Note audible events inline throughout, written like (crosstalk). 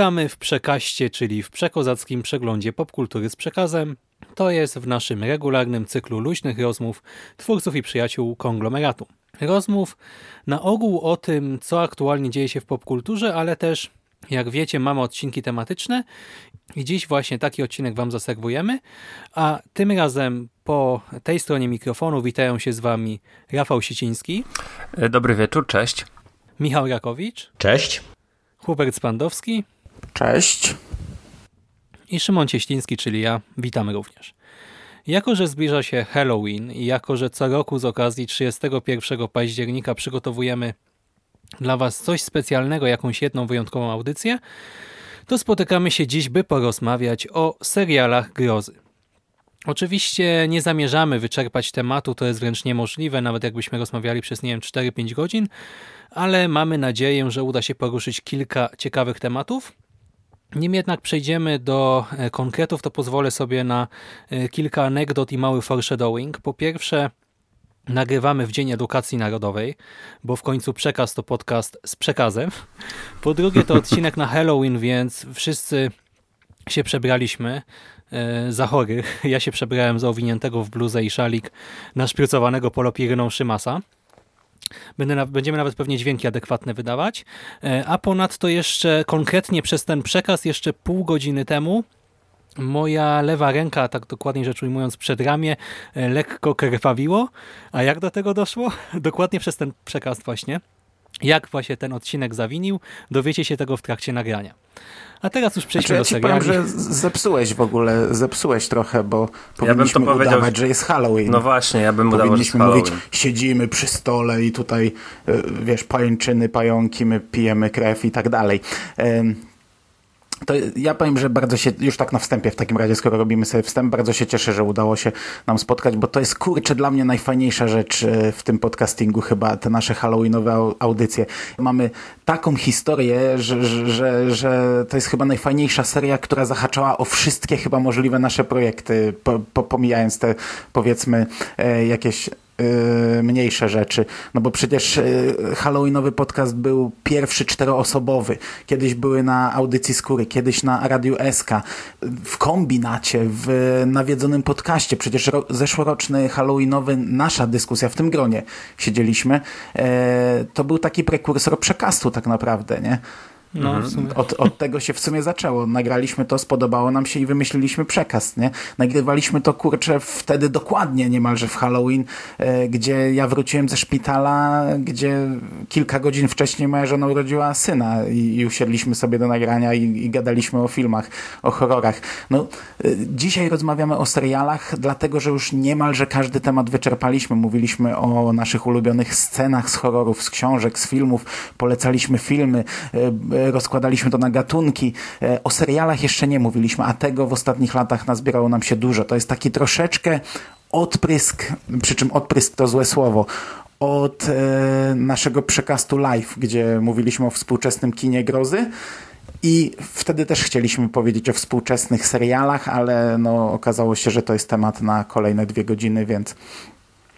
Witamy w Przekaście, czyli w przekozackim przeglądzie popkultury z przekazem. To jest w naszym regularnym cyklu luźnych rozmów twórców i przyjaciół konglomeratu. Rozmów na ogół o tym, co aktualnie dzieje się w popkulturze, ale też, jak wiecie, mamy odcinki tematyczne i dziś właśnie taki odcinek Wam zaserwujemy, a tym razem po tej stronie mikrofonu witają się z Wami Rafał Siciński, Dobry wieczór, cześć. Michał Rakowicz, Cześć. Hubert Spandowski Cześć. i Szymon Cieśliński, czyli ja. Witamy również. Jako, że zbliża się Halloween i jako, że co roku z okazji 31 października przygotowujemy dla Was coś specjalnego, jakąś jedną wyjątkową audycję, to spotykamy się dziś, by porozmawiać o serialach grozy. Oczywiście nie zamierzamy wyczerpać tematu, to jest wręcz niemożliwe, nawet jakbyśmy rozmawiali przez, nie wiem, 4-5 godzin, ale mamy nadzieję, że uda się poruszyć kilka ciekawych tematów. Nim jednak przejdziemy do e, konkretów, to pozwolę sobie na e, kilka anegdot i mały foreshadowing. Po pierwsze, nagrywamy w Dzień Edukacji Narodowej, bo w końcu przekaz to podcast z przekazem. Po drugie, to odcinek na Halloween, więc wszyscy się przebraliśmy e, za chorych. Ja się przebrałem za owiniętego w bluzę i szalik naszprycowanego polopiryną Szymasa. Będziemy nawet pewnie dźwięki adekwatne wydawać. E, A ponadto jeszcze konkretnie przez ten przekaz jeszcze pół godziny temu moja lewa ręka, tak dokładnie rzecz ujmując przedramię, e, lekko krwawiło. A jak do tego doszło? (laughs) Dokładnie przez ten przekaz właśnie. Jak właśnie ten odcinek zawinił, dowiecie się tego w trakcie nagrania. A teraz już przejdźmy Znaczy, ja do powiem, że zepsułeś w ogóle, zepsułeś trochę, bo powinniśmy to powiedział- udawać, że jest Halloween. No właśnie, ja bym udawał, Powinniśmy mówić, siedzimy przy stole i tutaj, e, wiesz, pajęczyny, pająki, my pijemy krew i tak dalej. To ja powiem, że bardzo się, już tak na wstępie w takim razie, skoro robimy sobie wstęp, bardzo się cieszę, że udało się nam spotkać, bo to jest kurczę dla mnie najfajniejsza rzecz e, w tym podcastingu chyba, te nasze halloweenowe au- audycje. Mamy taką historię, że, że, że, to jest chyba najfajniejsza seria, która zahaczała o wszystkie chyba możliwe nasze projekty, po, po, pomijając te powiedzmy e, jakieś mniejsze rzeczy. No bo przecież e, Halloweenowy podcast był pierwszy czteroosobowy. Kiedyś były na audycji skóry, kiedyś na Radiu SK, w kombinacie, w nawiedzonym podcaście. Przecież ro, zeszłoroczny Halloweenowy, nasza dyskusja w tym gronie siedzieliśmy, e, to był taki prekursor przekastu tak naprawdę, nie? No, sumie. Od, od tego się w sumie zaczęło. Nagraliśmy to, spodobało nam się i wymyśliliśmy przekaz, nie? Nagrywaliśmy to, kurczę, wtedy dokładnie niemalże w Halloween, e, gdzie ja wróciłem ze szpitala, gdzie kilka godzin wcześniej moja żona urodziła syna i, i usiedliśmy sobie do nagrania i, i gadaliśmy o filmach, o horrorach. No, e, dzisiaj rozmawiamy o serialach, dlatego, że już niemalże każdy temat wyczerpaliśmy. Mówiliśmy o naszych ulubionych scenach z horrorów, z książek, z filmów, polecaliśmy filmy, e, rozkładaliśmy to na gatunki. E, O serialach jeszcze nie mówiliśmy, a tego w ostatnich latach nazbierało nam się dużo. To jest taki troszeczkę odprysk, przy czym odprysk to złe słowo, od e, naszego przekastu live, gdzie mówiliśmy o współczesnym kinie grozy. I wtedy też chcieliśmy powiedzieć o współczesnych serialach, ale no, okazało się, że to jest temat na kolejne dwie godziny, więc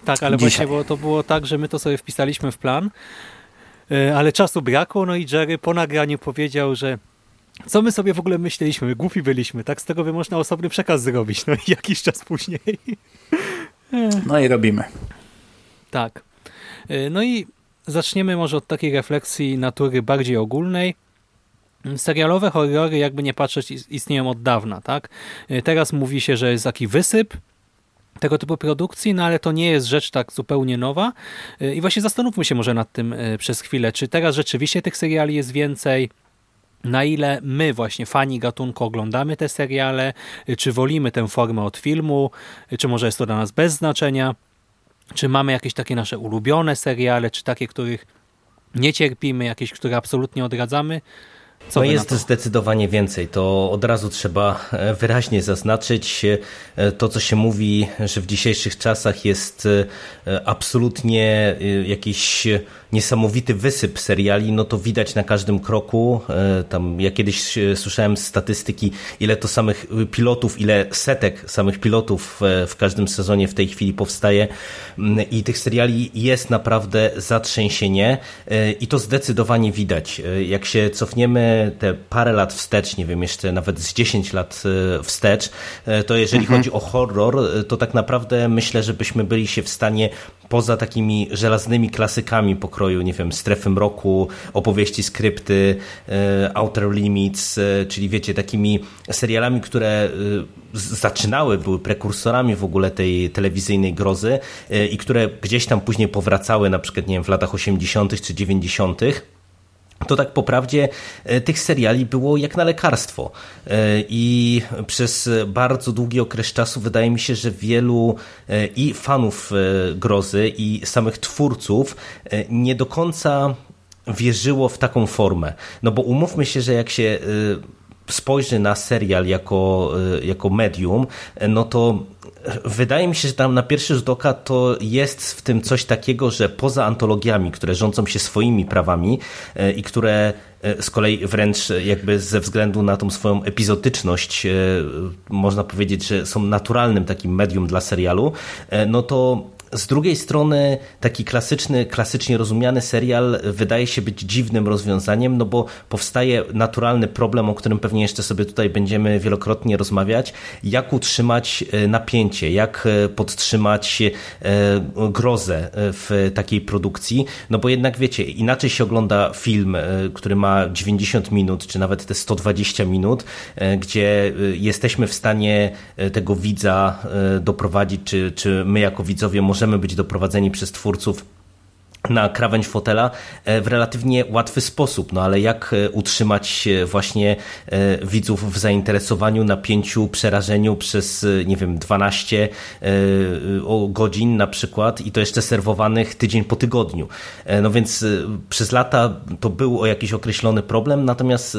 Tak, ale Dzisiaj. właśnie bo to było tak, że my to sobie wpisaliśmy w plan, ale czasu brakło, no i Jerry po nagraniu powiedział, że co my sobie w ogóle myśleliśmy, my głupi byliśmy, tak z tego by można osobny przekaz zrobić, no i jakiś czas później. (laughs) no i robimy. Tak. E, No i zaczniemy może od takiej refleksji natury bardziej ogólnej. Serialowe horrory, jakby nie patrzeć, is- istnieją od dawna, tak? E, Teraz mówi się, że jest taki wysyp tego typu produkcji, no ale to nie jest rzecz tak zupełnie nowa. E, I właśnie zastanówmy się może nad tym e, przez chwilę, czy teraz rzeczywiście tych seriali jest więcej, na ile my właśnie fani gatunku oglądamy te seriale, y, czy wolimy tę formę od filmu, y, czy może jest to dla nas bez znaczenia, czy mamy jakieś takie nasze ulubione seriale, czy takie, których nie cierpimy, jakieś, które absolutnie odradzamy. Co no jest zdecydowanie więcej. To od razu trzeba e, wyraźnie zaznaczyć. E, to, co się mówi, że w dzisiejszych czasach jest e, absolutnie jakiś niesamowity wysyp seriali, no to widać na każdym kroku. Tam ja kiedyś słyszałem statystyki, ile to samych pilotów, ile setek samych pilotów w każdym sezonie w tej chwili powstaje mm, i tych seriali jest naprawdę zatrzęsienie i to zdecydowanie widać. Jak się cofniemy te parę lat wstecz, nie wiem, jeszcze nawet z 10 lat e, wstecz, e, to jeżeli mhm. chodzi o horror, e, to tak naprawdę myślę, że byśmy byli się w stanie poza takimi żelaznymi klasykami pokroju, nie wiem, Strefy Mroku, opowieści skrypty, Outer Limits, czyli wiecie, takimi serialami, które zaczynały, były prekursorami w ogóle tej telewizyjnej grozy i które gdzieś tam później powracały, na przykład, nie wiem, w latach 80. czy 90 to tak po prawdzie e, tych seriali było jak na lekarstwo. E, I przez bardzo długi okres czasu wydaje mi się, że wielu e, i fanów grozy, i samych twórców nie do końca wierzyło w taką formę. No bo umówmy się, że jak się spojrzy na serial jako, jako medium, no to wydaje mi się, że tam na pierwszy rzut oka to jest w tym coś takiego, że poza antologiami, które rządzą się swoimi prawami e, i które e, z kolei wręcz jakby ze względu na tą swoją epizodyczność e, można powiedzieć, że są naturalnym takim medium dla serialu, no to z drugiej strony taki klasyczny, klasycznie rozumiany serial wydaje się być dziwnym rozwiązaniem, no bo powstaje naturalny problem, o którym pewnie jeszcze sobie tutaj będziemy wielokrotnie rozmawiać, jak utrzymać e, napięcie, jak e, podtrzymać e, grozę w takiej produkcji, no bo jednak wiecie, inaczej się ogląda film, który ma 90 minut, czy nawet te 120 minut, gdzie jesteśmy w stanie tego widza doprowadzić, czy, czy my jako widzowie możemy możemy być doprowadzeni przez twórców na krawędź fotela e, w relatywnie łatwy sposób, no ale jak e, utrzymać właśnie e, widzów w zainteresowaniu, napięciu, przerażeniu przez, nie wiem, 12 godzin na przykład i to jeszcze serwowanych tydzień po tygodniu. No więc przez lata to był o jakiś określony problem, natomiast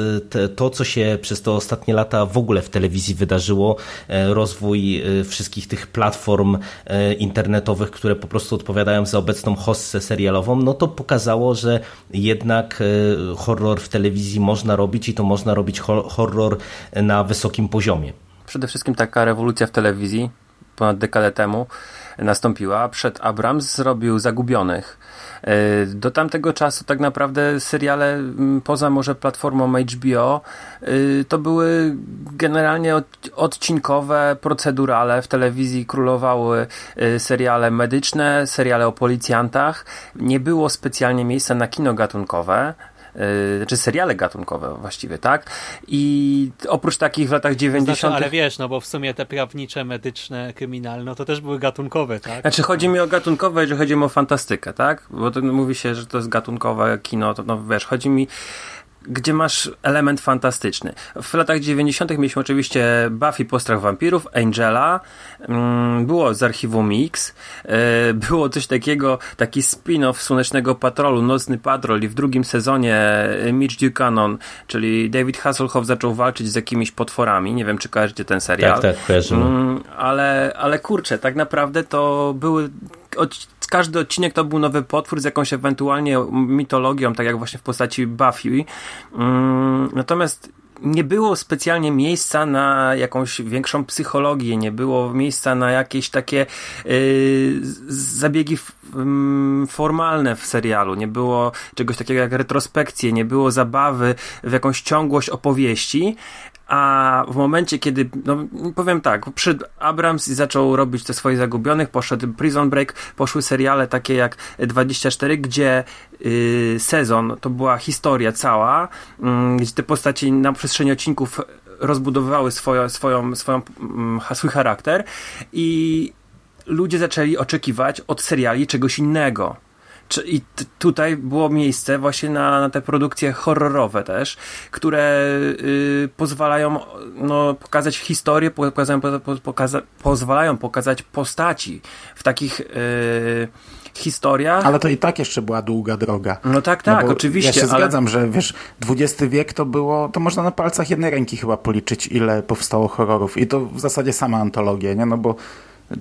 to, co się przez te ostatnie lata w ogóle w telewizji wydarzyło, rozwój wszystkich tych platform internetowych, które po prostu odpowiadają za obecną hossę serialową, serialową, no to pokazało, że jednak e, horror w telewizji można robić i to można robić horror na wysokim poziomie. Przede wszystkim taka rewolucja w telewizji ponad dekadę temu nastąpiła. Przed Abrams zrobił Zagubionych. E, do tamtego czasu tak naprawdę seriale poza może platformą HBO e, to były generalnie odcinkowe, procedurale. W telewizji królowały e, seriale medyczne, seriale o policjantach. Nie było specjalnie miejsca na kino gatunkowe czy znaczy seriale gatunkowe właściwie, tak? I oprócz takich w latach 90. Znaczy, ale wiesz, no bo w sumie te prawnicze, medyczne, kryminalne, no to też były gatunkowe, tak? Znaczy chodzi mi o gatunkowe, jeżeli chodzi mi o fantastykę, tak? Bo to mówi się, że to jest gatunkowe kino, to no wiesz, chodzi mi gdzie masz element fantastyczny. W latach 90. mieliśmy oczywiście Buffy Postrach Wampirów, Angela, mm, było z archiwum Mix, e, było coś takiego, taki spin-off Słonecznego Patrolu, Nocny Patrol i w drugim sezonie e, Mitch Ducanon, czyli David Hasselhoff zaczął walczyć z jakimiś potworami, nie wiem czy kojarzycie ten serial. Tak, tak, kojarzymy. Mm, ale, ale kurczę, tak naprawdę to były każdy odcinek to był nowy potwór z jakąś ewentualnie mitologią, tak jak właśnie w postaci Buffy. Mm, natomiast nie było specjalnie miejsca na jakąś większą psychologię, nie było miejsca na jakieś takie yy, zabiegi mm, formalne w serialu, nie było czegoś takiego jak retrospekcje, nie było zabawy w jakąś ciągłość opowieści, a w momencie, kiedy, no powiem tak, przyszedł Abrams zaczął robić te swoje zagubionych, poszedł Prison Break, poszły seriale takie jak 24, gdzie yy, sezon to była historia cała, yy, gdzie te postaci na przestrzeni odcinków rozbudowywały swoją, swoją, swoją, yy, swój charakter i ludzie zaczęli oczekiwać od seriali czegoś innego. I tutaj było miejsce właśnie na, na te produkcje horrorowe też, które y, pozwalają no, pokazać historię, pokazają, po, pokaza, pozwalają pokazać postaci w takich y, historia. Ale to i tak jeszcze była długa droga. No tak, tak, bo oczywiście. Ja się ale... zgadzam, że wiesz, XX wiek to było, to można na palcach jednej ręki chyba policzyć, ile powstało horrorów. I to w zasadzie sama antologia, nie? No bo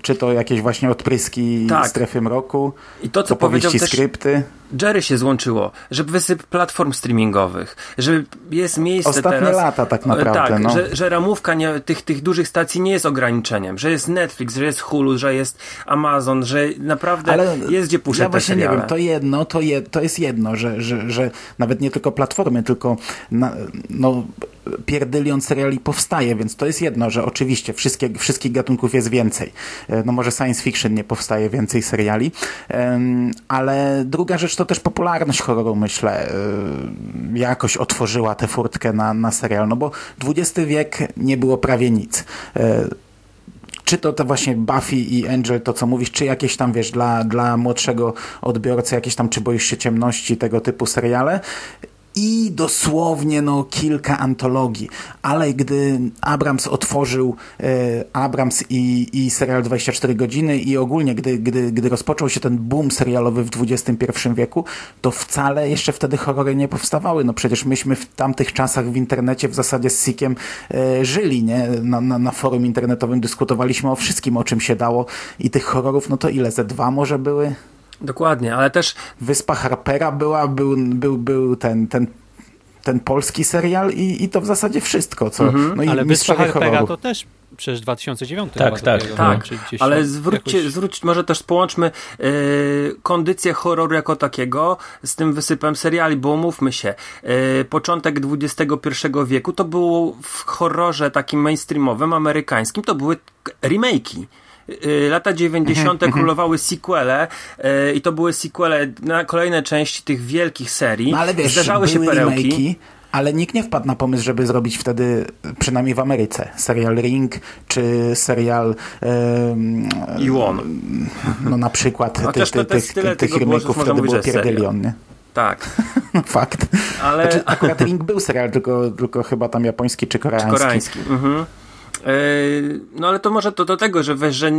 czy to jakieś właśnie odpryski Tak. strefy mroku, I to, co opowieści, powiedział też skrypty. Jerry się złączyło, że wysyp platform streamingowych, że jest miejsce Ostatnie teraz... lata tak naprawdę, Tak, no. że, że ramówka nie, tych, tych dużych stacji nie jest ograniczeniem, że jest Netflix, że jest Hulu, że jest Amazon, że naprawdę jest gdzie puszczać ja właśnie nie wiem, to jedno, to, je, to jest jedno, że, że, że nawet nie tylko platformy, tylko na, no, pierdylion seriali powstaje, więc to jest jedno, że oczywiście wszystkie, wszystkich gatunków jest więcej. E, No może science fiction nie powstaje więcej seriali, ale druga rzecz to też popularność horroru, myślę, e, jakoś otworzyła tę furtkę na, na serial, no bo XX wiek nie było prawie nic. E, czy to te właśnie Buffy i Angel, to co mówisz, czy jakieś tam, wiesz, dla, dla młodszego odbiorcy, jakieś tam, czy boisz się ciemności, tego typu seriale. I dosłownie no, kilka antologii, ale gdy Abrams otworzył e, Abrams i, i serial 24 godziny i ogólnie gdy, gdy, gdy rozpoczął się ten boom serialowy w XXI wieku, to wcale jeszcze wtedy horrory nie powstawały. No przecież myśmy w tamtych czasach w internecie w zasadzie z Sikiem e, żyli, nie? Na, na, na forum internetowym dyskutowaliśmy o wszystkim, o czym się dało i tych horrorów, no to ile? Ze dwa może były? Dokładnie, ale też Wyspa Harpera była, był, był, był ten, ten, ten polski serial i, i to w zasadzie wszystko, co. No i Ale Wyspa Harpera horroru. to też przecież 2009 Tak, chyba tak, Tak, gdzieś ale zwróćcie, jakoś- zwróć, może też połączmy yy, kondycję horroru jako takiego z tym wysypem seriali, bo umówmy się, yy, początek XXI wieku to było w horrorze takim mainstreamowym, amerykańskim, to były remake'i. Yy, Lata 90. królowały sequele yy, i to były sequele na kolejne części tych wielkich serii. No ale wiesz, Zdarzały się perełki. ale nikt nie wpadł na pomysł, żeby zrobić wtedy, przynajmniej w Ameryce, serial Ring, czy serial em, I Łon. no na przykład tych, Chociaż to tych, tych, tych remake'ów wtedy było pierdylion, nie? Tak, (laughs) No fakt. ale... Znaczy, akurat Ring był serial, tylko, tylko chyba tam japoński czy koreański. Koreański. Mhm. Yy, no ale to może to do tego, że wiesz, że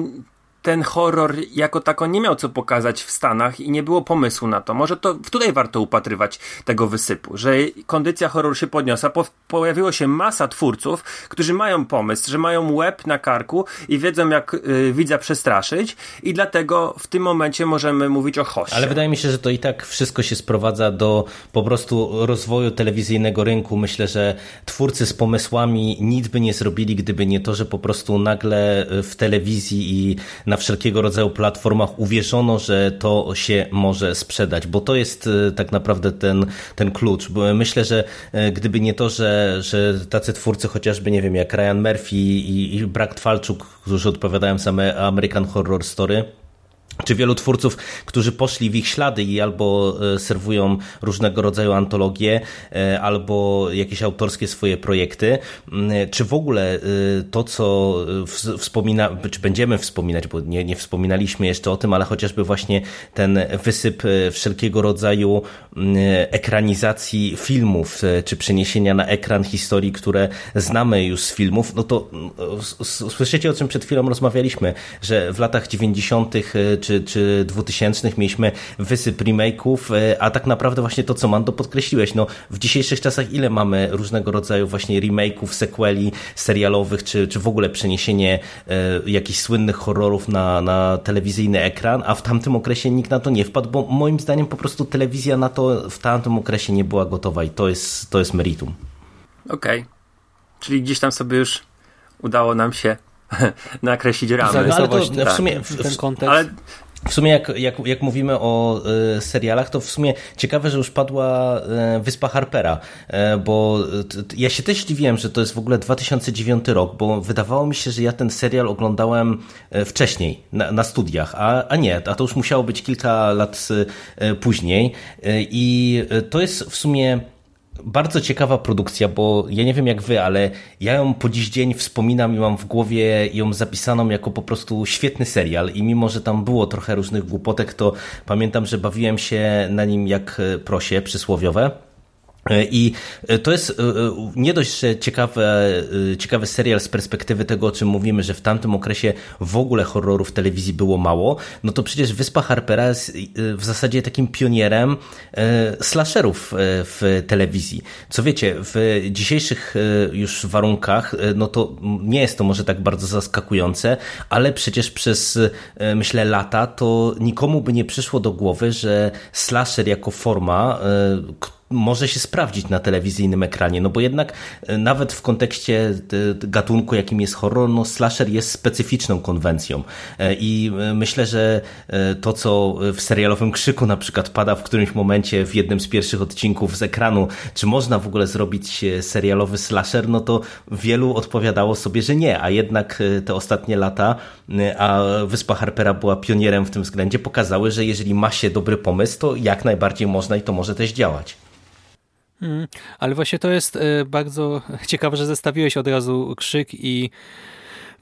ten horror jako tako nie miał co pokazać w Stanach i nie było pomysłu na to. Może to tutaj warto upatrywać tego wysypu, że kondycja horroru się podniosła, po, pojawiło się masa twórców, którzy mają pomysł, że mają łeb na karku i wiedzą jak y, widza przestraszyć i dlatego w tym momencie możemy mówić o hoście. Ale wydaje mi się, że to i tak wszystko się sprowadza do po prostu rozwoju telewizyjnego rynku. Myślę, że twórcy z pomysłami nic by nie zrobili, gdyby nie to, że po prostu nagle w telewizji i na wszelkiego rodzaju platformach uwierzono, że to się może sprzedać, bo to jest e, tak naprawdę ten, ten klucz. Bo myślę, że e, gdyby nie to, że, że tacy twórcy chociażby, nie wiem, jak Ryan Murphy i, i Brad Falczuk, którzy odpowiadają za Ame- American Horror Story, czy wielu twórców, którzy poszli w ich ślady i albo e, serwują różnego rodzaju antologie, e, albo jakieś autorskie swoje projekty, czy w ogóle e, to, co wspomina, czy będziemy wspominać, bo nie, nie wspominaliśmy jeszcze o tym, ale chociażby właśnie ten wysyp wszelkiego rodzaju ekranizacji filmów, czy przeniesienia na ekran historii, które znamy już z filmów, no to słyszycie, o czym przed chwilą rozmawialiśmy, że w latach 90. czy, czy 2000 mieliśmy wysyp remake'ów, e, a tak naprawdę właśnie to, co Mando podkreśliłeś, no w dzisiejszych czasach ile mamy różnego rodzaju właśnie remake'ów, sequeli serialowych, czy, czy w ogóle przeniesienie e, jakichś słynnych horrorów na, na telewizyjny ekran, a w tamtym okresie nikt na to nie wpadł, bo moim zdaniem po prostu telewizja na to w tamtym okresie nie była gotowa i to jest, to jest meritum. Okej. Czyli gdzieś tam sobie już udało nam się (laughs) nakreślić ramy. ale to w ten, sumie- ten w- kontekst. Ale W sumie jak, jak, jak mówimy o e, serialach, to w sumie ciekawe, że już padła e, Wyspa Harpera, e, bo ja się też dziwiłem, że to jest w ogóle 2009 rok, bo wydawało mi się, że ja ten serial oglądałem wcześniej, na, na studiach, a, a nie, a to już musiało być kilka lat później i to jest w sumie bardzo ciekawa produkcja, bo ja nie wiem jak wy, ale ja ją po dziś dzień wspominam i mam w głowie ją zapisaną jako po prostu świetny serial i mimo, że tam było trochę różnych głupotek, to pamiętam, że bawiłem się na nim jak e, prosie przysłowiowe. E, I e, to jest e, nie dość, że ciekawy, ciekawy serial z perspektywy tego, o czym mówimy, że w tamtym okresie w ogóle horrorów w telewizji było mało, no to przecież Wyspa Harpera jest w zasadzie takim pionierem slasherów w telewizji. Co wiecie, w dzisiejszych już warunkach, no to nie jest to może tak bardzo zaskakujące, ale przecież przez, myślę, lata to nikomu by nie przyszło do głowy, że slasher jako forma, może się sprawdzić na telewizyjnym ekranie, no bo jednak e, nawet w kontekście e, gatunku, jakim jest horror, no slasher jest specyficzną konwencją e, i myślę, że to, co w serialowym krzyku na przykład pada w którymś momencie w jednym z pierwszych odcinków z ekranu, czy można w ogóle zrobić serialowy slasher, no to wielu odpowiadało sobie, że nie, a jednak te ostatnie lata, a Wyspa Harpera była pionierem w tym względzie, pokazały, że jeżeli ma się dobry pomysł, to jak najbardziej można i to może też działać. Mm, ale właśnie to jest e, bardzo (laughs) ciekawe, że zestawiłeś od razu Krzyk i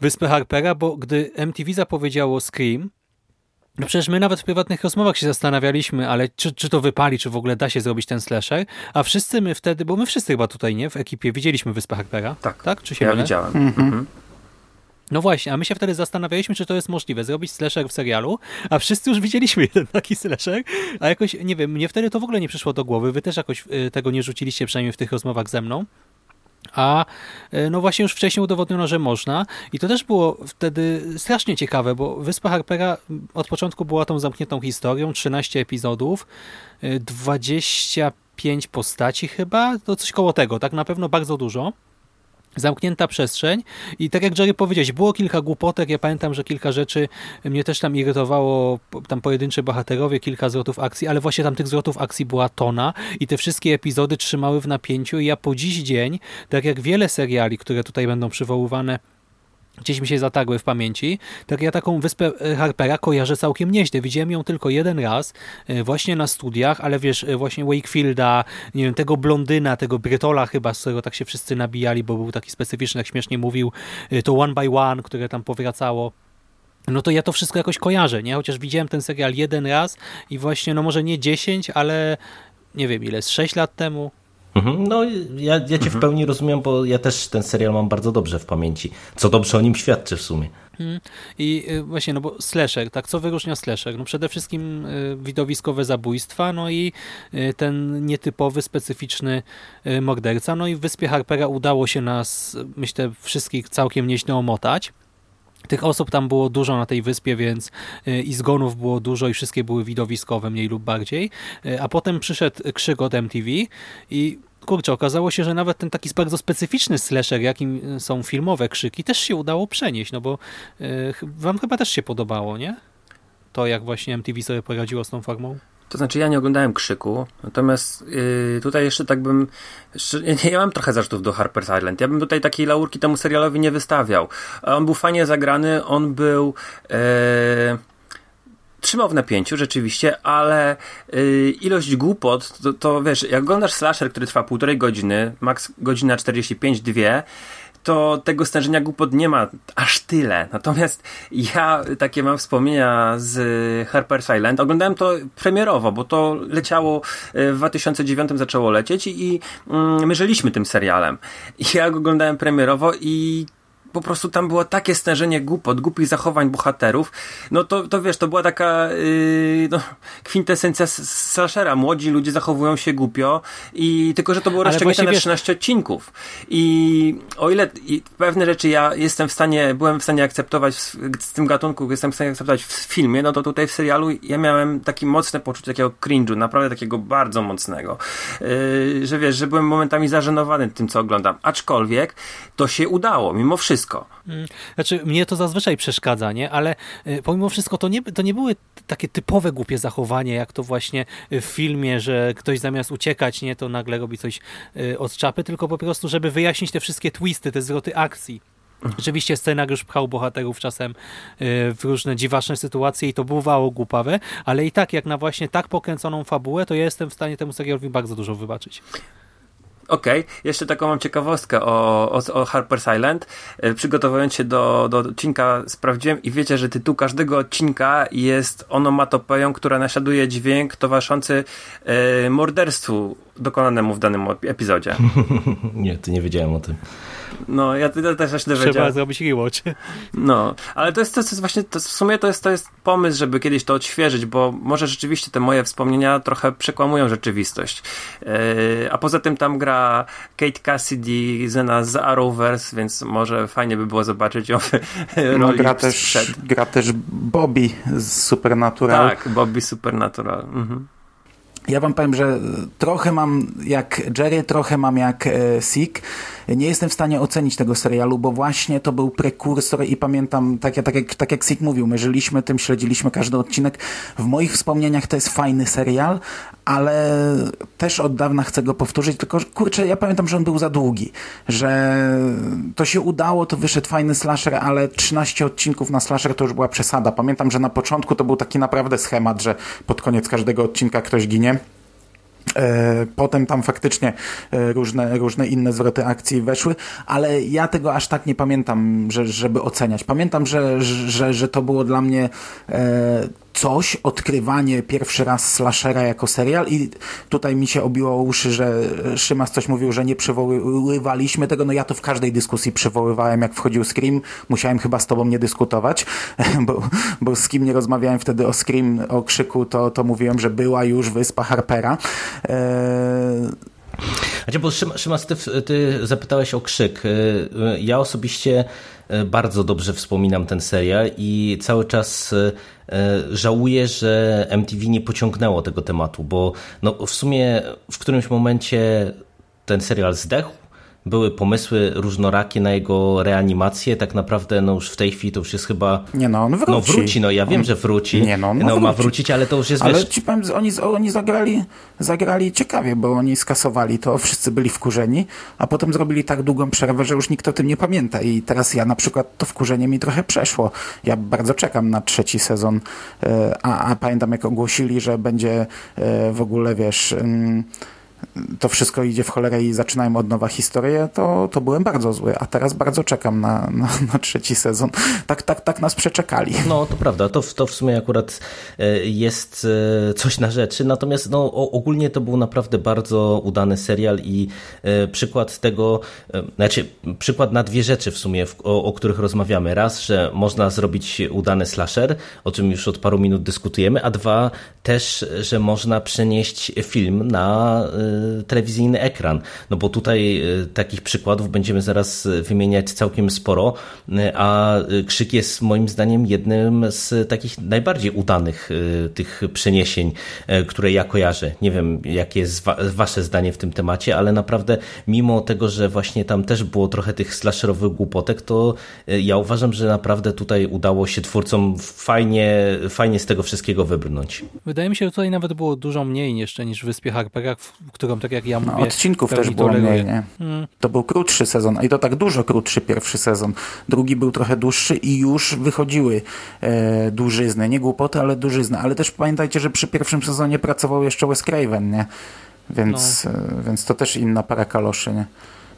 Wyspę Harpera, bo gdy MTV zapowiedziało Scream, no przecież my nawet w prywatnych rozmowach się zastanawialiśmy, ale czy, czy to wypali, czy w ogóle da się zrobić ten slasher, a wszyscy my wtedy, bo my wszyscy chyba tutaj, nie, w ekipie widzieliśmy Wyspę Harpera. Tak, tak? Czy się ja mylę? widziałem. Mhm. No właśnie, a my się wtedy zastanawialiśmy, czy to jest możliwe, zrobić slasher w serialu, a wszyscy już widzieliśmy (laughs) jeden taki slasher, a jakoś, nie wiem, mnie wtedy to w ogóle nie przyszło do głowy, wy też jakoś y, tego nie rzuciliście, przynajmniej w tych rozmowach ze mną. A y, no właśnie już wcześniej udowodniono, że można i to też było wtedy strasznie ciekawe, bo Wyspa Harpera od początku była tą zamkniętą historią, 13 epizodów, 25 y, postaci chyba, to coś koło tego, tak na pewno bardzo dużo zamknięta przestrzeń. I tak jak Jerry powiedziałeś, było kilka głupotek, ja pamiętam, że kilka rzeczy mnie też tam irytowało, tam pojedyncze bohaterowie, kilka zwrotów akcji, ale właśnie tam tych zwrotów akcji była tona i te wszystkie epizody trzymały w napięciu. I ja po dziś dzień, tak jak wiele seriali, które tutaj będą przywoływane gdzieś mi się zatagły w pamięci, tak ja taką wyspę e, Harpera kojarzę całkiem nieźle. Widziałem ją tylko jeden raz, e, właśnie na studiach, ale wiesz, e, właśnie Wakefielda, nie wiem, tego blondyna, tego Brytola chyba, z którego tak się wszyscy nabijali, bo był taki specyficzny, jak śmiesznie mówił, to One by One, które tam powracało. No to ja to wszystko jakoś kojarzę, nie? Chociaż widziałem ten serial jeden raz i właśnie, no może nie 10, ale nie wiem ile, z 6 lat temu, no, ja, ja cię mhm. w pełni rozumiem, bo ja też ten serial mam bardzo dobrze w pamięci. Co dobrze o nim świadczy w sumie. Mhm. I y, właśnie, no bo slasher, tak, co wyróżnia slasher? No przede wszystkim y, widowiskowe zabójstwa, no i y, ten nietypowy, specyficzny morderca. No i w Wyspie Harpera udało się nas, myślę, wszystkich całkiem nieźle omotać. Tych osób tam było dużo na tej wyspie, więc i zgonów było dużo i wszystkie były widowiskowe, mniej lub bardziej. A potem przyszedł krzyk od MTV i kurczę, okazało się, że nawet ten taki bardzo specyficzny slasher, jakim są filmowe krzyki, też się udało przenieść, no bo wam chyba też się podobało, nie? To jak właśnie MTV sobie poradziło z tą formą. To znaczy, ja nie oglądałem krzyku, natomiast yy, tutaj jeszcze tak bym. Jeszcze, ja mam trochę zarzutów do Harper's Island. Ja bym tutaj takiej laurki temu serialowi nie wystawiał. On był fajnie zagrany, on był. Yy, trzymał w napięciu rzeczywiście, ale yy, ilość głupot, to, to wiesz, jak oglądasz slasher, który trwa półtorej godziny, max godzina 45, dwie, to tego stężenia głupot nie ma aż tyle. Natomiast ja takie mam wspomnienia z Harper's Island. Oglądałem to premierowo, bo to leciało y, w 2009 zaczęło lecieć i, i mm, my żyliśmy tym serialem. Ja go oglądałem premierowo i po prostu tam było takie stężenie głupot, głupich zachowań bohaterów, no to, to wiesz, to była taka yy, no, kwintesencja slashera. Młodzi ludzie zachowują się głupio i tylko, że to było rozciągnięte na 13 wiesz... odcinków. I o ile i pewne rzeczy ja jestem w stanie, byłem w stanie akceptować w, z tym gatunku, jestem w stanie akceptować w filmie, no to tutaj w serialu ja miałem takie mocne poczucie takiego cringe'u, naprawdę takiego bardzo mocnego. Yy, że wiesz, że byłem momentami zażenowany tym, co oglądam. Aczkolwiek to się udało, mimo wszystko wszystko. Mm. Znaczy, mnie to zazwyczaj przeszkadza, nie? Ale y, pomimo wszystko to nie, to nie były takie typowe głupie zachowanie, jak to właśnie w filmie, że ktoś zamiast uciekać, nie, to nagle robi coś y, od czapy, tylko po prostu, żeby wyjaśnić te wszystkie twisty, te zwroty akcji. Rzeczywiście scenariusz pchał bohaterów czasem y, w różne dziwaczne sytuacje i to bywało głupawe, ale i tak jak na właśnie tak pokręconą fabułę, to ja jestem w stanie temu serialowi bardzo dużo wybaczyć. Okej, okay. jeszcze taką mam ciekawostkę o, o, o Harper Silent. E, przygotowując się do, do odcinka sprawdziłem i wiecie, że tytuł każdego odcinka jest onomatopeją, która naśladuje dźwięk towarzyszący e, morderstwu dokonanemu w danym epizodzie. (laughs) nie, to nie wiedziałem o tym. No, ja, ja też właśnie dowiedziałem. Trzeba zrobić rewatch. (laughs) No, ale to jest, to jest właśnie, to w sumie to jest, to jest pomysł, żeby kiedyś to odświeżyć, bo może rzeczywiście te moje wspomnienia trochę przekłamują rzeczywistość. Yy, a poza tym tam gra Kate Cassidy, Zena z Arrowverse, więc może fajnie by było zobaczyć ją w no, roli gra też, gra też Bobby z Supernatural. Tak, Bobby Supernatural. Mhm. Ja wam powiem, że trochę mam jak Jerry, trochę mam jak e, Sik. Nie jestem w stanie ocenić tego serialu, bo właśnie to był prekursor i pamiętam, tak, tak, jak, tak jak Sik mówił, my żyliśmy tym, śledziliśmy każdy odcinek. W moich wspomnieniach to jest fajny serial, ale też od dawna chcę go powtórzyć, tylko kurczę, ja pamiętam, że on był za długi, że to się udało, to wyszedł fajny slasher, ale 13 odcinków na slasher to już była przesada. Pamiętam, że na początku to był taki naprawdę schemat, że pod koniec każdego odcinka ktoś ginie. E, potem tam faktycznie e, różne, różne inne zwroty akcji weszły, ale ja tego aż tak nie pamiętam, że, żeby oceniać. Pamiętam, że, że, że to było dla mnie e, coś, odkrywanie pierwszy raz slashera jako serial i tutaj mi się obiło uszy, że Szymas coś mówił, że nie przywoływaliśmy tego, no ja to w każdej dyskusji przywoływałem, jak wchodził Scream, musiałem chyba z tobą nie dyskutować, (laughs) bo, bo z kim nie rozmawiałem wtedy o Scream, o krzyku, to, to mówiłem, że była już wyspa Harpera. Eee, znaczy, bo Szymas, ty, ty zapytałeś o krzyk. E, ja osobiście e, bardzo dobrze wspominam ten serial i cały czas e, żałuję, że MTV nie pociągnęło tego tematu, bo no, w sumie w którymś momencie ten serial zdechł, były pomysły różnorakie na jego reanimację. Tak naprawdę no już w tej chwili to już jest chyba... Nie no, on wróci. No wróci, no ja wiem, on... że wróci. Nie no, on no, wrócić. ma wrócić, ale to już jest... Ale wiesz... ci powiem, oni, oni zagrali, zagrali ciekawie, bo oni skasowali to, wszyscy byli wkurzeni, a potem zrobili tak długą przerwę, że już nikt o tym nie pamięta i teraz ja na przykład to wkurzenie mi trochę przeszło. Ja bardzo czekam na trzeci sezon, e, a, a pamiętam jak ogłosili, że będzie e, w ogóle, wiesz mm, to wszystko idzie w cholerę i zaczynają od nowa historię, to, to byłem bardzo zły, a teraz bardzo czekam na, na, na, trzeci sezon. Tak, tak, tak nas przeczekali. No, to prawda, to, to w sumie akurat e, jest e, coś na rzeczy, natomiast no, ogólnie to był naprawdę bardzo udany serial i e, przykład tego, znaczy przykład na dwie rzeczy w sumie, o, o których rozmawiamy. Raz, że można zrobić udany slasher, o czym już od paru minut dyskutujemy, a dwa, też, że można przenieść film na telewizyjny ekran. No bo tutaj e, takich przykładów będziemy zaraz wymieniać całkiem sporo, a Krzyk jest moim zdaniem jednym z takich najbardziej udanych tych przeniesień, które ja kojarzę. Nie wiem, jakie jest wasze zdanie w tym temacie, ale naprawdę mimo tego, że właśnie tam też było trochę tych slasherowych głupotek, to ja uważam, że naprawdę tutaj udało się twórcom fajnie, fajnie z tego wszystkiego wybrnąć. Wydaje mi się, że tutaj nawet było dużo mniej jeszcze niż w Wyspie Harpera, którą tak jak ja no, mówię... No, odcinków też było mniej, nie? Hmm. To był krótszy sezon, i to tak dużo krótszy pierwszy sezon. Drugi był trochę dłuższy i już wychodziły e, dużyzny. Nie głupoty, ale dużyzny. Ale też pamiętajcie, że przy pierwszym sezonie pracował jeszcze Wes Craven, nie? Więc, no. e, więc to też inna para kaloszy, nie?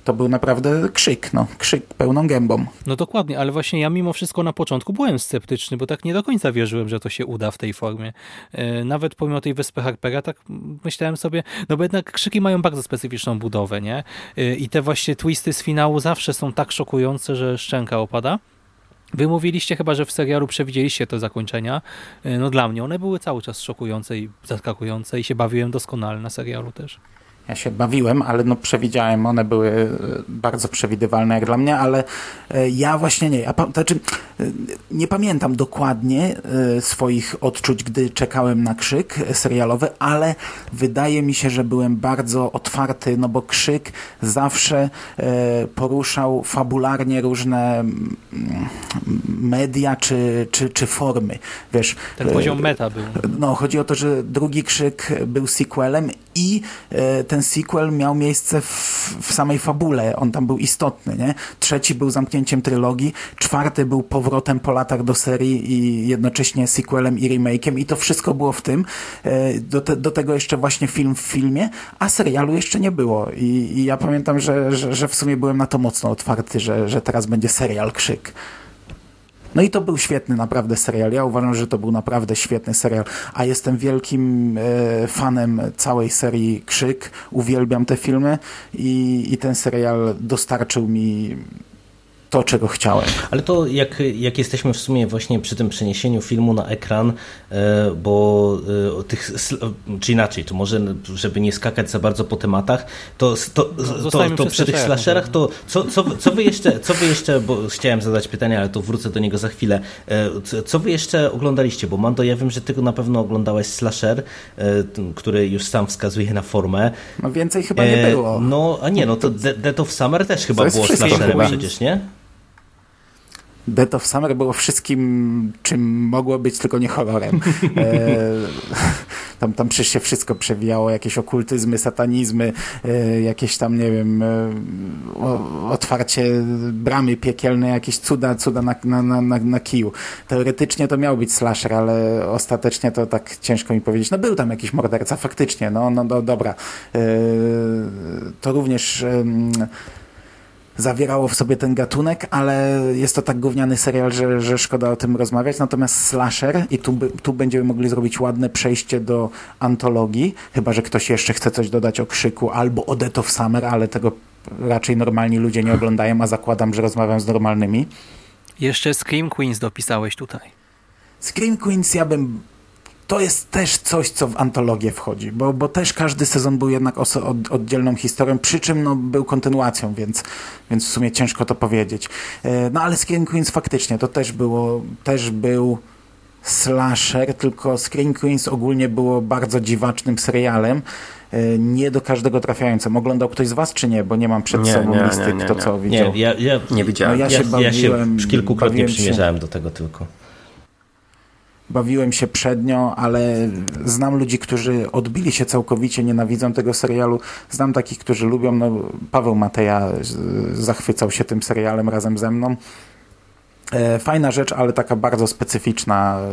To był naprawdę krzyk, no, krzyk pełną gębą. No dokładnie, ale właśnie ja mimo wszystko na początku byłem sceptyczny, bo tak nie do końca wierzyłem, że to się uda w tej formie. E, nawet pomimo tej wyspy Harpera, tak myślałem sobie, no bo jednak krzyki mają bardzo specyficzną budowę, nie? E, I te właśnie twisty z finału zawsze są tak szokujące, że szczęka opada. Wy mówiliście chyba, że w serialu przewidzieliście te zakończenia. E, no dla mnie one były cały czas szokujące i zaskakujące i się bawiłem doskonale na serialu też. Ja się bawiłem, ale no przewidziałem, one były e, bardzo przewidywalne jak dla mnie, ale e, ja właśnie nie. Ja, znaczy, e, nie pamiętam dokładnie swoich odczuć, gdy czekałem na krzyk serialowy, ale wydaje mi się, że byłem bardzo otwarty, no bo krzyk zawsze poruszał fabularnie różne media czy, czy, czy formy. Wiesz, Ten poziom meta był. No, chodzi o to, że drugi krzyk był sequelem i ten sequel miał miejsce w, w samej fabule, on tam był istotny, nie? Trzeci był zamknięciem trylogii, czwarty był powrotem po latach do serii i jednocześnie sequelem i remake'iem i to wszystko było w tym. E, do, te, do tego jeszcze właśnie film w filmie, a serialu jeszcze nie było i, i ja pamiętam, że, że, że w sumie byłem na to mocno otwarty, że, że teraz będzie serial Krzyk. No i to był świetny naprawdę serial. Ja uważam, że to był naprawdę świetny serial, a jestem wielkim e, fanem całej serii Krzyk. Uwielbiam te filmy i, i ten serial dostarczył mi to, czego chciałem. Ale to jak, jak jesteśmy w sumie właśnie przy tym przeniesieniu filmu na ekran, e, bo e, tych, czy inaczej, to może, żeby nie skakać za bardzo po tematach, to, to, no, to, to przy tych slasherach, to co, co, co, wy jeszcze, co wy jeszcze, bo chciałem zadać pytanie, ale to wrócę do niego za chwilę, e, co wy jeszcze oglądaliście, bo Mando, ja wiem, że ty na pewno oglądałeś slasher, który już sam wskazuje na formę. No więcej chyba nie było. No, a nie, no to Dead of Summer też chyba było slasherem przecież, nie? Death of Summer było wszystkim, czym mogło być, tylko nie horrorem. (laughs) E, tam, tam przecież się wszystko przewijało, jakieś okultyzmy, satanizmy, e, jakieś tam, nie wiem, e, o, otwarcie bramy piekielne, jakieś cuda, cuda na, na, na, na kiju. Teoretycznie to miał być slasher, ale ostatecznie to tak ciężko mi powiedzieć. No był tam jakiś morderca, faktycznie, no, no, no dobra. E, to również zawierało w sobie ten gatunek, ale jest to tak gówniany serial, że, że szkoda o tym rozmawiać. Natomiast slasher i tu, tu będziemy mogli zrobić ładne przejście do antologii, chyba, że ktoś jeszcze chce coś dodać o Krzyku albo o Death of Summer, ale tego raczej normalni ludzie nie oglądają, a zakładam, że rozmawiam z normalnymi. Jeszcze Scream Queens dopisałeś tutaj. Scream Queens ja bym to jest też coś, co w antologię wchodzi, bo, bo też każdy sezon był jednak od, oddzielną historią, przy czym no, był kontynuacją, więc, więc w sumie ciężko to powiedzieć. E, no ale Screen Queens faktycznie to też było, też był slasher, tylko Screen Queens ogólnie było bardzo dziwacznym serialem, e, nie do każdego trafiającym. Oglądał ktoś z was, czy nie? Bo nie mam przed nie, sobą nie, listy, nie, nie, kto co widział. Nie, ja, ja nie widziałem. No ja, się bawiłem, ja się kilkukrotnie przymierzałem się... do tego tylko bawiłem się przednio, ale znam ludzi, którzy odbili się całkowicie, nienawidzą tego serialu. Znam takich, którzy lubią. No, Paweł Mateja zachwycał się tym serialem razem ze mną. E, fajna rzecz, ale taka bardzo specyficzna. E,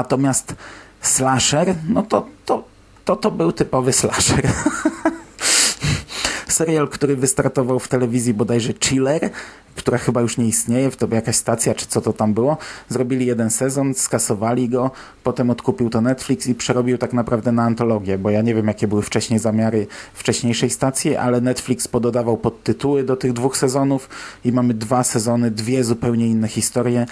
natomiast slasher, no to to, to, to był typowy slasher. (laughs) Serial, który wystartował w telewizji bodajże Chiller, która chyba już nie istnieje, to była jakaś stacja, czy co to tam było. Zrobili jeden sezon, skasowali go, potem odkupił to Netflix i przerobił tak naprawdę na antologię, bo ja nie wiem, jakie były wcześniej zamiary wcześniejszej stacji, ale Netflix pododawał podtytuły do tych dwóch sezonów i mamy dwa sezony, dwie zupełnie inne historie e,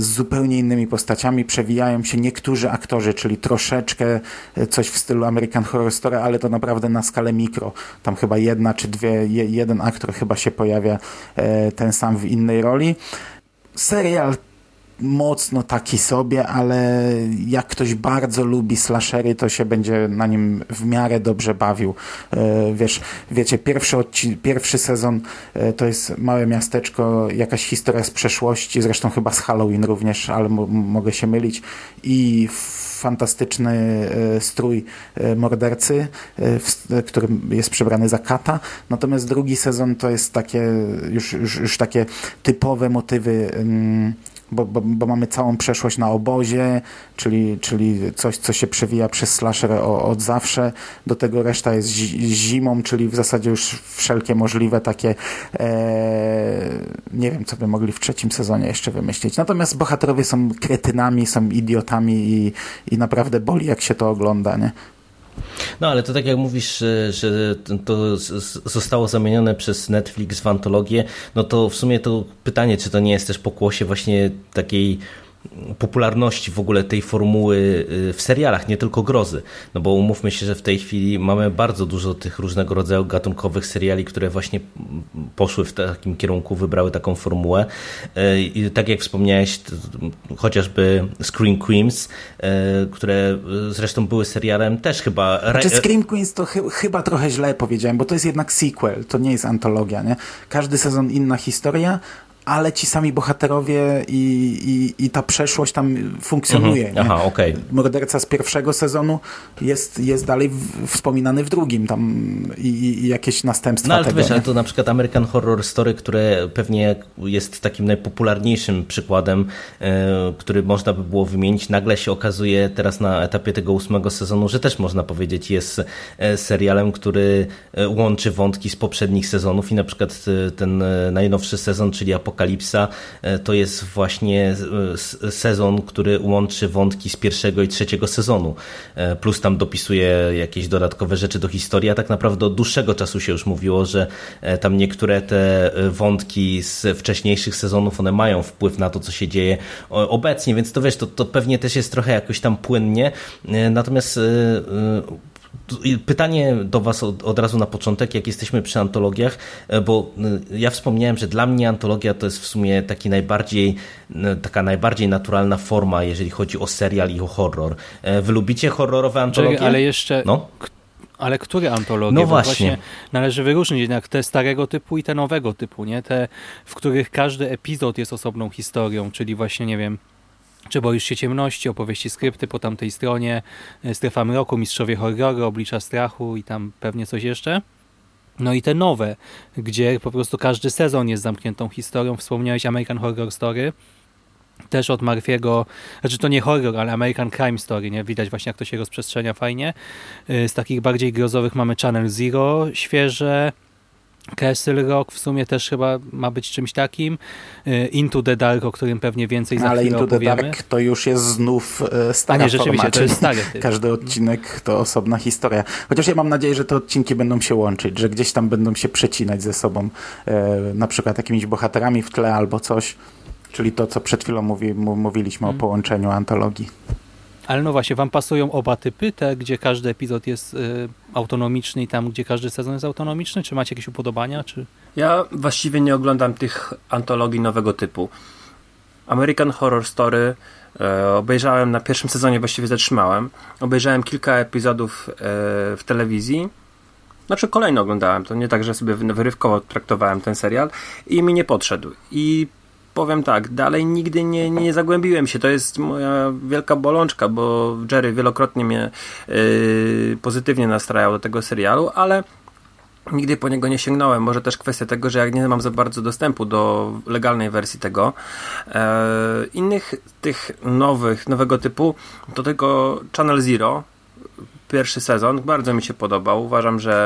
z zupełnie innymi postaciami. Przewijają się niektórzy aktorzy, czyli troszeczkę e, coś w stylu American Horror Story, ale to naprawdę na skalę mikro. Tam chyba jedna czy dwie, jeden aktor chyba się pojawia e, ten sam w innej roli. Serial mocno taki sobie, ale jak ktoś bardzo lubi slashery, to się będzie na nim w miarę dobrze bawił. E, wiesz, wiecie, pierwszy, pierwszy sezon e, to jest małe miasteczko, jakaś historia z przeszłości, zresztą chyba z Halloween również, ale mogę się mylić i fantastyczny e, strój e, mordercy, e, który jest przebrany za kata. Natomiast drugi sezon to jest takie już, już, już takie typowe motywy mm, bo, bo, bo, mamy całą przeszłość na obozie, czyli, czyli coś, co się przewija przez slasher od zawsze. Do tego reszta jest zimą, czyli w zasadzie już wszelkie możliwe takie e, nie wiem, co by mogli w trzecim sezonie jeszcze wymyślić. Natomiast bohaterowie są kretynami, są idiotami i, i naprawdę boli, jak się to ogląda, nie? No ale to tak jak mówisz, że to zostało zamienione przez Netflix w antologię, no to w sumie to pytanie, czy to nie jest też pokłosie właśnie takiej popularności w ogóle tej formuły y, w serialach, nie tylko grozy. No bo umówmy się, że w tej chwili mamy bardzo dużo tych różnego rodzaju gatunkowych seriali, które właśnie poszły w takim kierunku, wybrały taką formułę. Y, I tak jak wspomniałeś, chociażby Scream Queens, y, które zresztą były serialem też chyba... Znaczy Scream Queens to chy chyba trochę źle powiedziałem, bo to jest jednak sequel, to nie jest antologia, nie? Każdy sezon inna historia, ale ci sami bohaterowie i, i, i ta przeszłość tam funkcjonuje. Mhm. Aha. Okay. Morderca z pierwszego sezonu jest, jest dalej w, wspominany w drugim tam i, i jakieś następstwa no, ale tego. Wiesz, ale to na przykład American Horror Story, które pewnie jest takim najpopularniejszym przykładem, e, który można by było wymienić, nagle się okazuje teraz na etapie tego ósmego sezonu, że też można powiedzieć jest e, serialem, który e, łączy wątki z poprzednich sezonów i na przykład ten najnowszy sezon, czyli Apokalipsa, to jest właśnie sezon, który łączy wątki z pierwszego i trzeciego sezonu, plus tam dopisuje jakieś dodatkowe rzeczy do historii, a tak naprawdę od dłuższego czasu się już mówiło, że tam niektóre te wątki z wcześniejszych sezonów, one mają wpływ na to, co się dzieje obecnie, więc to wiesz, to, to pewnie też jest trochę jakoś tam płynnie, natomiast Pytanie do Was od, od, razu na początek, jak jesteśmy przy antologiach, bo ja wspomniałem, że dla mnie antologia to jest w sumie taki najbardziej, taka najbardziej naturalna forma, jeżeli chodzi o serial i o horror. Wy lubicie horrorowe antologie? Ale jeszcze, no? Ale które antologie? No właśnie. właśnie. Należy wyróżnić jednak te starego typu i te nowego typu, nie? Te, w których każdy epizod jest osobną historią, czyli właśnie, nie wiem, czy boisz się ciemności, opowieści skrypty po tamtej stronie, e, strefa mroku, mistrzowie horroru, oblicza strachu i tam pewnie coś jeszcze. No i te nowe, gdzie po prostu każdy sezon jest zamkniętą historią. Wspomniałeś American Horror Story, też od Marfiego, znaczy to nie horror, ale American Crime Story, nie? Widać właśnie jak to się rozprzestrzenia fajnie. Y, z takich bardziej grozowych mamy Channel Zero, świeże, Castle Rock w sumie też chyba ma być czymś takim. Y, Into the Dark, o którym pewnie więcej za Ale Into opowiemy. the Dark to już jest znów y, stara A nie, rzeczywiście, to jest stary Każdy odcinek to osobna historia. Chociaż ja mam nadzieję, że te odcinki będą się łączyć, że gdzieś tam będą się przecinać ze sobą, na przykład jakimiś bohaterami w tle albo coś. Czyli to, co przed chwilą mówi, mówiliśmy o połączeniu antologii. Ale no właśnie, wam pasują oba typy, te, gdzie każdy epizod jest y, autonomiczny i tam, gdzie każdy sezon jest autonomiczny? Czy macie jakieś upodobania? Czy... Ja właściwie nie oglądam tych antologii nowego typu. American Horror Story e, obejrzałem na pierwszym sezonie, właściwie zatrzymałem. Obejrzałem kilka epizodów e, w telewizji. Znaczy kolejno oglądałem, to nie tak, że sobie wyrywkowo traktowałem ten serial i mi nie podszedł. I powiem tak, dalej nigdy nie, nie zagłębiłem się. To jest moja wielka bolączka, bo Jerry wielokrotnie mnie yy, pozytywnie nastrajał do tego serialu, ale nigdy po niego nie sięgnąłem. Może też kwestia tego, że jak nie mam za bardzo dostępu do legalnej wersji tego. E, innych tych nowych, nowego typu to tylko Channel Zero, pierwszy sezon. Bardzo mi się podobał. Uważam, że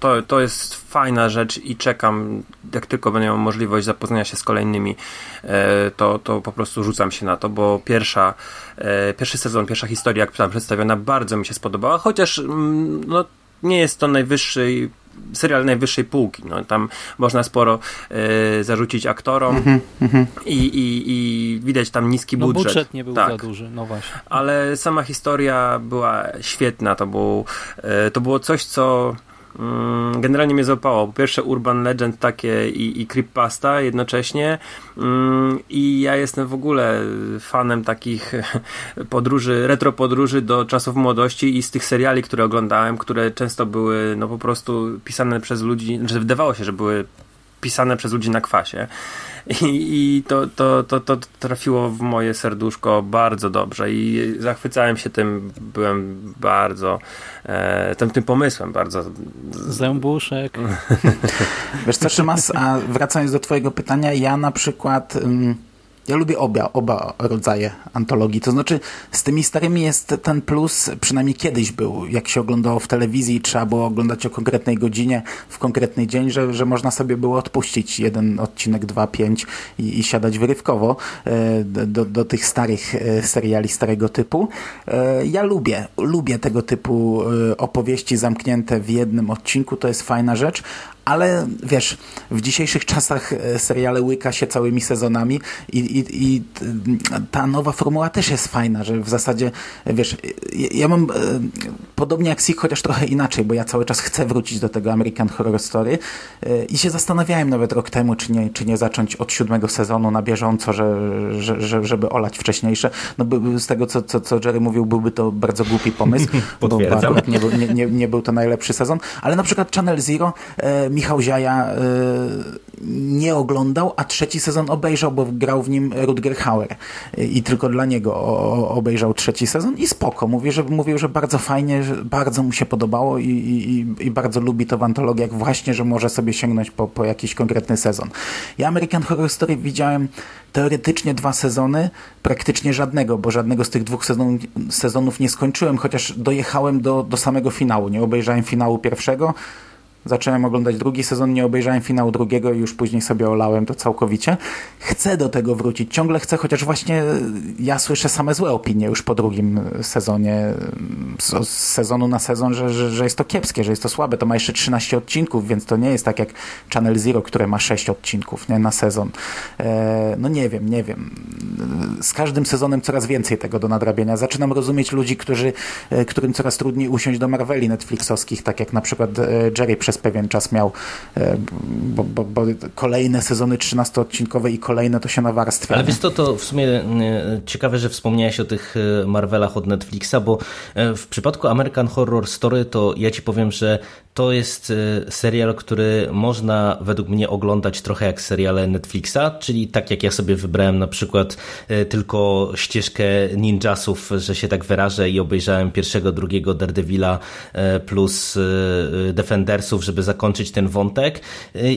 to, to jest fajna rzecz i czekam, jak tylko będę miał możliwość zapoznania się z kolejnymi, e, to, to po prostu rzucam się na to, bo pierwsza, e, pierwszy sezon, pierwsza historia, która tam przedstawiona, bardzo mi się spodobała, chociaż mm, no, nie jest to najwyższy serial najwyższej półki. No, tam można sporo e, zarzucić aktorom mm -hmm. I, i, i, widać tam niski no, budżet. budżet nie był tak. za duży, no właśnie. Ale sama historia była świetna. To, był, e, to było coś, co generalnie mnie złapało. Po pierwsze Urban Legend takie i, i jednocześnie mm, i ja jestem w ogóle fanem takich (laughs) podróży, retro podróży do czasów młodości i z tych seriali, które oglądałem, które często były no po prostu pisane przez ludzi, że znaczy wydawało się, że były pisane przez ludzi na kwasie. I, i to, to, to, to trafiło w moje serduszko bardzo dobrze i zachwycałem się tym, byłem bardzo e, tym, tym pomysłem bardzo. Zębuszek. (laughs) Wiesz co, Szymas, a wracając do twojego pytania, ja na przykład... Um ja lubię oba, oba rodzaje antologii. To znaczy, z tymi starymi jest ten plus, przynajmniej kiedyś był, jak się oglądało w telewizji, trzeba było oglądać o konkretnej godzinie, w konkretny dzień, że, że można sobie było odpuścić jeden odcinek, dwa, pięć i, i siadać wyrywkowo e, do, do tych starych e, seriali starego typu. E, ja lubię, lubię tego typu opowieści zamknięte w jednym odcinku, to jest fajna rzecz, ale wiesz, w dzisiejszych czasach e, seriale łyka się całymi sezonami i, i, i ta nowa formuła też jest fajna, że w zasadzie, wiesz, ja mam e, podobnie jak Sick, chociaż trochę inaczej, bo ja cały czas chcę wrócić do tego American Horror Story e, i się zastanawiałem nawet rok temu, czy nie, czy nie zacząć od siódmego sezonu na bieżąco, że, że, że żeby olać wcześniejsze. No z tego, co, co, co Jerry mówił, byłby to bardzo głupi pomysł, (laughs) bo nie, nie, nie, nie był to najlepszy sezon, ale na przykład Channel Zero Michał Ziaja nie oglądał, a trzeci sezon obejrzał, bo grał w nim Rutger Hauer i tylko dla niego obejrzał trzeci sezon i spoko. Mówi, że, mówił, że bardzo fajnie, że bardzo mu się podobało i, i, i bardzo lubi to w antologiach właśnie, że może sobie sięgnąć po, po jakiś konkretny sezon. Ja American Horror Story widziałem teoretycznie dwa sezony, praktycznie żadnego, bo żadnego z tych dwóch sezonów, sezonów nie skończyłem, chociaż dojechałem do, do samego finału. Nie obejrzałem finału pierwszego, Zacząłem oglądać drugi sezon, nie obejrzałem finału drugiego i już później sobie olałem to całkowicie. Chcę do tego wrócić, ciągle chcę, chociaż właśnie ja słyszę same złe opinie już po drugim sezonie, z, sezonu na sezon, że, że, że jest to kiepskie, że jest to słabe. To ma jeszcze 13 odcinków, więc to nie jest tak jak Channel Zero, które ma 6 odcinków nie, na sezon. E, no nie wiem, nie wiem. Z każdym sezonem coraz więcej tego do nadrabiania. Zaczynam rozumieć ludzi, którzy, e, którym coraz trudniej usiąść do Marveli Netflixowskich, tak jak na przykład e, Jerry przez przez pewien czas miał, e, bo, bo, bo kolejne sezony 13-odcinkowe i kolejne to się nawarstwia. Ale wiesz to, to w sumie e, ciekawe, że wspomniałeś o tych e, Marvelach od Netflixa, bo w przypadku American Horror Story to ja ci powiem, że to jest serial, który można według mnie oglądać trochę jak seriale Netflixa, czyli tak jak ja sobie wybrałem na przykład tylko ścieżkę ninjasów, że się tak wyrażę i obejrzałem pierwszego, drugiego Daredevila plus Defendersów, żeby zakończyć ten wątek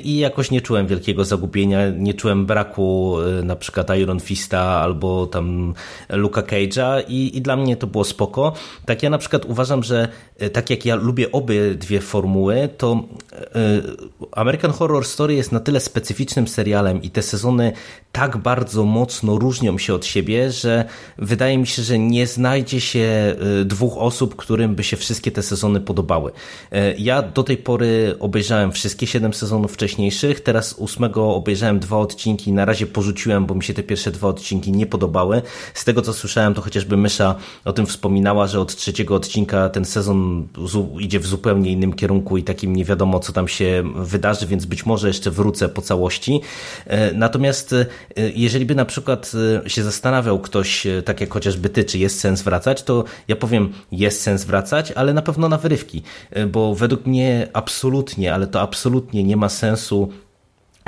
i jakoś nie czułem wielkiego zagubienia, nie czułem braku na przykład Iron Fista albo tam Luka Cage'a i, i dla mnie to było spoko. Tak ja na przykład uważam, że tak jak ja lubię obydwie formuły, to American Horror Story jest na tyle specyficznym serialem i te sezony tak bardzo mocno różnią się od siebie, że wydaje mi się, że nie znajdzie się dwóch osób, którym by się wszystkie te sezony podobały. Ja do tej pory obejrzałem wszystkie siedem sezonów wcześniejszych, teraz ósmego obejrzałem dwa odcinki, na razie porzuciłem, bo mi się te pierwsze dwa odcinki nie podobały. Z tego co słyszałem, to chociażby Mysza o tym wspominała, że od trzeciego odcinka ten sezon idzie w zupełnie innym kierunku i takim nie wiadomo co tam się wydarzy, więc być może jeszcze wrócę po całości. E, natomiast e, jeżeli by na przykład e, się zastanawiał ktoś, tak jak chociażby ty, czy jest sens wracać, to ja powiem, jest sens wracać, ale na pewno na wyrywki, bo według mnie absolutnie, ale to absolutnie nie ma sensu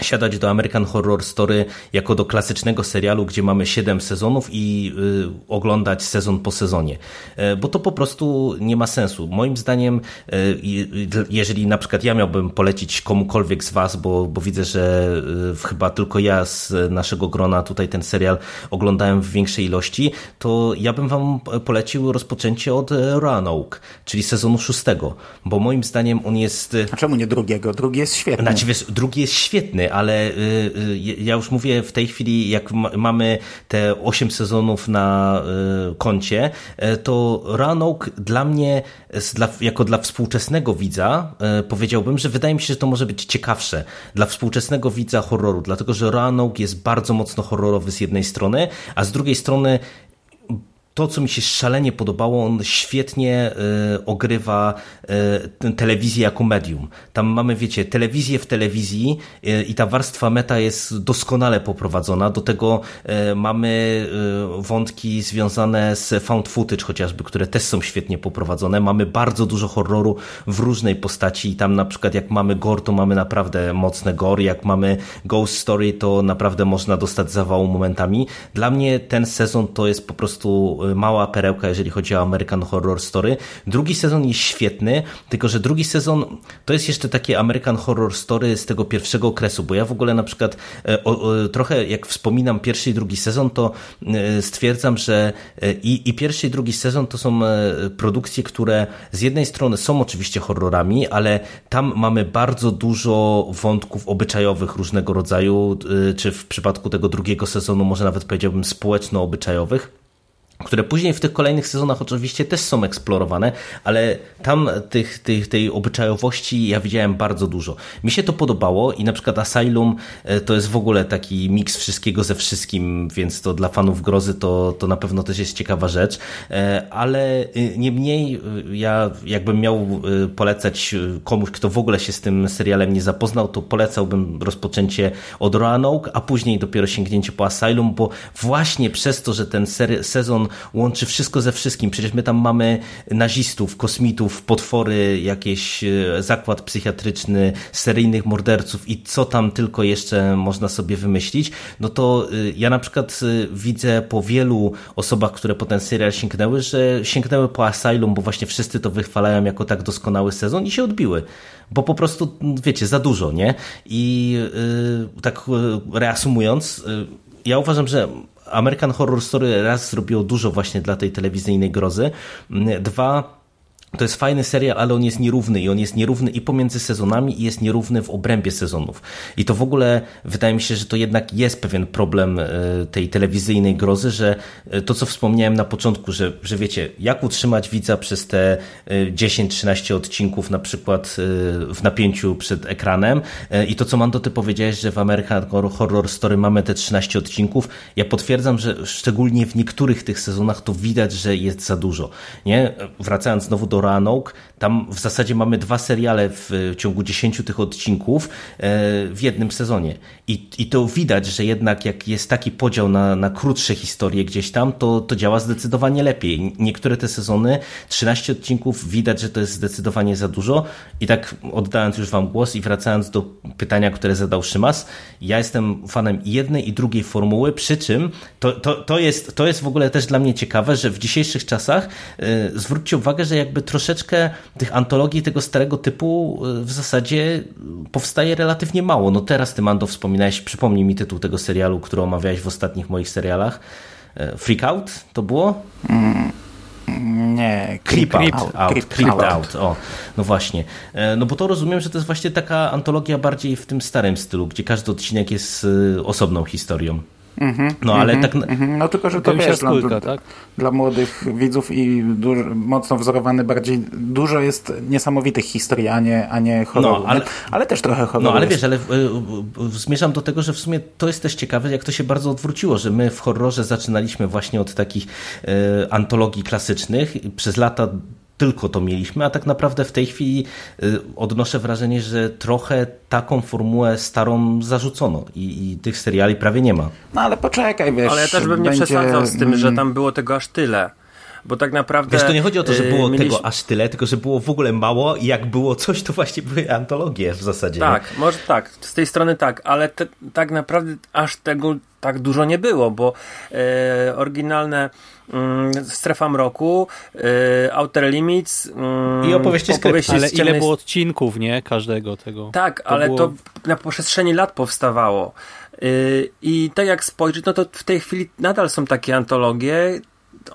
siadać do American Horror Story jako do klasycznego serialu, gdzie mamy 7 sezonów i y, oglądać sezon po sezonie, y, bo to po prostu nie ma sensu. Moim zdaniem, y, jeżeli na przykład ja miałbym polecić komukolwiek z Was, bo, bo widzę, że y, chyba tylko ja z naszego grona tutaj ten serial oglądałem w większej ilości, to ja bym Wam polecił rozpoczęcie od Roanoke, czyli sezonu szóstego, bo moim zdaniem on jest... A czemu nie drugiego? Drugi jest świetny. Znaczy wiesz, drugi jest świetny, ale y, y, ja już mówię w tej chwili, jak mamy te 8 sezonów na y, koncie, to Roanoke dla mnie, jako dla współczesnego widza, powiedziałbym, że wydaje mi się, że to może być ciekawsze. Dla współczesnego widza horroru, dlatego że Roanoke jest bardzo mocno horrorowy z jednej strony, a z drugiej strony to, co mi się szalenie podobało, on świetnie y, ogrywa y, telewizję jako medium. Tam mamy, wiecie, telewizję w telewizji y, i ta warstwa meta jest doskonale poprowadzona. Do tego mamy wątki związane z found footage chociażby, które też są świetnie poprowadzone. Mamy bardzo dużo horroru w różnej postaci i tam na przykład jak mamy gore, to mamy naprawdę mocne gore. Jak mamy ghost story, to naprawdę można dostać zawału momentami. Dla mnie ten sezon to jest po prostu mała perełka, jeżeli chodzi o American Horror Story. Drugi sezon jest świetny, tylko że drugi sezon to jest jeszcze takie American Horror Story z tego pierwszego okresu, bo ja w ogóle na przykład e, o, o, trochę jak wspominam pierwszy i drugi sezon, to e, stwierdzam, że e, i, i pierwszy i drugi sezon to są produkcje, które z jednej strony są oczywiście horrorami, ale tam mamy bardzo dużo wątków obyczajowych różnego rodzaju, czy w przypadku tego drugiego sezonu może nawet powiedziałbym społeczno-obyczajowych które później w tych kolejnych sezonach oczywiście też są eksplorowane, ale tam tych, tych, tej obyczajowości ja widziałem bardzo dużo. Mi się to podobało i na przykład Asylum e, to jest w ogóle taki miks wszystkiego ze wszystkim, więc to dla fanów grozy to, to na pewno też jest ciekawa rzecz, e, ale e, niemniej ja jakbym miał polecać komuś, kto w ogóle się z tym serialem nie zapoznał, to polecałbym rozpoczęcie od Roanoke, a później dopiero sięgnięcie po Asylum, bo właśnie przez to, że ten sezon łączy wszystko ze wszystkim. Przecież my tam mamy nazistów, kosmitów, potwory, jakieś e, zakład psychiatryczny, seryjnych morderców i co tam tylko jeszcze można sobie wymyślić. No to e, ja na przykład widzę po wielu osobach, które po ten serial sięgnęły, że sięgnęły po Asylum, bo właśnie wszyscy to wychwalają jako tak doskonały sezon i się odbiły bo po prostu, wiecie, za dużo, nie? I yy, tak reasumując, yy, ja uważam, że American Horror Story raz zrobiło dużo właśnie dla tej telewizyjnej grozy. Dwa, to jest fajny serial, ale on jest nierówny i on jest nierówny i pomiędzy sezonami i jest nierówny w obrębie sezonów. I to w ogóle wydaje mi się, że to jednak jest pewien problem e, tej telewizyjnej grozy, że e, to co wspomniałem na początku, że, że wiecie, jak utrzymać widza przez te 10-13 e, odcinków na przykład w napięciu przed ekranem i to co Mando ty powiedziałeś, że w American Horror Story mamy te 13 odcinków, ja potwierdzam, że szczególnie w niektórych tych sezonach to widać, że jest za dużo. Nie? Wracając znowu do Roanoke. Tam w zasadzie mamy dwa seriale w ciągu dziesięciu tych odcinków e, w jednym sezonie. I, I to widać, że jednak jak jest taki podział na, na krótsze historie gdzieś tam, to, to działa zdecydowanie lepiej. Niektóre te sezony, 13 odcinków, widać, że to jest zdecydowanie za dużo. I tak oddając już Wam głos i wracając do pytania, które zadał Szymas, ja jestem fanem jednej i drugiej formuły, przy czym to, to, to, jest, to jest w ogóle też dla mnie ciekawe, że w dzisiejszych czasach yy, zwróćcie uwagę, że jakby troszeczkę tych antologii tego starego typu y, w zasadzie powstaje relatywnie mało. No teraz ty, Mando, wspominałeś, przypomnij mi tytuł tego serialu, który omawiałeś w ostatnich moich serialach. E, Freak Out to było? Mm. Nie, Creep, creep Out. out, creep, creep out. out. O, no właśnie. E, no bo to rozumiem, że to jest właśnie taka antologia bardziej w tym starym stylu, gdzie każdy odcinek jest osobną historią. Mm-hmm, no ale mm-hmm, tak. Mm-hmm. No tylko, że to wiesz, skórka, dla, tak? dla młodych widzów i dużo, mocno wzorowany bardziej. Dużo jest niesamowitych historii, a nie, a nie horroru. No, ale, ale też trochę horroru. No ale jest. wiesz, ale y, zmierzam do tego, że w sumie to jest też ciekawe, jak to się bardzo odwróciło, że my w horrorze zaczynaliśmy właśnie od takich y, antologii klasycznych. Przez lata tylko to mieliśmy, a tak naprawdę w tej chwili y, odnoszę wrażenie, że trochę taką formułę starą zarzucono i, i tych seriali prawie nie ma. No ale poczekaj, wiesz. Ale ja też bym nie będzie... przesadzał z tym, że mm. tam było tego aż tyle. Bo tak naprawdę. Wiesz, to nie chodzi o to, że było mieliś... tego aż tyle, tylko że było w ogóle mało i jak było coś, to właśnie były antologie w zasadzie. Tak, nie? może tak, z tej strony tak, ale te, tak naprawdę aż tego tak dużo nie było, bo e, oryginalne mm, Strefa Mroku, e, Outer Limits mm, i opowieści, opowieści Ale ile było odcinków, nie? Każdego tego. Tak, to ale było... to na przestrzeni lat powstawało. I tak jak spojrzeć, no to w tej chwili nadal są takie antologie,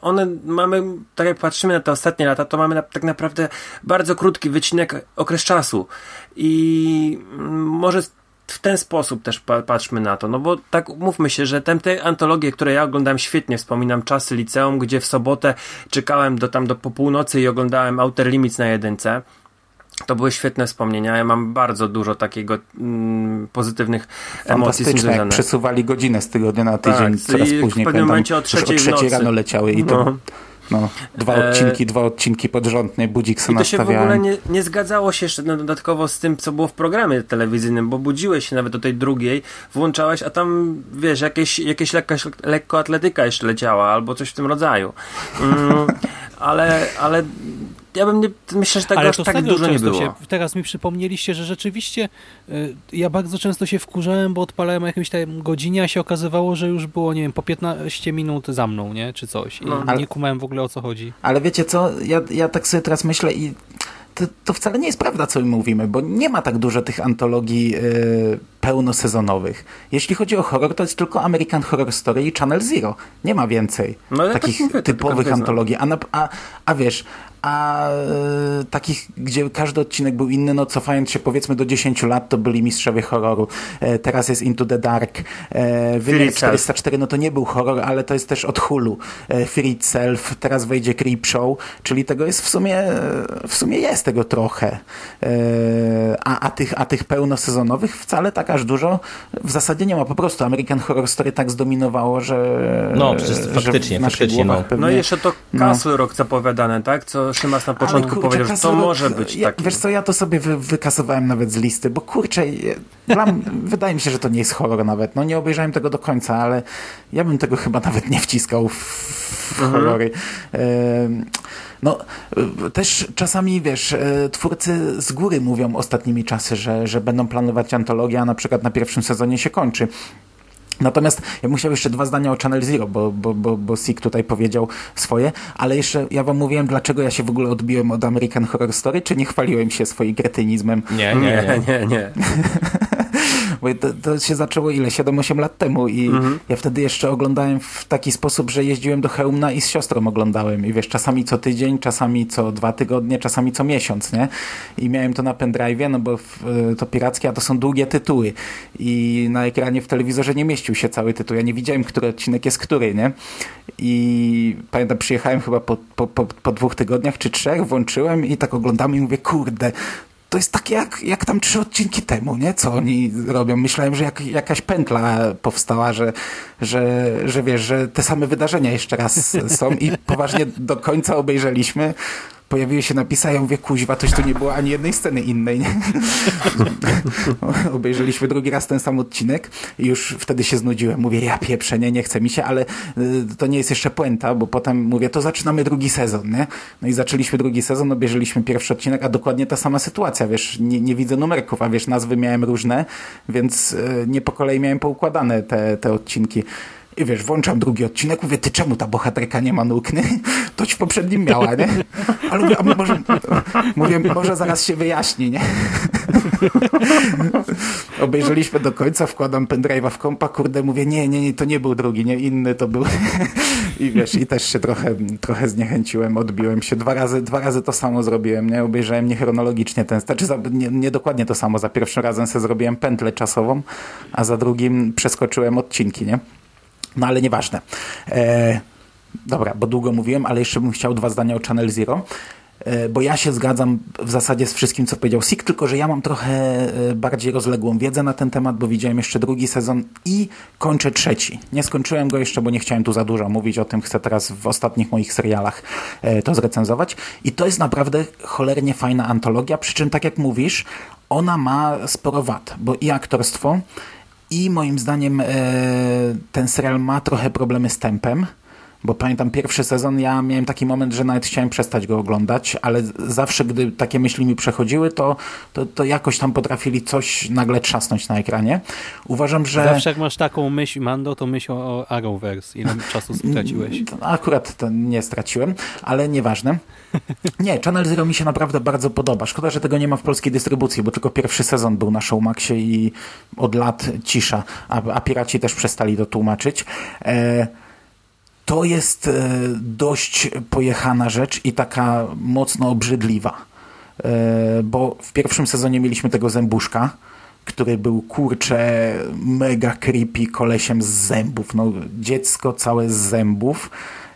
one mamy, tak jak patrzymy na te ostatnie lata, to mamy na, tak naprawdę bardzo krótki wycinek, okres czasu. I mm, może w ten sposób też patrzmy na to, no bo tak mówmy się, że te, te antologie, które ja oglądałem świetnie, wspominam czasy liceum, gdzie w sobotę czekałem do tam do po północy i oglądałem Outer Limits na jedynce. To były świetne wspomnienia. Ja mam bardzo dużo takiego mm, pozytywnych emocji związanych. przesuwali godzinę z tygodnia na tydzień, tak, coraz później. W pewnym momencie o trzeciej, o trzeciej rano leciały i to... No. No, dwa e, odcinki, e... dwa odcinki pod rząd, nie? Budzik sobie I to się w ogóle nie, nie zgadzało się jeszcze dodatkowo z tym, co było w programie telewizyjnym, bo budziłeś się nawet do tej drugiej, włączałeś, a tam, wiesz, jakieś, jakieś lekko, lekkoatletyka jeszcze leciała, albo coś w tym rodzaju. Mm, (laughs) ale, ale ja bym nie, myślę, że tego Ale aż tak dużo nie było. Się, teraz mi przypomnieliście, że rzeczywiście y, ja bardzo często się wkurzałem, bo odpalałem o jakimś tam godzinie, a się okazywało, że już było, nie wiem, po 15 minut za mną, nie? Czy coś. I no, nie kumałem w ogóle o co chodzi. Ale wiecie co, ja, ja tak sobie teraz myślę i to, to, wcale nie jest prawda, co my mówimy, bo nie ma tak dużo tych antologii yy, pełnosezonowych. Jeśli chodzi o horror, to jest tylko American Horror Story i Channel Zero. Nie ma więcej no, takich tak mówię, typowych antologii. A, a, a wiesz, a e, takich, gdzie każdy odcinek był inny, no cofając się powiedzmy do 10 lat, to byli mistrzowie horroru. E, teraz jest Into the Dark. E, Wymiar 404, no to nie był horror, ale to jest też od Hulu. E, Fear Itself, teraz wejdzie Creep Show, czyli tego jest w sumie, w sumie jest tego trochę. E, a, a, tych, a tych pełnosezonowych wcale tak aż dużo w zasadzie nie ma. Po prostu American Horror Story tak zdominowało, że No, przecież faktycznie, faktycznie, no. pewnie- No i jeszcze to Castle Rock zapowiadane, tak? Co Szymas na początku kurczę, powiedział, że to może być ja, taki. Wiesz co, ja to sobie wy, wykasowałem nawet z listy, bo kurczę, dla, (laughs) wydaje mi się, że to nie jest horror nawet. No nie obejrzałem tego do końca, ale ja bym tego chyba nawet nie wciskał w, w horrory. Em, No, y, też czasami, wiesz, y, twórcy z góry mówią ostatnimi czasy, że, że będą planować antologię, a na przykład na pierwszym sezonie się kończy. Natomiast ja bym chciał jeszcze dwa zdania o Channel Zero, bo, bo, bo, bo Sik tutaj powiedział swoje, ale jeszcze ja wam mówiłem, dlaczego ja się w ogóle odbiłem od American Horror Story, czy nie chwaliłem się swoim kretynizmem? Nie, Nie, nie, nie. (laughs) Bo to, to się zaczęło ile? 7-8 lat temu i ja wtedy jeszcze oglądałem w taki sposób, że jeździłem do Chełmna i z siostrą oglądałem i wiesz, czasami co tydzień, czasami co dwa tygodnie, czasami co miesiąc, nie? I miałem to na pendrive'ie, no bo y, to pirackie, a to są długie tytuły i na ekranie w telewizorze nie mieścił się cały tytuł, ja nie widziałem, który odcinek jest który, nie? I pamiętam, przyjechałem chyba po, po, po, po dwóch tygodniach czy trzech, włączyłem i tak oglądam i mówię, kurde, to jest takie jak, jak tam trzy odcinki temu, nie? Co oni robią. Myślałem, że jak, jakaś pętla powstała, że, że, że wiesz, że te same wydarzenia jeszcze raz są i poważnie do końca obejrzeliśmy. Pojawiły się napisy, a ja mówię, kuźwa, toś tu nie było ani jednej sceny innej, nie? (laughs) Obejrzeliśmy drugi raz ten sam odcinek i już wtedy się znudziłem. Mówię, ja pieprzę, nie, nie chce mi się, ale y, to nie jest jeszcze puenta, bo potem mówię, to zaczynamy drugi sezon, nie? No i zaczęliśmy drugi sezon, obejrzeliśmy pierwszy odcinek, a dokładnie ta sama sytuacja, wiesz, nie, nie widzę numerków, a wiesz, nazwy miałem różne, więc y, nie po kolei miałem poukładane te, te odcinki. I wiesz, włączam drugi odcinek, mówię, ty czemu ta bohaterka nie ma nóg? To ci w poprzednim miała, nie? Ale mówię, a może, mówię, może zaraz się wyjaśni, nie? Obejrzeliśmy do końca, wkładam pendrive'a w kompa, kurde, mówię, nie, nie, nie, to nie był drugi, nie, inny to był. I wiesz, i też się trochę, trochę zniechęciłem, odbiłem się. Dwa razy, dwa razy to samo zrobiłem, nie? Obejrzałem niechronologicznie ten, znaczy nie, nie dokładnie to samo. Za pierwszym razem sobie zrobiłem pętlę czasową, a za drugim przeskoczyłem odcinki, nie? No ale nieważne. E, dobra, bo długo mówiłem, ale jeszcze bym chciał dwa zdania o Channel Zero. E, Bo ja się zgadzam w zasadzie z wszystkim, co powiedział Sik, tylko że ja mam trochę e, bardziej rozległą wiedzę na ten temat, bo widziałem jeszcze drugi sezon i kończę trzeci. Nie skończyłem go jeszcze, bo nie chciałem tu za dużo mówić o tym. Chcę teraz w ostatnich moich serialach e, to zrecenzować. I to jest naprawdę cholernie fajna antologia, przy czym tak jak mówisz, ona ma sporo wad, bo i aktorstwo, i moim zdaniem e, ten serial ma trochę problemy z tempem. Bo pamiętam pierwszy sezon, ja miałem taki moment, że nawet chciałem przestać go oglądać, ale zawsze, gdy takie myśli mi przechodziły, to, to, to jakoś tam potrafili coś nagle trzasnąć na ekranie. Uważam, że... Zawsze jak masz taką myśl, Mando, to myśl o Arrowverse. Ile czasu (laughs) straciłeś? Akurat nie straciłem, ale nieważne. (laughs) Nie, Channel Zero mi się naprawdę bardzo podoba. Szkoda, że tego nie ma w polskiej dystrybucji, bo tylko pierwszy sezon był na Showmaxie i od lat cisza, a, a piraci też przestali to tłumaczyć. E, to jest e, dość pojechana rzecz i taka mocno obrzydliwa. E, bo w pierwszym sezonie mieliśmy tego zębuszka, który był kurczę mega creepy kolesiem z zębów. No, dziecko całe z zębów.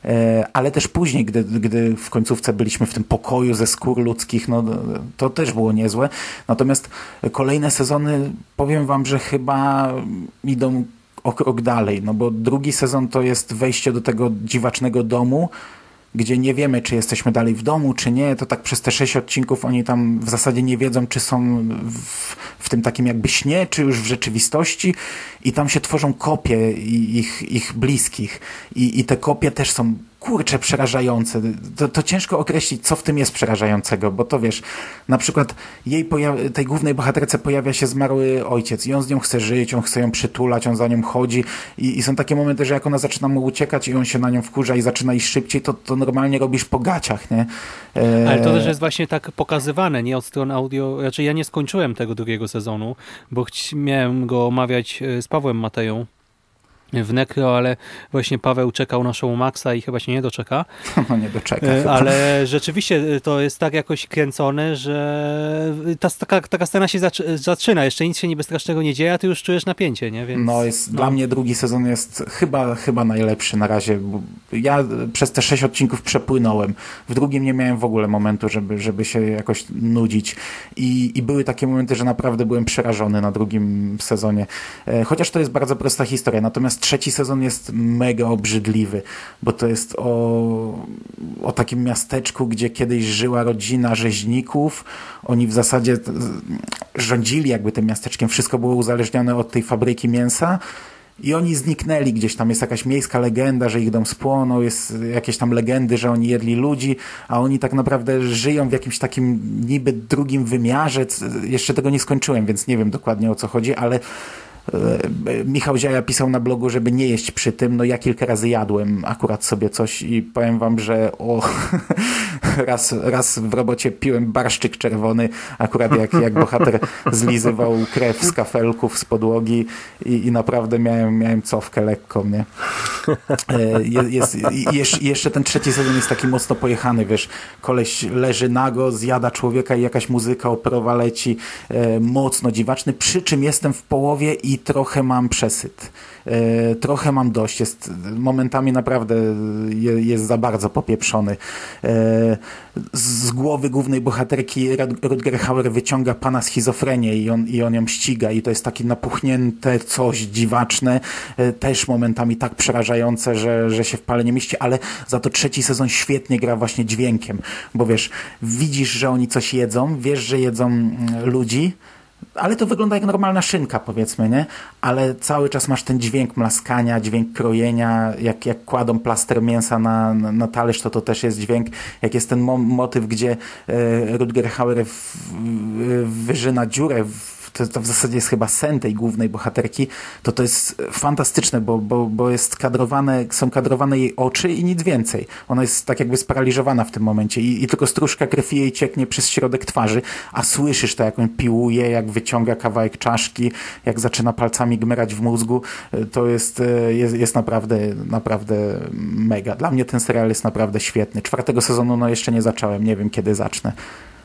E, Ale też później, gdy, gdy w końcówce byliśmy w tym pokoju ze skór ludzkich, no to też było niezłe. Natomiast kolejne sezony, powiem wam, że chyba idą o krok dalej, no bo drugi sezon to jest wejście do tego dziwacznego domu, gdzie nie wiemy, czy jesteśmy dalej w domu, czy nie, to tak przez te sześć odcinków oni tam w zasadzie nie wiedzą, czy są w, w tym takim jakby śnie, czy już w rzeczywistości. I tam się tworzą kopie ich, ich bliskich. I, i te kopie też są kurcze przerażające. To, to ciężko określić, co w tym jest przerażającego, bo to wiesz, na przykład jej tej głównej bohaterce pojawia się zmarły ojciec i on z nią chce żyć, on chce ją przytulać, on za nią chodzi i, i są takie momenty, że jak ona zaczyna mu uciekać i on się na nią wkurza i zaczyna iść szybciej, to, to normalnie robisz po gaciach, nie? E, Ale to też jest właśnie tak pokazywane, nie od strony audio. Raczej ja nie skończyłem tego drugiego sezonu, bo miałem go omawiać e, z Pawłem Mateją w Necro, ale właśnie Paweł czekał na show Maxa i chyba się nie doczeka. (laughs) No nie doczeka. E, chyba. Ale rzeczywiście to jest tak jakoś kręcone, że ta, taka, taka scena się zaczy- zaczyna, jeszcze nic się niby strasznego nie dzieje, a ty już czujesz napięcie, nie? Więc, No, jest, dla mnie drugi sezon jest chyba, chyba najlepszy na razie. Ja przez te sześć odcinków przepłynąłem. W drugim nie miałem w ogóle momentu, żeby, żeby się jakoś nudzić. I, I były takie momenty, że naprawdę byłem przerażony na drugim sezonie. E, Chociaż to jest bardzo prosta historia. Natomiast trzeci sezon jest mega obrzydliwy, bo to jest o, o takim miasteczku, gdzie kiedyś żyła rodzina rzeźników. Oni w zasadzie rządzili jakby tym miasteczkiem. Wszystko było uzależnione od tej fabryki mięsa. I oni zniknęli gdzieś tam. Jest jakaś miejska legenda, że ich dom spłonął, jest jakieś tam legendy, że oni jedli ludzi, a oni tak naprawdę żyją w jakimś takim niby drugim wymiarze. Jeszcze tego nie skończyłem, więc nie wiem dokładnie o co chodzi, ale Michał Ziaja pisał na blogu, żeby nie jeść przy tym. No ja kilka razy jadłem akurat sobie coś i powiem wam, że o, (laughs) raz, raz w robocie piłem barszczyk czerwony, akurat jak, jak bohater zlizywał krew z kafelków z podłogi i, i naprawdę miałem, miałem cofkę lekką, nie? E, je- Jest, i jeszcze, ten trzeci sezon jest taki mocno pojechany, wiesz, koleś leży nago, zjada człowieka i jakaś muzyka operowa leci, e, mocno dziwaczny, przy czym jestem w połowie i trochę mam przesyt. E, Trochę mam dość, jest momentami naprawdę je- jest za bardzo popieprzony. E, Z głowy głównej bohaterki Rutger Hauer wyciąga pana schizofrenię i on, i on ją ściga. I to jest takie napuchnięte coś dziwaczne, e, też momentami tak przerażające, że, że się w pale nie mieści, ale za to trzeci sezon świetnie gra właśnie dźwiękiem, bo wiesz, widzisz, że oni coś jedzą, wiesz, że jedzą mm, ludzi, ale to wygląda jak normalna szynka, powiedzmy, nie? Ale cały czas masz ten dźwięk mlaskania, dźwięk krojenia, jak, jak kładą plaster mięsa na, na, talerz, to to też jest dźwięk. Jak jest ten mo motyw, gdzie e, Hauer w, w, wyżyna dziurę w to, to w zasadzie jest chyba sen tej głównej bohaterki, to to jest fantastyczne, bo, bo, bo jest kadrowane, są kadrowane jej oczy i nic więcej. Ona jest tak jakby sparaliżowana w tym momencie i, i tylko stróżka krwi jej cieknie przez środek twarzy, a słyszysz to, jak on piłuje, jak wyciąga kawałek czaszki, jak zaczyna palcami gmerać w mózgu. To jest, jest, jest naprawdę, naprawdę mega. Dla mnie ten serial jest naprawdę świetny. Czwartego sezonu no jeszcze nie zacząłem, nie wiem kiedy zacznę.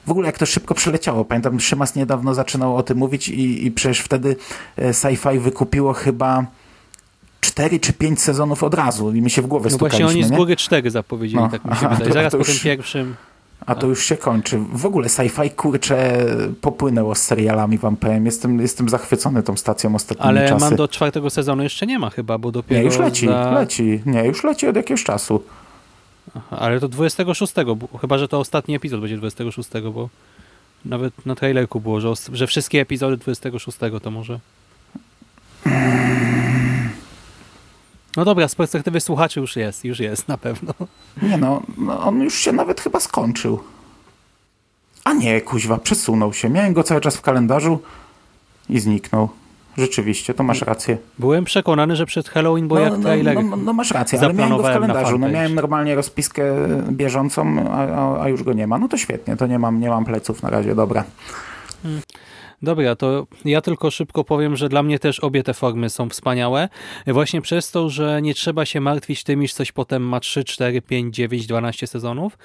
W ogóle jak to szybko przeleciało. Pamiętam, Szymas niedawno zaczynał o tym mówić i, i przecież wtedy e, sci-fi wykupiło chyba cztery czy pięć sezonów od razu i my się w głowę No właśnie oni z nie? góry cztery zapowiedzieli, No. tak mi się (laughs) Aha, wydaje. Zaraz to po tym pierwszym A to już się kończy. W ogóle sci-fi kurczę popłynęło z serialami, wam powiem. Jestem, jestem zachwycony tą stacją ostatnimi Ale czasy. Mando czwartego sezonu jeszcze nie ma chyba, bo dopiero Nie, już leci, za... leci. Nie, już leci od jakiegoś czasu. Ale to 26, bo, chyba że to ostatni epizod będzie 26, bo nawet na trailerku było, że, że wszystkie epizody 26 to może. No dobra, z perspektywy słuchaczy już jest, już jest na pewno. Nie no, no, on już się nawet chyba skończył. A nie, kuźwa, przesunął się. Miałem go cały czas w kalendarzu i zniknął. Rzeczywiście, to masz rację. Byłem przekonany, że przed Halloween, bo no, jak trailer no, no, no masz rację, ale miałem go w kalendarzu. No, miałem normalnie rozpiskę bieżącą, a, a, już go nie ma. No to świetnie, to nie mam, nie mam pleców na razie, dobra. Dobra, to ja tylko szybko powiem, że dla mnie też obie te formy są wspaniałe. Właśnie przez to, że nie trzeba się martwić tym, iż coś potem ma 3, 4, 5, 9, 12 sezonów.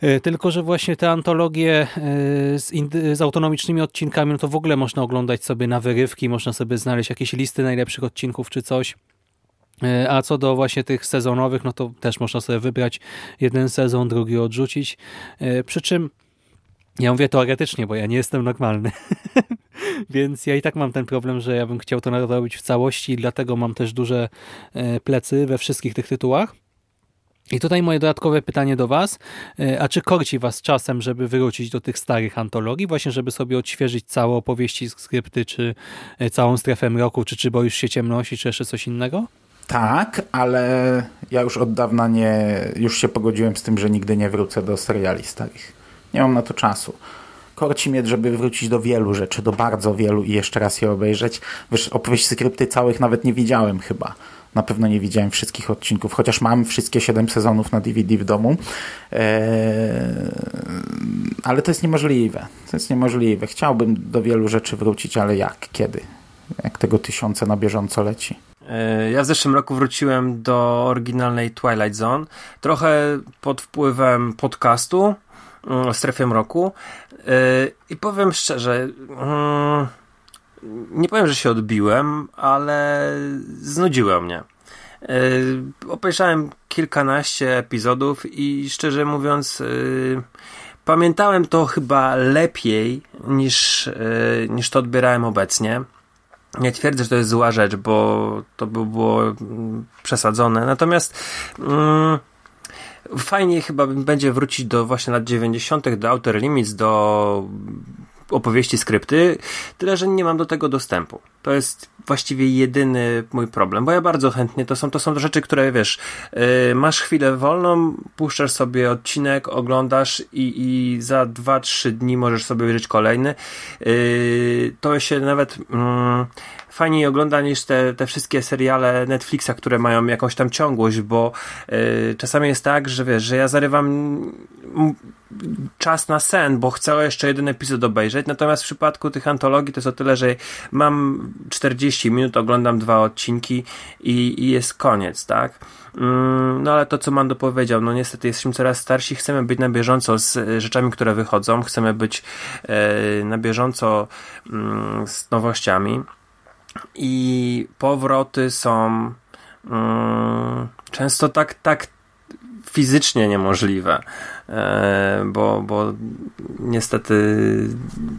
E, Tylko, że właśnie te antologie e, z, z autonomicznymi odcinkami, no to w ogóle można oglądać sobie na wyrywki, można sobie znaleźć jakieś listy najlepszych odcinków czy coś. E, A co do właśnie tych sezonowych, no to też można sobie wybrać jeden sezon, drugi odrzucić. Przy czym ja mówię teoretycznie, bo ja nie jestem normalny. (laughs) Więc ja i tak mam ten problem, że ja bym chciał to nadrobić w całości, dlatego mam też duże plecy we wszystkich tych tytułach. I tutaj moje dodatkowe pytanie do Was. E, A czy korci Was czasem, żeby wrócić do tych starych antologii, właśnie żeby sobie odświeżyć całe opowieści, skrypty, czy e, całą strefę mroku, czy czy boisz się ciemności, czy jeszcze coś innego? Tak, ale ja już od dawna nie, już się pogodziłem z tym, że nigdy nie wrócę do seriali starych. Nie mam na to czasu. Korci mnie, żeby wrócić do wielu rzeczy, do bardzo wielu i jeszcze raz je obejrzeć. Wiesz, opowieść skrypty całych nawet nie widziałem chyba. Na pewno nie widziałem wszystkich odcinków, chociaż mam wszystkie siedem sezonów na DVD w domu. Eee, ale to jest niemożliwe. To jest niemożliwe. Chciałbym do wielu rzeczy wrócić, ale jak? Kiedy? Jak tego tysiące na bieżąco leci? E, ja w zeszłym roku wróciłem do oryginalnej Twilight Zone, trochę pod wpływem podcastu mm, o strefie mroku e, i powiem szczerze, mm, nie powiem, że się odbiłem, ale znudziło mnie. Obejrzałem kilkanaście epizodów i szczerze mówiąc pamiętałem to chyba lepiej niż, niż to odbierałem obecnie. Nie twierdzę, że to jest zła rzecz, bo to by było mm, przesadzone. Natomiast mm, fajnie chyba będzie wrócić do właśnie lat 90., do Outer Limits, do opowieści, skrypty, tyle, że nie mam do tego dostępu. To jest właściwie jedyny mój problem, bo ja bardzo chętnie, to są, to są rzeczy, które wiesz, yy, masz chwilę wolną, puszczasz sobie odcinek, oglądasz i, i za 2-3 dni możesz sobie obejrzeć kolejny. Yy, to się nawet... Yy, fajniej ogląda niż te, te wszystkie seriale Netflixa, które mają jakąś tam ciągłość, bo yy, czasami jest tak, że wiesz, że ja zarywam czas na sen, bo chcę jeszcze jeden epizod obejrzeć, natomiast w przypadku tych antologii to jest o tyle, że mam 40 minut, oglądam dwa odcinki i, i jest koniec, tak? Mm, no ale to, co Mando powiedział, no niestety jesteśmy coraz starsi, chcemy być na bieżąco z rzeczami, które wychodzą, chcemy być e, na bieżąco mm, z nowościami. I powroty są mm, często tak, tak fizycznie niemożliwe. E, bo, bo niestety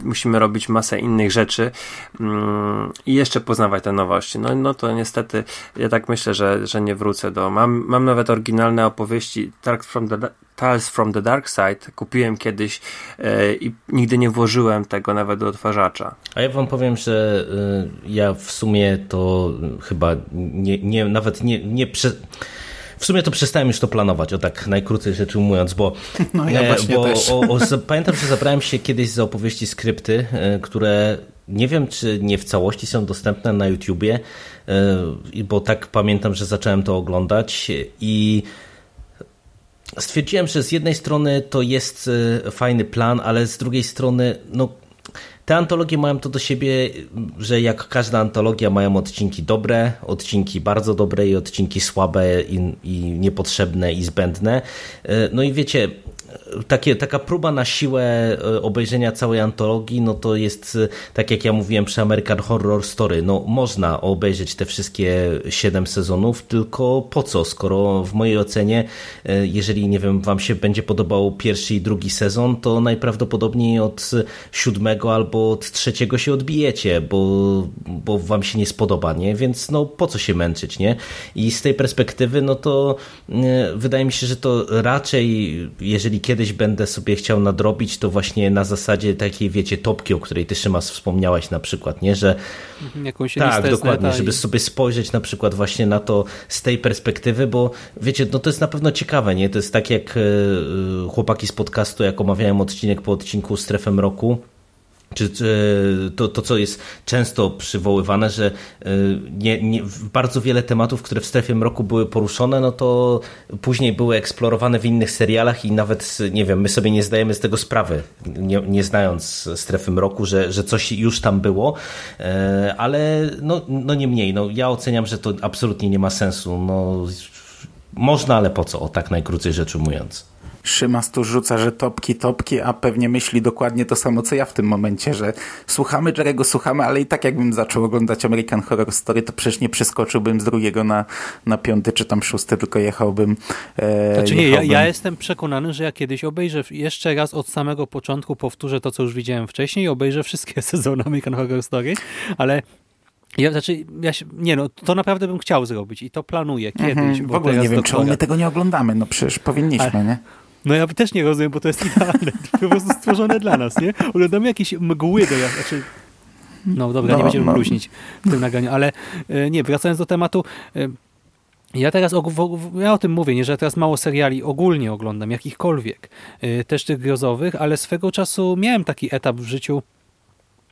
musimy robić masę innych rzeczy mm, i jeszcze poznawać te nowości. No, no to niestety ja tak myślę, że, że nie wrócę do. Mam, mam nawet oryginalne opowieści from the, Tales from the Dark Side. Kupiłem kiedyś e, i nigdy nie włożyłem tego nawet do odtwarzacza. A ja wam powiem, że y, ja w sumie to chyba nie, nie nawet nie, nie prze w sumie to przestałem już to planować, o tak najkrócej rzecz ujmując, bo, (laughs) no ja e, bo. O, o, pamiętam, że zabrałem się kiedyś za opowieści skrypty, e, które nie wiem, czy nie w całości są dostępne na YouTubie, e, bo tak pamiętam, że zacząłem to oglądać i stwierdziłem, że z jednej strony to jest fajny plan, ale z drugiej strony, no te antologie mają to do siebie, że jak każda antologia mają odcinki dobre, odcinki bardzo dobre i odcinki słabe i, i niepotrzebne i zbędne. E, no i wiecie, takie, taka próba na siłę e, obejrzenia całej antologii, no to jest, e, tak jak ja mówiłem przy American Horror Story, no można obejrzeć te wszystkie siedem sezonów, tylko po co, skoro w mojej ocenie, e, jeżeli, nie wiem, wam się będzie podobał pierwszy i drugi sezon, to najprawdopodobniej od siódmego albo od trzeciego się odbijecie, bo, bo wam się nie spodoba, nie? Więc no po co się męczyć, nie? I z tej perspektywy, no to wydaje mi się, że to raczej, jeżeli kiedyś będę sobie chciał nadrobić, to właśnie na zasadzie takiej, wiecie, topki, o której ty Szymas wspomniałeś na przykład, nie, że mhm, Jakąś tak, dokładnie, żeby sobie spojrzeć na przykład właśnie na to z tej perspektywy, bo wiecie, no to jest na pewno ciekawe, nie, to jest tak jak e, chłopaki z podcastu, jak omawiałem odcinek po odcinku Strefem Roku, czy, to, to, co jest często przywoływane, że e, nie, nie, bardzo wiele tematów, które w strefie mroku były poruszone, no to później były eksplorowane w innych serialach i nawet, nie wiem, my sobie nie zdajemy z tego sprawy, nie, nie znając strefy mroku, że, że coś już tam było, e, ale no, no nie mniej, no ja oceniam, że to absolutnie nie ma sensu, no można, ale po co, o tak najkrócej rzecz ujmując. Szymas tu rzuca, że topki, topki, a pewnie myśli dokładnie to samo, co ja w tym momencie, że słuchamy Jerego, słuchamy, ale i tak jakbym zaczął oglądać American Horror Story, to przecież nie przeskoczyłbym z drugiego na, na piąty czy tam szósty, tylko jechałbym. E, znaczy nie, jechałbym. Ja, ja, jestem przekonany, że ja kiedyś obejrzę jeszcze raz od samego początku, powtórzę to, co już widziałem wcześniej i obejrzę wszystkie (laughs) sezony American Horror Story, ale ja, znaczy, ja się, nie no, to naprawdę bym chciał zrobić i to planuję kiedyś. Mhm, w ogóle nie wiem, czemu my tego nie oglądamy, no przecież powinniśmy, ale, nie? No ja też nie rozumiem, bo to jest (laughs) idealne, po prostu stworzone dla nas, nie? Oglądamy jakieś mgły do znaczy, no dobra, no, nie będziemy no. bluźnić w tym nagraniu, ale e, nie, wracając do tematu, e, ja teraz o, ja o tym mówię, nie, że teraz mało seriali ogólnie oglądam, jakichkolwiek, e, też tych grozowych, ale swego czasu miałem taki etap w życiu,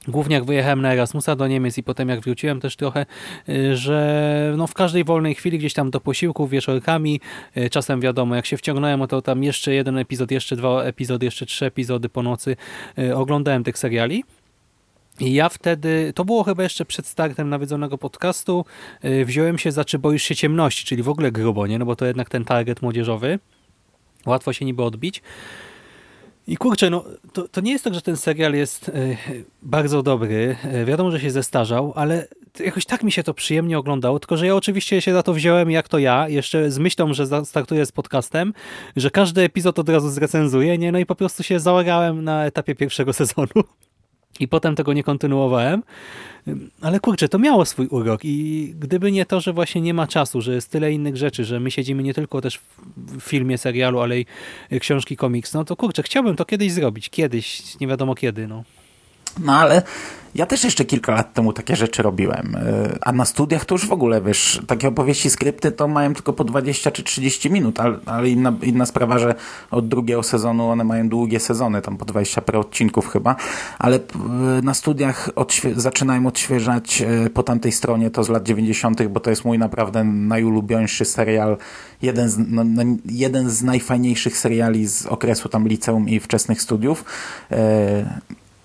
Głównie jak wyjechałem na Erasmusa do Niemiec i potem jak wróciłem też trochę, y, że no w każdej wolnej chwili gdzieś tam do posiłku, wieczorkami, y, czasem wiadomo, jak się wciągnąłem, to tam jeszcze jeden epizod, jeszcze dwa epizody, jeszcze trzy epizody po nocy y, oglądałem tych seriali. I ja wtedy, to było chyba jeszcze przed startem nawiedzonego podcastu, wziąłem się za Czy boisz się ciemności, czyli w ogóle grubo, nie? No bo to jednak ten target młodzieżowy. Łatwo się niby odbić. I kurczę, no to, to nie jest tak, że ten serial jest y, bardzo dobry. Y, wiadomo, że się zestarzał, ale jakoś tak mi się to przyjemnie oglądało, tylko że ja oczywiście się za to wziąłem, jak to ja, jeszcze z myślą, że startuję z podcastem, że każdy epizod od razu zrecenzuję, nie? No i po prostu się załagałem na etapie pierwszego (laughs) sezonu. I potem tego nie kontynuowałem. Ale kurczę, to miało swój urok i gdyby nie to, że właśnie nie ma czasu, że jest tyle innych rzeczy, że my siedzimy nie tylko też w filmie, serialu, ale i książki, komiks, no to kurczę, chciałbym to kiedyś zrobić. Kiedyś, nie wiadomo kiedy, no. No ale ja też jeszcze kilka lat temu takie rzeczy robiłem. E, a na studiach to już w ogóle, wiesz, takie opowieści, skrypty to mają tylko po 20 czy 30 minut, ale, ale inna, inna sprawa, że od drugiego sezonu one mają długie sezony, tam po 20 parę odcinków chyba, ale e, na studiach odświe zaczynałem odświeżać e, po tamtej stronie to z lat 90., bo to jest mój naprawdę najulubieńszy serial, jeden z, no, no, jeden z najfajniejszych seriali z okresu tam liceum i wczesnych studiów.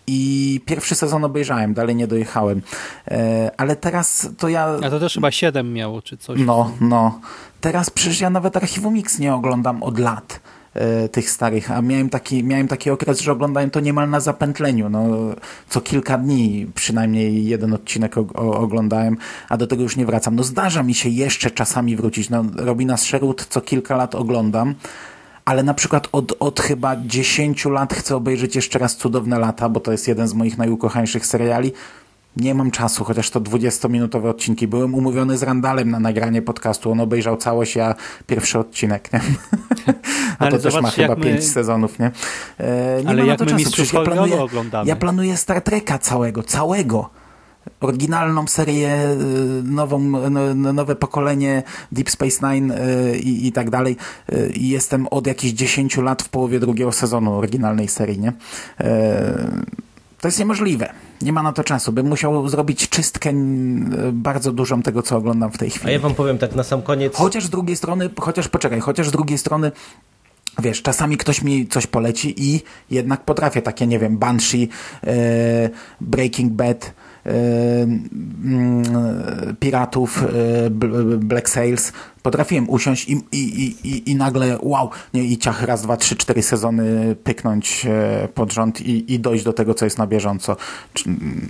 I pierwszy sezon obejrzałem, dalej nie dojechałem. E, ale teraz to ja... A to też chyba 7 miało, czy coś. No, no. Teraz przecież ja nawet Archiwum Mix nie oglądam od lat e, tych starych, a miałem taki, miałem taki okres, że oglądałem to niemal na zapętleniu. No, co kilka dni przynajmniej jeden odcinek oglądałem, a do tego już nie wracam. No zdarza mi się jeszcze czasami wrócić. No, Robina Sherwood co kilka lat oglądam, ale na przykład od, od chyba 10 lat chcę obejrzeć jeszcze raz Cudowne Lata, bo to jest jeden z moich najukochańszych seriali. Nie mam czasu, chociaż to 20-minutowe odcinki. Byłem umówiony z Randalem na nagranie podcastu. On obejrzał całość, ja pierwszy odcinek, nie? A (laughs) to też ma chyba my... pięć sezonów, nie? E, nie Ale jak my czasu. ja planuję. Ja planuję Star Treka całego, całego oryginalną serię, y, nową, nowe pokolenie Deep Space Nine y, i, i tak dalej. Y, I jestem od jakichś 10 lat w połowie drugiego sezonu oryginalnej serii, nie? To jest niemożliwe. Nie ma na to czasu. Bym musiał zrobić czystkę bardzo dużą tego, co oglądam w tej chwili. A ja wam powiem tak na sam koniec. Chociaż z drugiej strony, chociaż poczekaj, chociaż z drugiej strony Wiesz, czasami ktoś mi coś poleci i jednak potrafię takie, nie wiem, Banshee, Breaking Bad, piratów Black Sails potrafiłem usiąść i, i, i, i nagle wow, nie, i ciach raz, dwa, trzy, cztery sezony pyknąć e, pod rząd i, i dojść do tego, co jest na bieżąco. Mm,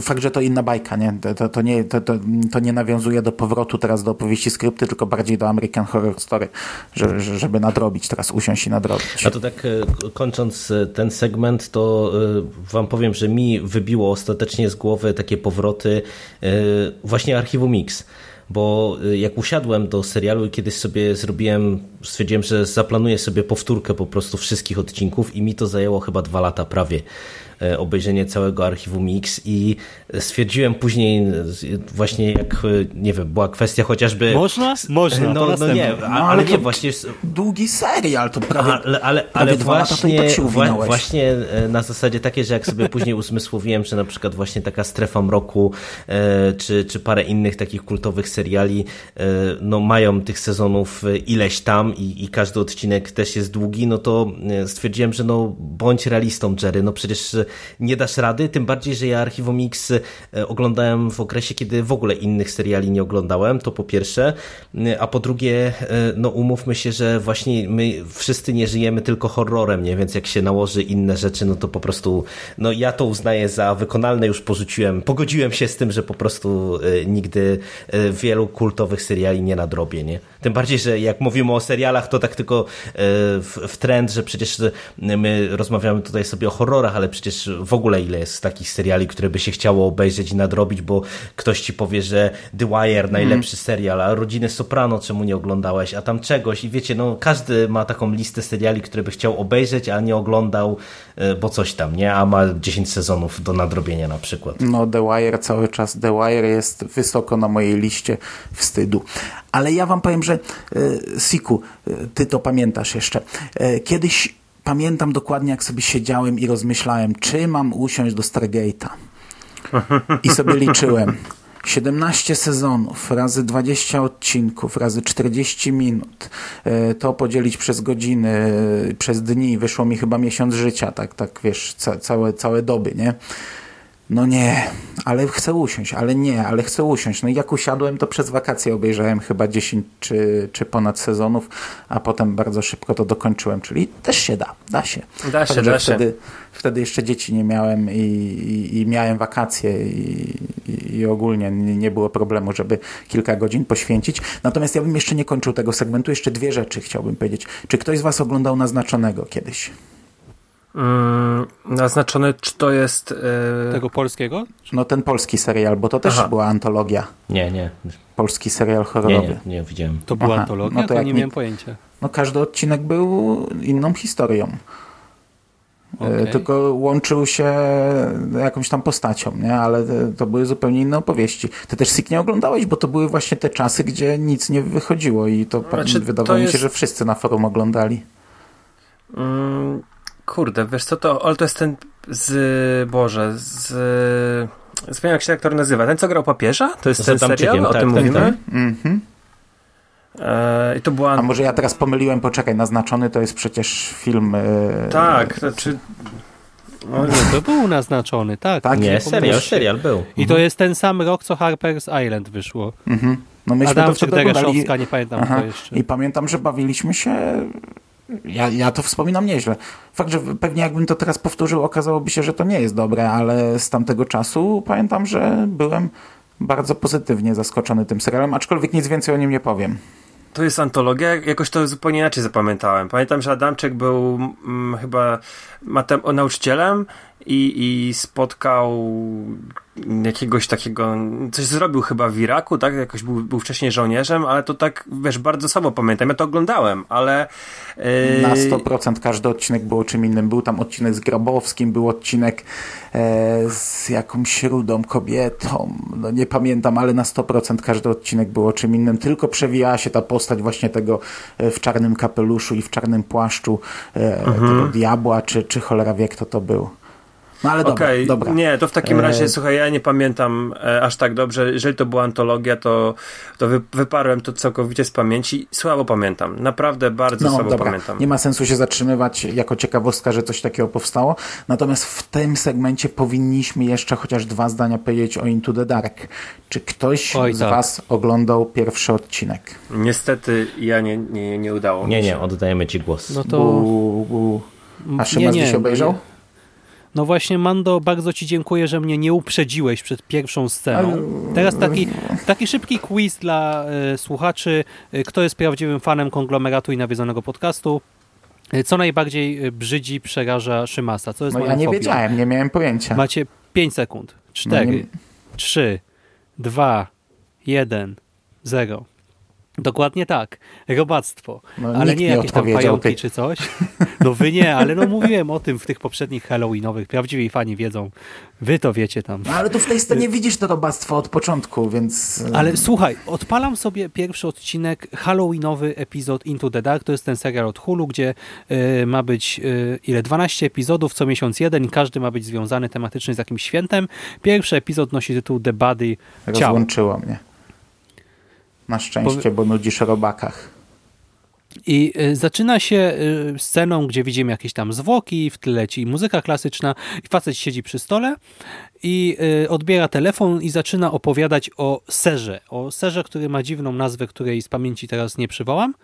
fakt, że to inna bajka, nie? To, to, nie, to, to, to nie nawiązuje do powrotu teraz do opowieści skrypty, tylko bardziej do American Horror Story, że, żeby nadrobić, teraz usiąść i nadrobić. A to tak e, kończąc e, ten segment, to wam powiem, że mi wybiło ostatecznie z głowy takie powroty właśnie Archiwum Mix bo y, jak usiadłem do serialu i kiedyś sobie zrobiłem, stwierdziłem, że zaplanuję sobie powtórkę po prostu wszystkich odcinków i mi to zajęło chyba dwa lata prawie. E, obejrzenie całego archiwum Mix i stwierdziłem później właśnie jak, e, nie wiem, była kwestia chociażby... Można? Można, no, no nie, no, ale, ale nie, właśnie... Długi serial, to prawie, ale, ale, prawie ale właśnie, tak właśnie e, na zasadzie takie, że jak sobie (laughs) później uzmysłowiłem, że na przykład właśnie taka Strefa Mroku czy, czy parę innych takich kultowych seriali no mają tych sezonów ileś tam i, i każdy odcinek też jest długi, no to stwierdziłem, że no bądź realistą Jerry, no przecież nie dasz rady, tym bardziej, że ja Archiwum Mix e, oglądałem w okresie, kiedy w ogóle innych seriali nie oglądałem, to po pierwsze, e, a po drugie, e, no umówmy się, że właśnie my wszyscy nie żyjemy tylko horrorem, nie? więc jak się nałoży inne rzeczy, no to po prostu, no ja to uznaję za wykonalne, już porzuciłem, pogodziłem się z tym, że po prostu nigdy wielu kultowych seriali nie nadrobię, nie? Tym bardziej, że jak mówimy o serialach, to tak tylko w, w trend, że przecież my rozmawiamy tutaj sobie o horrorach, ale przecież w ogóle ile jest takich seriali, które by się chciało obejrzeć i nadrobić, bo ktoś ci powie, że The Wire najlepszy mm. serial, a Rodziny Soprano czemu nie oglądałeś, a tam czegoś i wiecie, no każdy ma taką listę seriali, które by chciał obejrzeć, a nie oglądał, e, bo coś tam, nie? A ma 10 sezonów do nadrobienia na przykład. No The Wire cały czas, The Wire jest wysoko na mojej liście wstydu. Ale ja wam powiem, że e, Siku, e, ty to pamiętasz jeszcze. Kiedyś pamiętam dokładnie, jak sobie siedziałem i rozmyślałem, czy mam usiąść do Stargate'a. I sobie liczyłem. 17 sezonów, razy 20 odcinków, razy 40 minut. E, to podzielić przez godziny, przez dni. Wyszło mi chyba miesiąc życia, tak, tak wiesz, ca całe, całe doby, nie? No nie, ale chcę usiąść, ale nie, ale chcę usiąść. No i jak usiadłem, to przez wakacje obejrzałem chyba 10 czy, czy ponad sezonów, a potem bardzo szybko to dokończyłem, czyli też się da, da się. Da się, Także da się. wtedy, wtedy jeszcze dzieci nie miałem i, i, i miałem wakacje i, i, i ogólnie nie, nie było problemu, żeby kilka godzin poświęcić. Natomiast ja bym jeszcze nie kończył tego segmentu, jeszcze dwie rzeczy chciałbym powiedzieć. Czy ktoś z was oglądał Naznaczonego kiedyś? Mm, naznaczone, czy to jest... Yy... Tego polskiego? No ten polski serial, bo to też Aha. była antologia. Nie, nie, Polski serial nie, horrorowy. nie, nie widziałem. To była Aha, antologia? no to to, nie nie- miałem pojęcia. No każdy odcinek był inną historią. E, Okej. Tylko łączył się jakąś tam postacią, nie? Ale to były zupełnie inne opowieści. Ty też Sik nie oglądałeś, bo to były właśnie te czasy, gdzie nic nie wychodziło i to Znaczy, wydawało to mi się, jest- że wszyscy na forum oglądali. Mm, kurde, wiesz co to, ale to jest ten z, Boże, z... Zapomniałem jak się aktor nazywa. Ten, co grał papieża? To jest ten serial? O tak, tym tak, mówimy? tak. Mhm. E, I to była... A może ja teraz pomyliłem, poczekaj, naznaczony to jest przecież film. e, Tak, to czy... O, nie. To był naznaczony, tak. Tak? Nie, serial, serial był. I to jest ten sam rok, co Harper's Island wyszło. Mhm. No myśmy to Adamczyk, wtedy oglądali. Dereszowska, nie pamiętam Aha. jeszcze. I pamiętam, że bawiliśmy się. Ja, ja to wspominam nieźle. Fakt, że pewnie jakbym to teraz powtórzył, okazałoby się, że to nie jest dobre, ale z tamtego czasu pamiętam, że byłem bardzo pozytywnie zaskoczony tym serialem, aczkolwiek nic więcej o nim nie powiem. To jest antologia, jakoś to zupełnie inaczej zapamiętałem. Pamiętam, że Adamczyk był mm, chyba matem- nauczycielem i, i spotkał jakiegoś takiego, coś zrobił chyba w Iraku, tak? Jakoś był, był wcześniej żołnierzem, ale to tak, wiesz, bardzo słabo pamiętam. Ja to oglądałem, ale... Yy, Na 100% każdy odcinek był o czym innym. Był tam odcinek z Grabowskim, był odcinek e, z jakąś rudą kobietą. No nie pamiętam, ale na 100% każdy odcinek był o czym innym. Tylko przewijała się ta postać właśnie tego e, w czarnym kapeluszu i w czarnym płaszczu e, tego diabła, czy, czy cholera wie kto to był. No ale dobra, Okej, dobra. nie, to w takim E, razie, słuchaj, ja nie pamiętam e, aż tak dobrze. Jeżeli to była antologia, to, to wy, wyparłem to całkowicie z pamięci. Słabo pamiętam, naprawdę bardzo No słabo dobra, pamiętam. nie ma sensu się zatrzymywać jako ciekawostka, że coś takiego powstało. Natomiast w tym segmencie powinniśmy jeszcze chociaż dwa zdania powiedzieć o Into the Dark. Czy ktoś Oj, z tak. Was oglądał pierwszy odcinek? Niestety ja nie, nie, nie udało Nie, mi się. nie, oddajemy ci głos. No to... Bu, bu. A Szymas dziś obejrzał? No właśnie, Mando, bardzo Ci dziękuję, że mnie nie uprzedziłeś przed pierwszą sceną. Teraz taki, taki szybki quiz dla e, słuchaczy. E, Kto jest prawdziwym fanem konglomeratu i nawiedzonego podcastu? E, Co najbardziej brzydzi, przeraża Szymasa? Co jest No ja nie fobią? wiedziałem, nie miałem pojęcia. Macie 5 sekund. 4, No nie- 3, 2, 1, 0. Dokładnie tak. Robactwo. No, ale nie jakieś tam pająki ty. czy coś. No wy nie, ale no mówiłem o tym w tych poprzednich Halloweenowych. Prawdziwi fani wiedzą. Wy to wiecie tam. No ale tu w tej scenie widzisz to robactwo od początku, więc... e, Ale słuchaj, odpalam sobie pierwszy odcinek, Halloweenowy epizod Into the Dark. To jest ten serial od Hulu, gdzie y, ma być y, ile? 12 epizodów, co miesiąc jeden i każdy ma być związany tematycznie z jakimś świętem. Pierwszy epizod nosi tytuł The Body Ciało. Rozłączyło mnie. Na szczęście, bo nudzisz robakach. I y, zaczyna się y, sceną, gdzie widzimy jakieś tam zwłoki, w tle leci muzyka klasyczna i facet siedzi przy stole i y, odbiera telefon i zaczyna opowiadać o serze. O serze, który ma dziwną nazwę, której z pamięci teraz nie przywołam.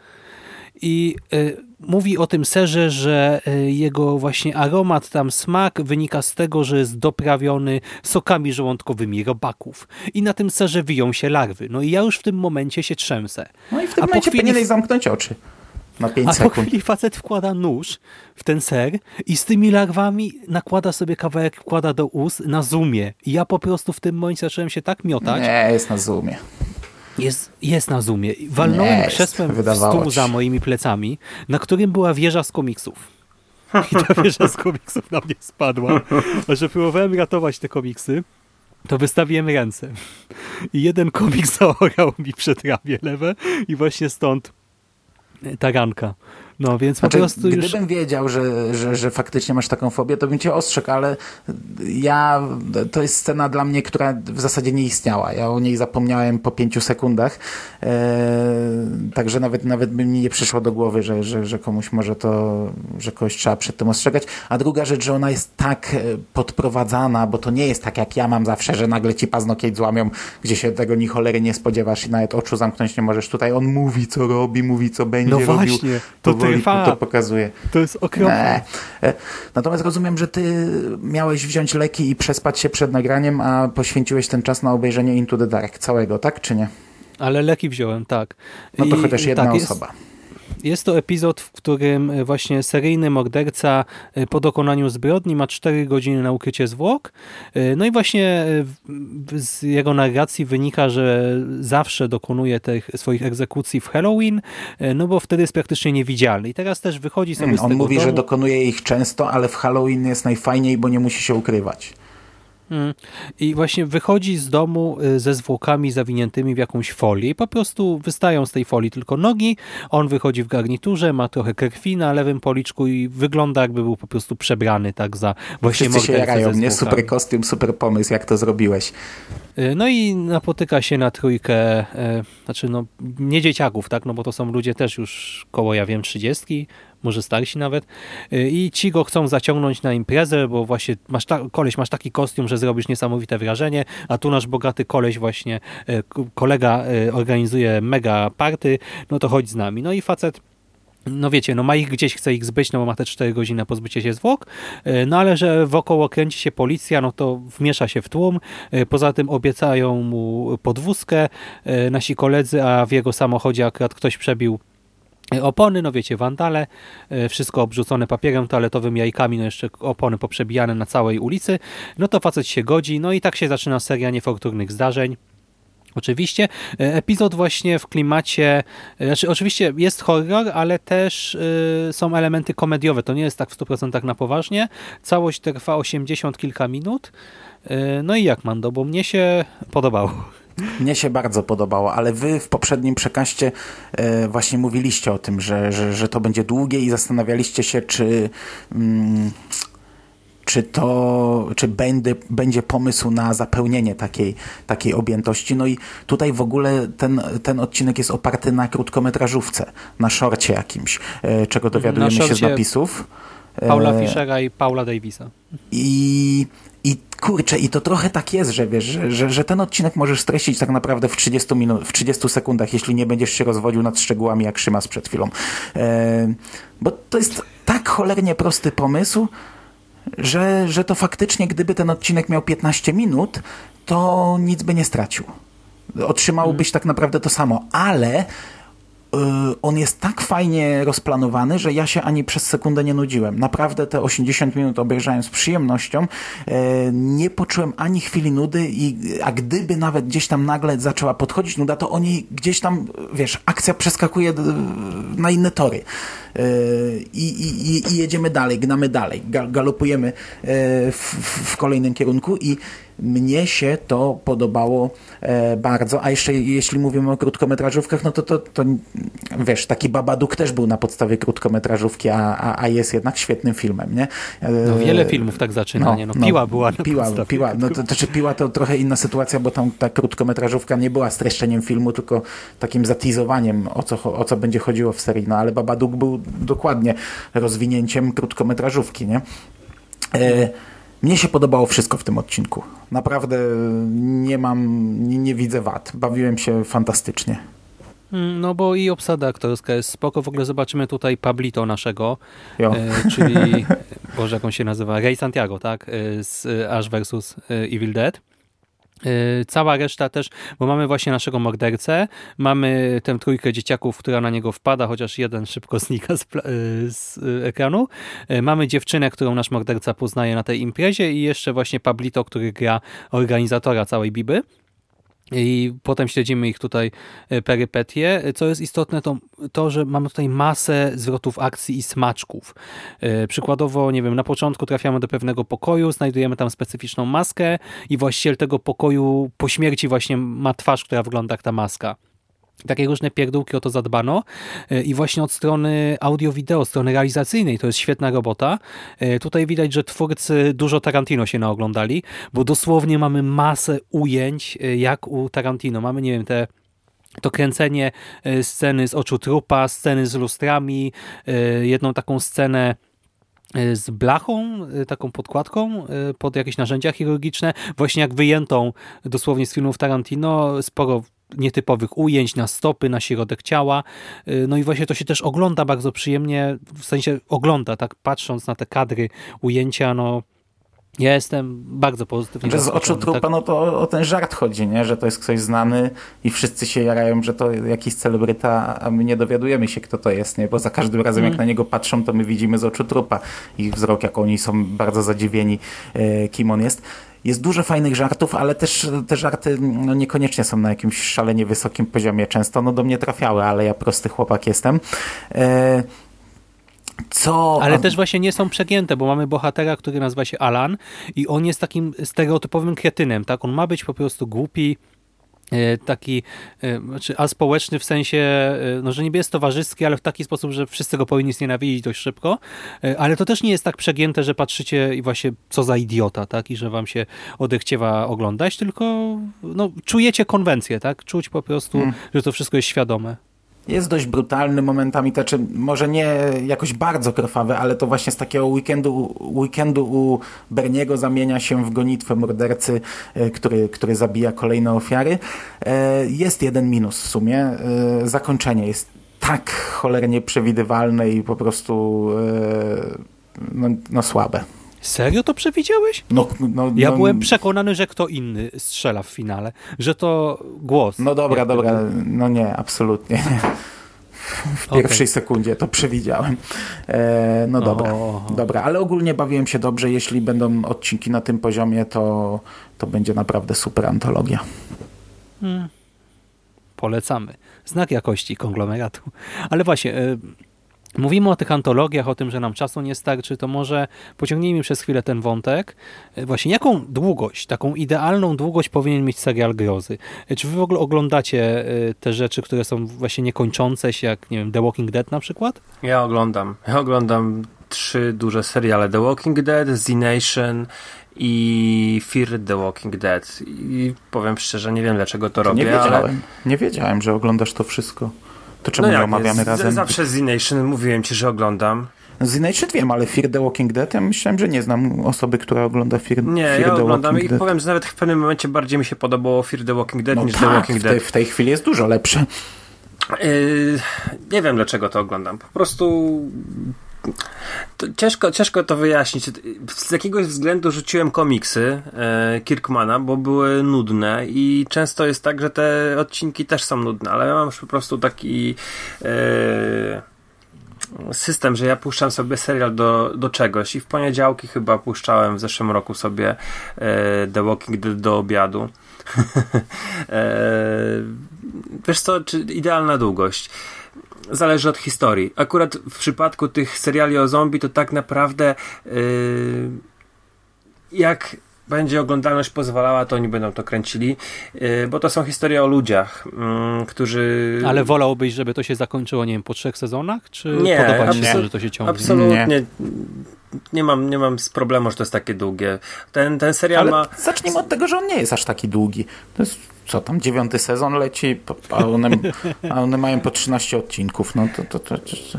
I y, mówi o tym serze, że y, jego właśnie aromat, tam smak wynika z tego, że jest doprawiony sokami żołądkowymi robaków. I na tym serze wiją się larwy. No i ja już w tym momencie się trzęsę. No i w tym A po momencie chwili- powinieneś zamknąć oczy. Na 5 A po sekund. chwili facet wkłada nóż w ten ser i z tymi larwami nakłada sobie kawałek, wkłada do ust na zoomie. I ja po prostu w tym momencie zacząłem się tak miotać. Nie, jest na zoomie. Jest, jest na zoomie. Walnąłem jest, krzesłem w stół za moimi plecami, na którym była wieża z komiksów. I ta (laughs) wieża z komiksów na mnie spadła. A że próbowałem ratować te komiksy, to wystawiłem ręce. I jeden komiks (laughs) zaorał mi przed ramię lewe i właśnie stąd ta ranka No więc Znaczy, po prostu już... Gdybym wiedział, że, że, że faktycznie masz taką fobię, to bym cię ostrzegł, ale ja, to jest scena dla mnie, która w zasadzie nie istniała. Ja o niej zapomniałem po pięciu sekundach, e, także nawet, nawet by mi nie przyszło do głowy, że, że, że komuś może to, że kogoś trzeba przed tym ostrzegać. A druga rzecz, że ona jest tak e, podprowadzana, bo to nie jest tak jak ja mam zawsze, że nagle ci paznokieć złamią, gdzie się tego ni cholery nie spodziewasz i nawet oczu zamknąć nie możesz. Tutaj on mówi, co robi, mówi, co będzie No robił. właśnie, to to pokazuje. To jest okropne. E, e, Natomiast rozumiem, że ty miałeś wziąć leki i przespać się przed nagraniem, a poświęciłeś ten czas na obejrzenie Into the Dark całego, tak czy nie? Ale leki wziąłem, tak. No to I- chociaż jedna tak, osoba. Jest to epizod, w którym e, właśnie seryjny morderca e, po dokonaniu zbrodni ma 4 godziny na ukrycie zwłok. E, No i właśnie z jego narracji wynika, że zawsze dokonuje tych swoich egzekucji w Halloween, no bo wtedy jest praktycznie niewidzialny. I teraz też wychodzi sobie Hmm, z on tego mówi, domu. że dokonuje ich często, ale w Halloween jest najfajniej, bo nie musi się ukrywać. Mm. I właśnie wychodzi z domu y, ze zwłokami zawiniętymi w jakąś folię i po prostu wystają z tej folii tylko nogi. On wychodzi w garniturze, ma trochę krwi na lewym policzku i wygląda jakby był po prostu przebrany tak za właśnie Wszyscy się jarają, nie? Super kostium, super pomysł, jak to zrobiłeś. Y, No i napotyka się na trójkę, e, znaczy no nie dzieciaków, tak, no bo to są ludzie też już koło, ja wiem, trzydziestki, może starsi nawet Y, i ci go chcą zaciągnąć na imprezę, bo właśnie masz ta, koleś, masz taki kostium, że zrobisz niesamowite wrażenie, a tu nasz bogaty koleś właśnie, k- kolega e, organizuje mega party, no to chodź z nami. No i facet no wiecie, no ma ich gdzieś, chce ich zbyć, no bo ma te 4 godziny na pozbycie się zwłok, no ale że wokoło kręci się policja, no to wmiesza się w tłum, poza tym obiecają mu podwózkę nasi koledzy, a w jego samochodzie akurat ktoś przebił opony, no wiecie, wandale, e, wszystko obrzucone papierem toaletowym, jajkami, no jeszcze opony poprzebijane na całej ulicy, no to facet się godzi, no i tak się zaczyna seria niefortunnych zdarzeń. Oczywiście e, epizod właśnie w klimacie, e, znaczy oczywiście jest horror, ale też są elementy komediowe, to nie jest tak w 100% na poważnie. Całość trwa 80 kilka minut. No i jak Mando, bo mnie się podobało. Mnie się bardzo podobało, ale wy w poprzednim przekaście e, właśnie mówiliście o tym, że, że, że to będzie długie i zastanawialiście się, czy, mm, czy to, czy będzie, będzie pomysł na zapełnienie takiej, takiej objętości. No i tutaj w ogóle ten, ten odcinek jest oparty na krótkometrażówce, na szorcie jakimś, e, czego dowiadujemy się z napisów. Paula E, Fischera i Paula Davisa. i, I kurczę, i to trochę tak jest, że wiesz, że, że, że ten odcinek możesz streścić tak naprawdę w 30, minut, w 30 sekundach, jeśli nie będziesz się rozwodził nad szczegółami jak Szymas przed chwilą. E, bo to jest tak cholernie prosty pomysł, że, że to faktycznie, gdyby ten odcinek miał 15 minut, to nic by nie stracił. Otrzymałbyś tak naprawdę to samo, ale on jest tak fajnie rozplanowany, że ja się ani przez sekundę nie nudziłem. Naprawdę te 80 minut obejrzałem z przyjemnością. E, Nie poczułem ani chwili nudy, i, a gdyby nawet gdzieś tam nagle zaczęła podchodzić nuda, to oni gdzieś tam, wiesz, akcja przeskakuje d- na inne tory. I, i, i- jedziemy dalej, gnamy dalej, ga- galopujemy w, w kolejnym kierunku i mnie się to podobało e, bardzo, a jeszcze jeśli mówimy o krótkometrażówkach, no to, to, to wiesz, taki Babaduk też był na podstawie krótkometrażówki, a, a, a jest jednak świetnym filmem, nie? E, No wiele filmów tak zaczyna, nie? No, piła była na piła, podstawie. piła, no to, to znaczy piła to trochę inna sytuacja, bo tam ta krótkometrażówka nie była streszczeniem filmu, tylko takim zatizowaniem, o co, o co będzie chodziło w serii, no ale Babaduk był dokładnie rozwinięciem krótkometrażówki, nie? E, mnie się podobało wszystko w tym odcinku. Naprawdę nie mam, nie, nie widzę wad. Bawiłem się fantastycznie. Mm, No bo i obsada aktorska jest spoko. W ogóle zobaczymy tutaj Pablito naszego, Jo. e, czyli, (laughs) boże jak on się nazywa, Ray Santiago, tak? E, z Ash vs. e, Evil Dead. E, Cała reszta też, bo mamy właśnie naszego mordercę, mamy tę trójkę dzieciaków, która na niego wpada, chociaż jeden szybko (laughs) znika z, e, z e, ekranu. Mamy dziewczynę, którą nasz morderca poznaje na tej imprezie i jeszcze właśnie Pablito, który gra organizatora całej Biby. I potem śledzimy ich tutaj e, perypetie. Co jest istotne, to to, że mamy tutaj masę zwrotów akcji i smaczków. E, Przykładowo, nie wiem, na początku trafiamy do pewnego pokoju, znajdujemy tam specyficzną maskę i właściciel tego pokoju po śmierci właśnie ma twarz, która wygląda jak ta maska. Takie różne pierdółki o to zadbano e, i właśnie od strony audio-wideo, strony realizacyjnej to jest świetna robota. E, tutaj widać, że twórcy dużo Tarantino się naoglądali, bo dosłownie mamy masę ujęć e, jak u Tarantino. Mamy, nie wiem, te to kręcenie sceny z oczu trupa, sceny z lustrami, jedną taką scenę z blachą, taką podkładką pod jakieś narzędzia chirurgiczne, właśnie jak wyjętą dosłownie z filmów Tarantino, sporo nietypowych ujęć na stopy, na środek ciała. Y, no i właśnie to się też ogląda bardzo przyjemnie, w sensie ogląda, tak patrząc na te kadry, ujęcia, no ja jestem bardzo pozytywnie Że z oczu trupa, tak? no to o, o, ten żart chodzi, nie? że to jest ktoś znany i wszyscy się jarają, że to jakiś celebryta, a my nie dowiadujemy się, kto to jest, nie? bo za każdym razem mm. jak na niego patrzą, to my widzimy z oczu trupa ich wzrok, jak oni są bardzo zadziwieni, e, kim on jest. Jest dużo fajnych żartów, ale też te żarty no, niekoniecznie są na jakimś szalenie wysokim poziomie. Często no, do mnie trafiały, ale ja prosty chłopak jestem. E co... Ale też właśnie nie są przegięte, bo mamy bohatera, który nazywa się Alan i on jest takim stereotypowym kretynem, tak? On ma być po prostu głupi, taki e, znaczy aspołeczny w sensie, e, no, że niby jest towarzyski, ale w taki sposób, że wszyscy go powinni znienawidzić dość szybko, ale to też nie jest tak przegięte, że patrzycie i właśnie co za idiota, tak, i że wam się odechciewa oglądać, tylko no, czujecie konwencję, tak, czuć po prostu, hmm. że to wszystko jest świadome. Jest dość brutalny momentami, to może nie jakoś bardzo krwawy, ale to właśnie z takiego weekendu, weekendu u Berniego zamienia się w gonitwę mordercy, e, który, który zabija kolejne ofiary. E, jest jeden minus w sumie. E, zakończenie jest tak cholernie przewidywalne i po prostu no, no słabe. Serio to przewidziałeś? No, no, ja no, byłem przekonany, że kto inny strzela w finale, że to głos. No dobra, dobra, no nie, absolutnie. W pierwszej okay. sekundzie to przewidziałem. E, no dobra, dobra, ale ogólnie bawiłem się dobrze. Jeśli będą odcinki na tym poziomie, to, to będzie naprawdę super antologia. Hmm. Polecamy. Znak jakości konglomeratu. Ale właśnie, e, Mówimy o tych antologiach, o tym, że nam czasu nie starczy, to może pociągnijmy przez chwilę ten wątek. E, właśnie jaką długość, taką idealną długość powinien mieć serial grozy? E, czy wy w ogóle oglądacie e, te rzeczy, które są właśnie niekończące się, jak nie wiem, The Walking Dead na przykład? Ja oglądam. Ja oglądam trzy duże seriale. The Walking Dead, Z Nation i Fear the Walking Dead. I powiem szczerze, nie wiem dlaczego to, to robię, nie wiedziałem. ale... Nie wiedziałem, że oglądasz to wszystko. To czemu no nie omawiamy razem? Zawsze Z Nation mówiłem ci, że oglądam. Z Nation wiem, ale Fear the Walking Dead, ja myślałem, że nie znam osoby, która ogląda Fear, nie, Fear ja the oglądam Walking i powiem, że nawet w pewnym momencie bardziej mi się podobało Fear the Walking Dead no niż tak, The Walking w Dead. w tej chwili jest dużo lepsze. Yy, nie wiem dlaczego to oglądam. Po prostu ciężko, ciężko to wyjaśnić. Z jakiegoś względu rzuciłem komiksy e, Kirkmana, bo były nudne i często jest tak, że te odcinki też są nudne, ale ja mam już po prostu taki e, system, że ja puszczam sobie serial do, do czegoś i w poniedziałki chyba puszczałem w zeszłym roku sobie e, The Walking Dead do obiadu. (laughs) e, wiesz co, czy idealna długość zależy od historii. Akurat w przypadku tych seriali o zombie to tak naprawdę yy, jak będzie oglądalność pozwalała, to oni będą to kręcili, yy, bo to są historie o ludziach, yy, którzy... Ale wolałbyś, żeby to się zakończyło, nie wiem, po trzech sezonach? Czy nie, podoba ci się, że to się ciągnie? Absolutnie. Nie. Nie mam, nie mam z problemu, że to jest takie długie. Ten, ten serial Ale ma... Zacznijmy od tego, że on nie jest aż taki długi. To jest co tam, dziewiąty sezon leci, a one, a one mają po 13 odcinków, no to, to, to, to.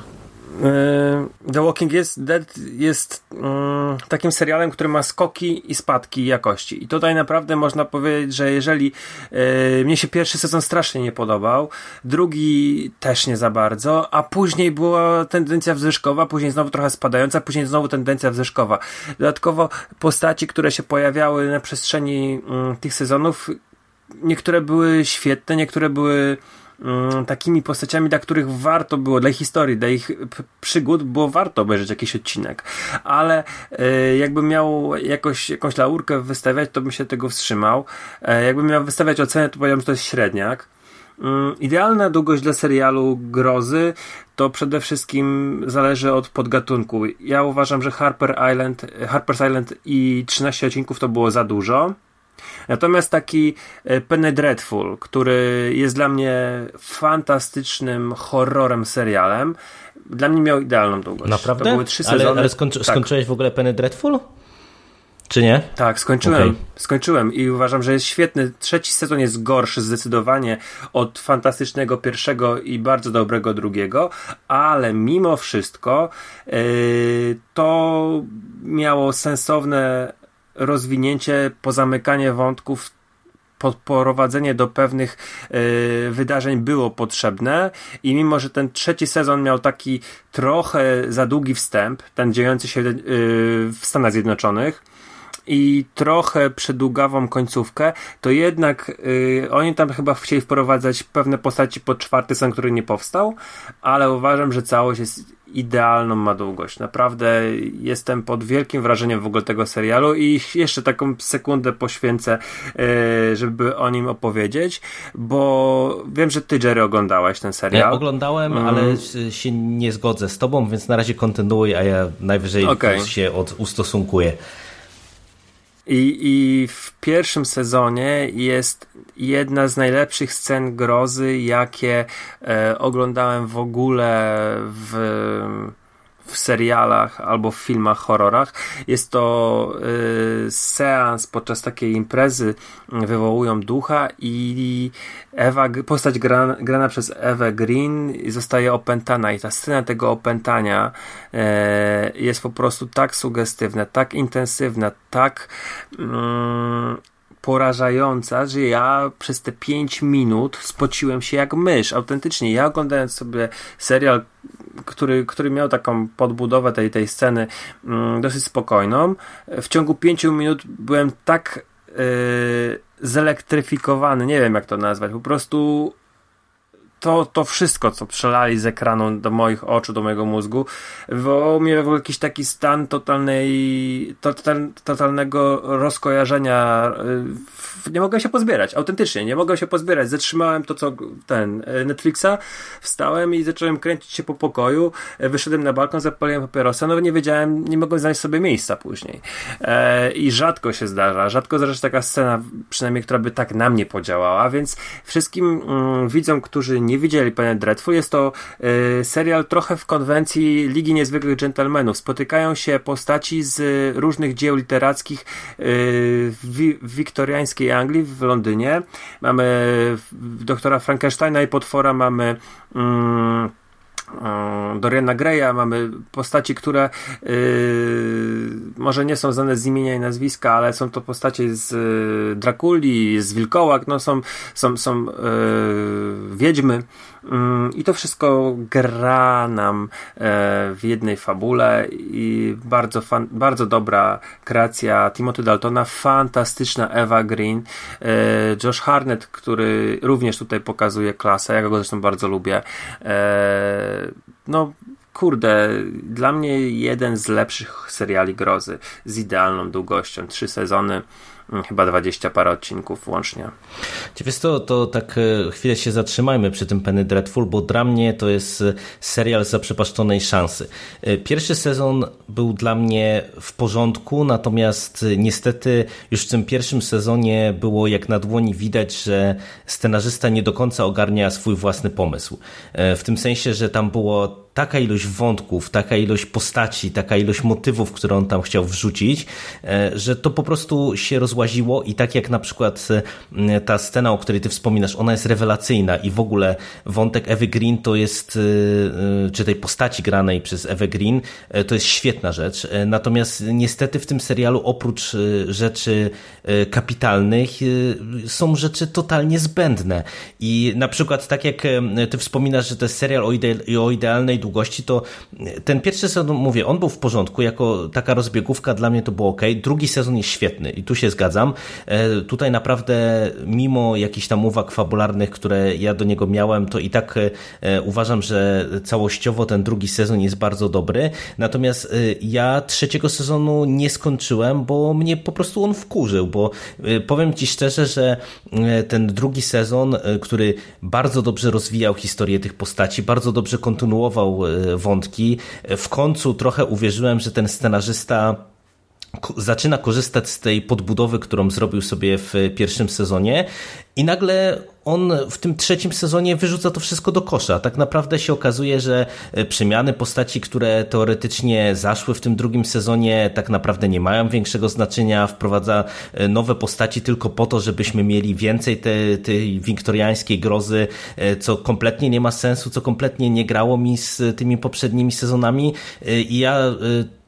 E, The Walking Dead jest um, takim serialem, który ma skoki i spadki jakości. I tutaj naprawdę można powiedzieć, że jeżeli e, mnie się pierwszy sezon strasznie nie podobał, drugi też nie za bardzo, a później była tendencja wzwyżkowa, później znowu trochę spadająca, później znowu tendencja wzwyżkowa. Dodatkowo postaci, które się pojawiały na przestrzeni um, tych sezonów, niektóre były świetne, niektóre były mm, takimi postaciami, dla których warto było, dla ich historii, dla ich przygód było warto obejrzeć jakiś odcinek. Ale y, jakbym miał jakoś, jakąś laurkę wystawiać, to bym się tego wstrzymał. E, jakbym miał wystawiać ocenę, to powiedziałbym, że to jest średniak. Mm, idealna długość dla serialu grozy to przede wszystkim zależy od podgatunku. Ja uważam, że Harper Island, Harper's Island i 13 odcinków to było za dużo. Natomiast taki e, Penny Dreadful, który jest dla mnie fantastycznym horrorem serialem, dla mnie miał idealną długość. Naprawdę? To były trzy sezony. Ale, ale skończy, tak. skończyłeś w ogóle Penny Dreadful? Czy nie? Tak, skończyłem. Okay. Skończyłem i uważam, że jest świetny. Trzeci sezon jest gorszy zdecydowanie od fantastycznego pierwszego i bardzo dobrego drugiego, ale mimo wszystko yy, to miało sensowne rozwinięcie, pozamykanie wątków podprowadzenie do pewnych y, wydarzeń było potrzebne i mimo, że ten trzeci sezon miał taki trochę za długi wstęp, ten dziejący się y, w Stanach Zjednoczonych, i trochę przedługawą końcówkę, to jednak yy, oni tam chyba chcieli wprowadzać pewne postaci pod czwarty sezon, który nie powstał, ale uważam, że całość jest idealną ma długość. Naprawdę jestem pod wielkim wrażeniem w ogóle tego serialu i jeszcze taką sekundę poświęcę, yy, żeby o nim opowiedzieć, bo wiem, że ty, Jerry, oglądałeś ten serial. Ja oglądałem, mm. ale się nie zgodzę z tobą, więc na razie kontynuuj, a ja najwyżej okay. się od ustosunkuję. I, I w pierwszym sezonie jest jedna z najlepszych scen grozy, jakie e, oglądałem w ogóle w w serialach albo w filmach horrorach. Jest to y, seans podczas takiej imprezy wywołują ducha i Ewa, postać grana, grana przez Ewę Green zostaje opętana i ta scena tego opętania e, jest po prostu tak sugestywna, tak intensywna, tak mm, porażająca, że ja przez te 5 minut spociłem się jak mysz. Autentycznie, ja oglądając sobie serial, który, który miał taką podbudowę tej, tej sceny mm, dosyć spokojną, w ciągu 5 minut byłem tak yy, zelektryfikowany, nie wiem jak to nazwać, po prostu to, to wszystko, co przelali z ekranu do moich oczu, do mojego mózgu, wywołało mnie w jakiś taki stan totalnej, total, totalnego rozkojarzenia. Nie mogłem się pozbierać, autentycznie, nie mogłem się pozbierać. Zatrzymałem to, co ten Netflixa, wstałem i zacząłem kręcić się po pokoju, wyszedłem na balkon, zapaliłem papierosa, no nie wiedziałem, nie mogłem znaleźć sobie miejsca później. I rzadko się zdarza, rzadko zdarza się taka scena, przynajmniej, która by tak na mnie podziałała, więc wszystkim mm, widzom, którzy nie nie widzieli Planet Dreadful, jest to y, serial trochę w konwencji Ligi Niezwykłych Gentlemanów. Spotykają się postaci z różnych dzieł literackich y, w, wiktoriańskiej Anglii, w Londynie. Mamy doktora Frankensteina i potwora, mamy mm, Doriana Greya, mamy postaci, które yy, może nie są znane z imienia i nazwiska, ale są to postacie z yy, Drakuli, z Wilkołak, no są, są, są yy, wiedźmy i to wszystko gra nam yy, w jednej fabule i bardzo, fan, bardzo dobra kreacja Timothy Daltona, fantastyczna Eva Green, yy, Josh Harnett, który również tutaj pokazuje klasę, ja go zresztą bardzo lubię yy, no kurde, dla mnie jeden z lepszych seriali grozy z idealną długością. Trzy sezony, mm, chyba dwadzieścia parę odcinków łącznie. Wiesz to, to tak e, chwilę się zatrzymajmy przy tym Penny Dreadful, bo dla mnie to jest e, serial zaprzepaszczonej szansy. E, pierwszy sezon był dla mnie w porządku, natomiast niestety już w tym pierwszym sezonie było jak na dłoni widać, że scenarzysta nie do końca ogarnia swój własny pomysł. W tym sensie, że tam było taka ilość wątków, taka ilość postaci, taka ilość motywów, które on tam chciał wrzucić, e, że to po prostu się rozłaziło i tak jak na przykład e, ta scena, o której ty wspominasz, ona jest rewelacyjna i w ogóle wątek Ewy Green to jest, e, czy tej postaci granej przez Ewę Green, to jest świetna rzecz. Natomiast niestety w tym serialu oprócz rzeczy kapitalnych są rzeczy totalnie zbędne i na przykład tak jak ty wspominasz, że to jest serial o, ide o idealnej długości, to ten pierwszy sezon, mówię, on był w porządku, jako taka rozbiegówka dla mnie to było ok. Drugi sezon jest świetny i tu się zgadzam. E, tutaj naprawdę, mimo jakichś tam uwag fabularnych, które ja do niego miałem, to i tak e, uważam, że całościowo ten drugi sezon jest bardzo dobry. Natomiast e, ja trzeciego sezonu nie skończyłem, bo mnie po prostu on wkurzył, bo powiem Ci szczerze, że ten drugi sezon, który bardzo dobrze rozwijał historię tych postaci, bardzo dobrze kontynuował E, wątki. W końcu trochę uwierzyłem, że ten scenarzysta zaczyna korzystać z tej podbudowy, którą zrobił sobie w pierwszym sezonie i nagle on w tym trzecim sezonie wyrzuca to wszystko do kosza. Tak naprawdę się okazuje, że e, przemiany postaci, które teoretycznie zaszły w tym drugim sezonie, tak naprawdę nie mają większego znaczenia. Wprowadza e, nowe postaci tylko po to, żebyśmy mieli więcej tej, tej wiktoriańskiej grozy, e, co kompletnie nie ma sensu, co kompletnie nie grało mi z tymi poprzednimi sezonami. I ja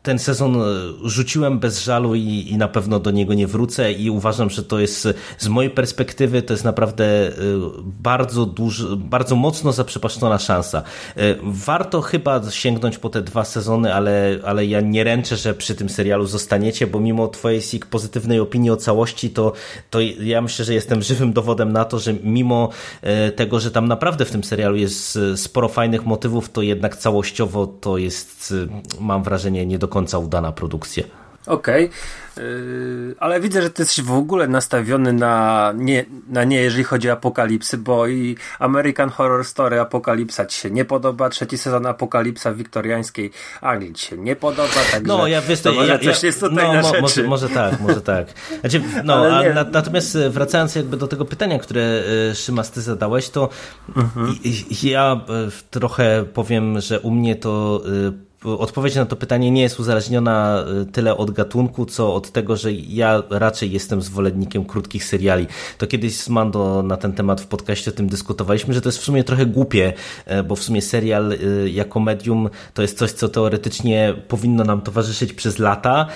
ten sezon e, rzuciłem bez żalu i, i, na pewno do niego nie wrócę i uważam, że to jest z mojej perspektywy to jest naprawdę e, bardzo duży, bardzo mocno zaprzepaszczona szansa. E, warto chyba sięgnąć po te dwa sezony, ale, ale ja nie ręczę, że przy tym serialu zostaniecie, bo mimo twojej sik pozytywnej opinii o całości, to, to ja myślę, że jestem żywym dowodem na to, że mimo tego, że tam naprawdę w tym serialu jest sporo fajnych motywów, to jednak całościowo to jest, mam wrażenie, nie do końca udana produkcja. Okej, okay. yy, ale widzę, że ty jesteś w ogóle nastawiony na nie, na nie, jeżeli chodzi o apokalipsy, bo i American Horror Story Apokalipsa ci się nie podoba, trzeci sezon Apokalipsa wiktoriańskiej Anglii ci się nie podoba, także no, ja wiesz, to, może ja, coś ja, jest tutaj no, na rzeczy. Może, może tak, może tak. Znaczy, no, a na, natomiast wracając jakby do tego pytania, które e, Szymas ty zadałeś, to mhm. ja e, trochę powiem, że u mnie to e, odpowiedź na to pytanie nie jest uzależniona y, tyle od gatunku, co od tego, że ja raczej jestem zwolennikiem krótkich seriali. To kiedyś z Mando na ten temat w podcaście o tym dyskutowaliśmy, że to jest w sumie trochę głupie, e, bo w sumie serial y, jako medium to jest coś, co teoretycznie powinno nam towarzyszyć przez lata,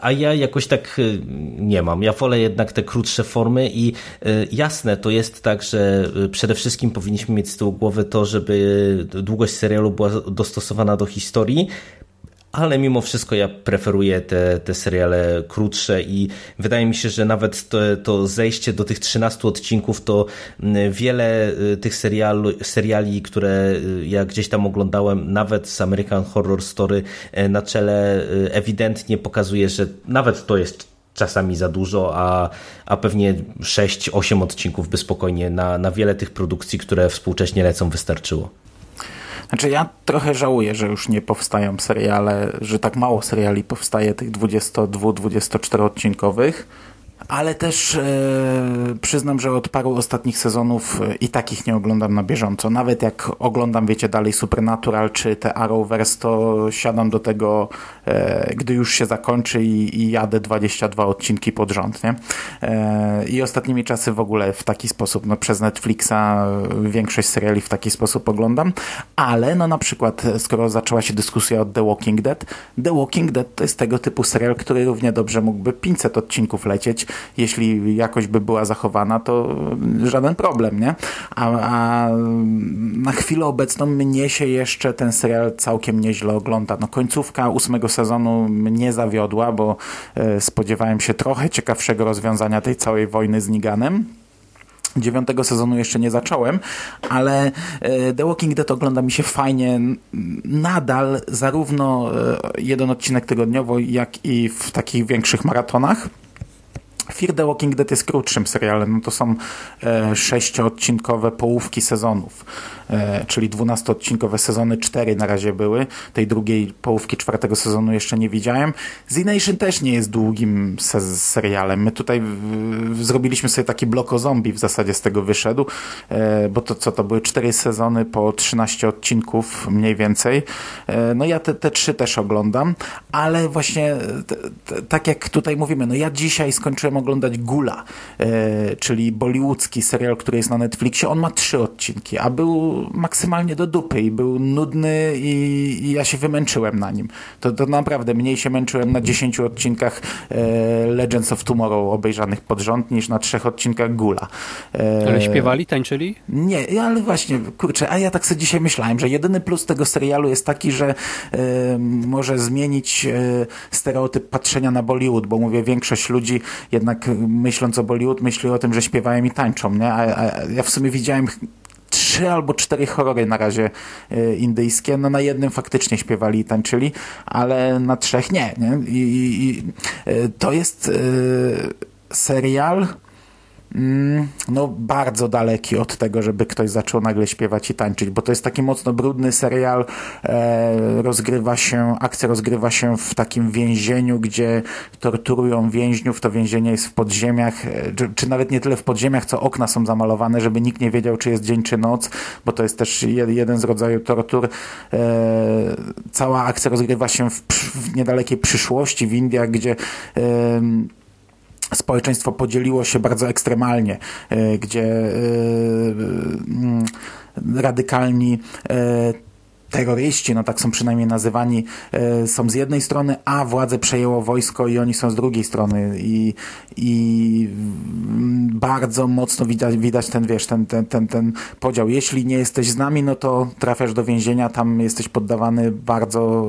a ja jakoś tak y, nie mam. Ja wolę jednak te krótsze formy i y, jasne, to jest tak, że y, przede wszystkim powinniśmy mieć z tyłu głowy to, żeby długość serialu była dostosowana do historii, ale mimo wszystko ja preferuję te, te seriale krótsze i wydaje mi się, że nawet to, to zejście do tych 13 odcinków to mm, wiele y, tych serialu, seriali, które y, ja gdzieś tam oglądałem, nawet z American Horror Story e, na czele y, ewidentnie pokazuje, że nawet to jest czasami za dużo, a, a pewnie 6-8 odcinków by spokojnie na, na wiele tych produkcji, które współcześnie lecą wystarczyło. Znaczy ja trochę żałuję, że już nie powstają seriale, że tak mało seriali powstaje tych 22-24 odcinkowych ale też e, przyznam, że od paru ostatnich sezonów e, i takich nie oglądam na bieżąco. Nawet jak oglądam, wiecie, dalej Supernatural czy te Arrowverse, to siadam do tego, e, gdy już się zakończy i, i, jadę 22 odcinki pod rząd, nie? E, I ostatnimi czasy w ogóle w taki sposób, no przez Netflixa większość seriali w taki sposób oglądam, ale no na przykład, skoro zaczęła się dyskusja o The Walking Dead, The Walking Dead to jest tego typu serial, który równie dobrze mógłby 500 odcinków lecieć, jeśli jakość by była zachowana, to żaden problem, nie? A, a na chwilę obecną mnie się jeszcze ten serial całkiem nieźle ogląda. No końcówka ósmego sezonu mnie zawiodła, bo e, spodziewałem się trochę ciekawszego rozwiązania tej całej wojny z Niganem. Dziewiątego sezonu jeszcze nie zacząłem, ale e, The Walking Dead ogląda mi się fajnie nadal, zarówno e, jeden odcinek tygodniowo, jak i w takich większych maratonach. Fear the Walking Dead jest krótszym serialem, no to są e, sześcioodcinkowe połówki sezonów. E, czyli 12-odcinkowe sezony, cztery na razie były. Tej drugiej połówki czwartego sezonu jeszcze nie widziałem. Z Nation też nie jest długim se serialem. My tutaj zrobiliśmy sobie taki blok o zombie w zasadzie z tego wyszedł, e, bo to co, to były cztery sezony po 13 odcinków mniej więcej. E, no ja te, te trzy też oglądam, ale właśnie tak jak tutaj mówimy, no ja dzisiaj skończyłem oglądać Gula, czyli bollywoodzki serial, który jest na Netflixie. On ma trzy odcinki, a był maksymalnie do dupy i był nudny i, i ja się wymęczyłem na nim. To, to naprawdę mniej się męczyłem na 10 odcinkach e, Legends of Tomorrow obejrzanych pod rząd niż na trzech odcinkach Gula. E, ale śpiewali, tańczyli? Nie, ale właśnie, kurczę, a ja tak sobie dzisiaj myślałem, że jedyny plus tego serialu jest taki, że e, może zmienić e, stereotyp patrzenia na Bollywood, bo mówię, większość ludzi jednak myśląc o Bollywood myśli o tym, że śpiewają i tańczą, nie? A, a ja w sumie widziałem trzy albo cztery horrory na razie e, indyjskie. No na jednym faktycznie śpiewali i tańczyli, ale na trzech nie. nie? I, i, i e, to jest e, serial no bardzo daleki od tego, żeby ktoś zaczął nagle śpiewać i tańczyć, bo to jest taki mocno brudny serial, e, rozgrywa się, akcja rozgrywa się w takim więzieniu, gdzie torturują więźniów, to więzienie jest w podziemiach, e, czy, czy nawet nie tyle w podziemiach, co okna są zamalowane, żeby nikt nie wiedział, czy jest dzień, czy noc, bo to jest też jeden z rodzajów tortur. E, cała akcja rozgrywa się w, w niedalekiej przyszłości w Indiach, gdzie społeczeństwo podzieliło się bardzo ekstremalnie, e, gdzie e, radykalni e, terroryści, no tak są przynajmniej nazywani, e, są z jednej strony, a władze przejęło wojsko i oni są z drugiej strony i, i bardzo mocno widać, widać ten, wiesz, ten, ten, ten, ten podział. Jeśli nie jesteś z nami, no to trafiasz do więzienia, tam jesteś poddawany bardzo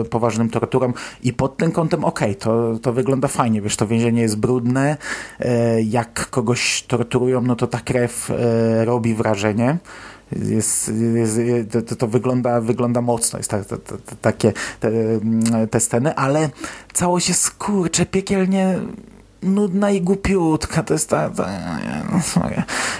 e, poważnym torturom i pod tym kątem okej, okay, to, to wygląda fajnie, wiesz, to więzienie jest brudne, e, jak kogoś torturują, no to ta krew robi wrażenie jest, jest, to, to, wygląda, wygląda mocno, jest ta, ta, ta, takie te, te sceny, ale całość jest kurczę piekielnie nudna i głupiutka. To jest ta, ta,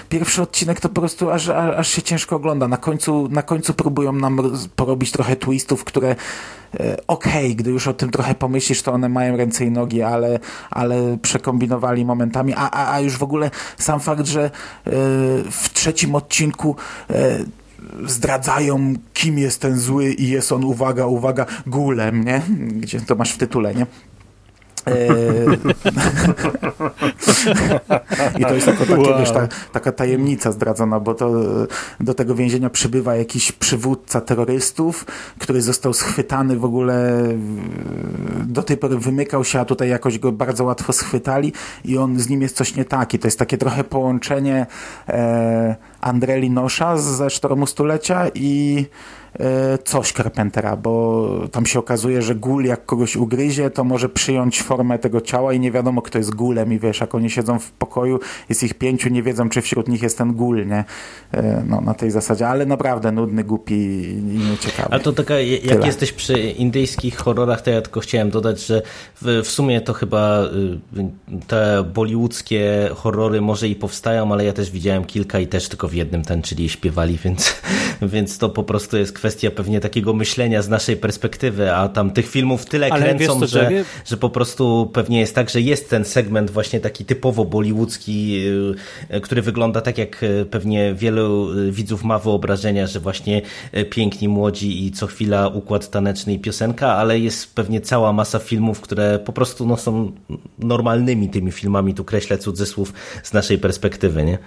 Pierwszy odcinek to po prostu aż, aż się ciężko ogląda. Na końcu, na końcu próbują nam porobić trochę twistów, które e, okej, okay, gdy już o tym trochę pomyślisz, to one mają ręce i nogi, ale, ale przekombinowali momentami, a, a, a już w ogóle sam fakt, że e, w trzecim odcinku e, zdradzają, kim jest ten zły i jest on, uwaga, uwaga, gulem, nie? Gdzie to masz w tytule, nie? Eee, (laughs) I to jest jako wow. wiesz, ta, taka tajemnica zdradzona, bo to do tego więzienia przybywa jakiś przywódca terrorystów, który został schwytany w ogóle do tej pory wymykał się, a tutaj jakoś go bardzo łatwo schwytali i on z nim jest coś nie tak. I to jest takie trochę połączenie e, Andreli Nosza ze Sztormu Stulecia i E, coś Carpentera, bo tam się okazuje, że gul jak kogoś ugryzie, to może przyjąć formę tego ciała i nie wiadomo, kto jest gulem i wiesz, jak oni siedzą w pokoju, jest ich pięciu, nie wiedzą, czy wśród nich jest ten gul, nie? E, no, na tej zasadzie, ale naprawdę nudny, głupi i nieciekawy. A to taka, jak Tyle. jesteś przy indyjskich horrorach, to ja tylko chciałem dodać, że w, w sumie to chyba y, te bollywoodzkie horrory może i powstają, ale ja też widziałem kilka i też tylko w jednym tańczyli i śpiewali, więc, (laughs) więc to po prostu jest kwestia kwestia pewnie takiego myślenia z naszej perspektywy, a tam tych filmów tyle Ale kręcą, wiesz, że, że po prostu pewnie jest tak, że jest ten segment właśnie taki typowo bollywoodzki, y, który wygląda tak, jak y, pewnie wielu y, widzów ma wyobrażenia, że właśnie piękni, młodzi i co chwila układ taneczny i piosenka, ale jest pewnie cała masa filmów, które po prostu no, są normalnymi tymi filmami, tu kreślę cudzysłów z naszej perspektywy, nie?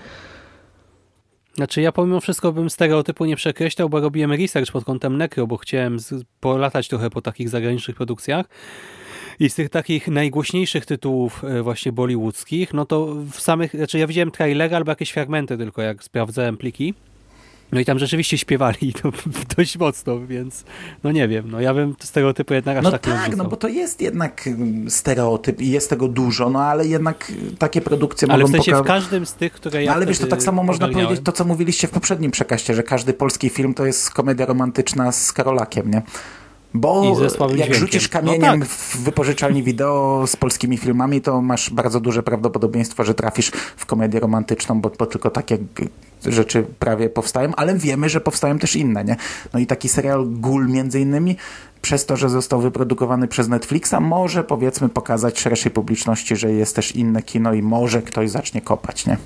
Znaczy ja pomimo wszystko bym stereotypu nie przekreślał, bo robiłem research pod kątem Necro, bo chciałem polatać trochę po takich zagranicznych produkcjach. I z tych takich najgłośniejszych tytułów e, właśnie bollywoodzkich, no to w samych, znaczy ja widziałem trailer albo jakieś fragmenty tylko, jak sprawdzałem pliki. No i tam rzeczywiście śpiewali to dość mocno, więc no nie wiem, no ja bym stereotypy jednak aż no tak, tak No bo to jest jednak mm, stereotyp i jest tego dużo, no ale jednak takie produkcje ale mogą... Ale w sensie w każdym z tych, które ja no, Ale wiesz, to tak samo można powiedzieć to, co mówiliście w poprzednim przekaście, że każdy polski film to jest komedia romantyczna z Karolakiem, nie? Bo jak rzucisz no kamieniem no tak. w wypożyczalni wideo z polskimi filmami, to masz bardzo duże prawdopodobieństwo, że trafisz w komedię romantyczną, bo, bo tylko takie rzeczy prawie powstają, ale wiemy, że powstają też inne, nie? No i taki serial Gul między innymi przez to, że został wyprodukowany przez Netflixa, może powiedzmy pokazać szerszej publiczności, że jest też inne kino i może ktoś zacznie kopać, nie?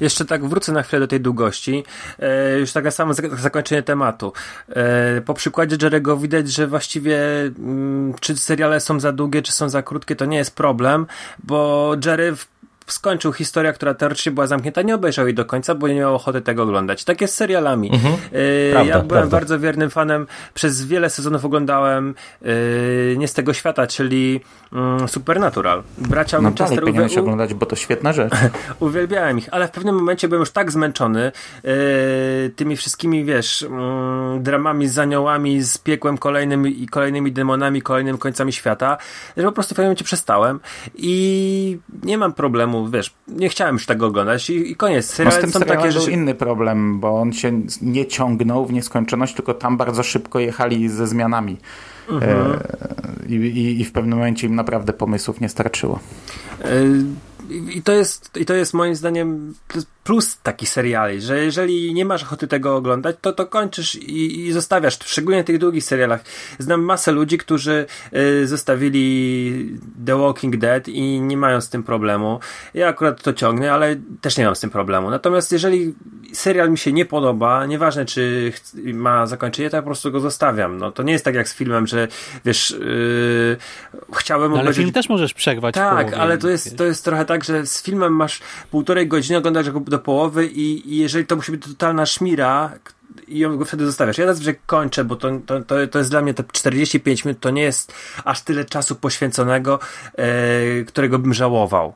Jeszcze tak wrócę na chwilę do tej długości. E, już takie samo zakończenie tematu. E, po przykładzie Jerego widać, że właściwie mm, czy seriale są za długie, czy są za krótkie, to nie jest problem, bo Jerry skończył historię, która teoretycznie była zamknięta, nie obejrzał jej do końca, bo nie miał ochoty tego oglądać. Tak jest z serialami. Mhm. Yy, prawda, ja byłem prawda. bardzo wiernym fanem, przez wiele sezonów oglądałem yy, nie z tego świata, czyli Supernatural. Bracia no dalej powinieneś u... oglądać, bo to świetna rzecz. (laughs) Uwielbiałem ich, ale w pewnym momencie byłem już tak zmęczony yy, tymi wszystkimi, wiesz, yy, dramami z aniołami, z piekłem kolejnym i kolejnymi demonami, kolejnymi końcami świata, że po prostu w pewnym momencie przestałem i nie mam problemu wiesz, nie chciałem już tego oglądać i, i koniec. Serial, no z tym są takie rzeczy... inny problem, bo on się nie ciągnął w nieskończoność, tylko tam bardzo szybko jechali ze zmianami. E, i, i, I w pewnym momencie im naprawdę pomysłów nie starczyło. E, i to jest, i to jest moim zdaniem plus takich seriali, że jeżeli nie masz ochoty tego oglądać, to to kończysz i, i zostawiasz, szczególnie w tych długich serialach. Znam masę ludzi, którzy y, zostawili The Walking Dead i nie mają z tym problemu. Ja akurat to ciągnę, ale też nie mam z tym problemu. Natomiast jeżeli serial mi się nie podoba, nieważne czy ma zakończenie, to ja po prostu go zostawiam. No to nie jest tak jak z filmem, że wiesz, yy, chciałem no, Ale film też możesz przerwać. Tak, połowie, ale to jest, to jest trochę tak, że z filmem masz półtorej godziny, oglądasz go do połowy i, i jeżeli to musi być totalna szmira, i ją go wtedy zostawiasz. Ja zazwyczaj kończę, bo to, to, to jest dla mnie te 45 minut, to nie jest aż tyle czasu poświęconego, e, którego bym żałował.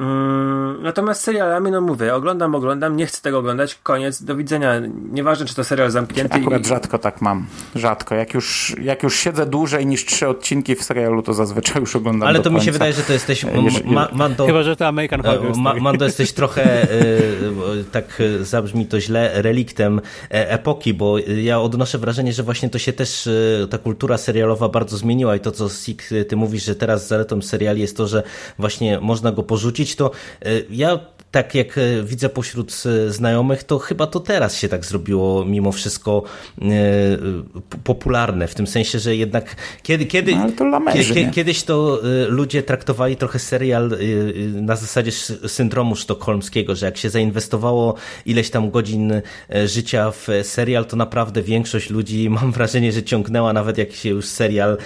Mm, natomiast serialami, no mówię, oglądam, oglądam, nie chcę tego oglądać, koniec, do widzenia. Nieważne, czy to serial zamknięty. Akurat i... rzadko tak mam. Rzadko. Jak już, jak już siedzę dłużej niż trzy odcinki w serialu, to zazwyczaj już oglądam Ale to końca. mi się wydaje, że to jesteś... Jeżeli- Ma, Mando, Chyba, że to American Horror E, Story. Ma, Mando, (laughs) jesteś trochę, e, tak e, zabrzmi to źle, reliktem e, epoki, bo ja odnoszę wrażenie, że właśnie to się też, e, ta kultura serialowa bardzo zmieniła i to, co Sik, ty mówisz, że teraz zaletą seriali jest to, że właśnie można go porzucić, to e, ja tak jak e, widzę pośród e, znajomych, to chyba to teraz się tak zrobiło mimo wszystko e, popularne, w tym sensie, że jednak kiedy, kiedy, No, to lamerzy, kie- nie? Kiedyś to ludzie traktowali trochę serial na zasadzie syndromu sztokholmskiego, że jak się zainwestowało ileś tam godzin życia w serial, to naprawdę większość ludzi, (laughs) mam wrażenie, że ciągnęła nawet jak się już serial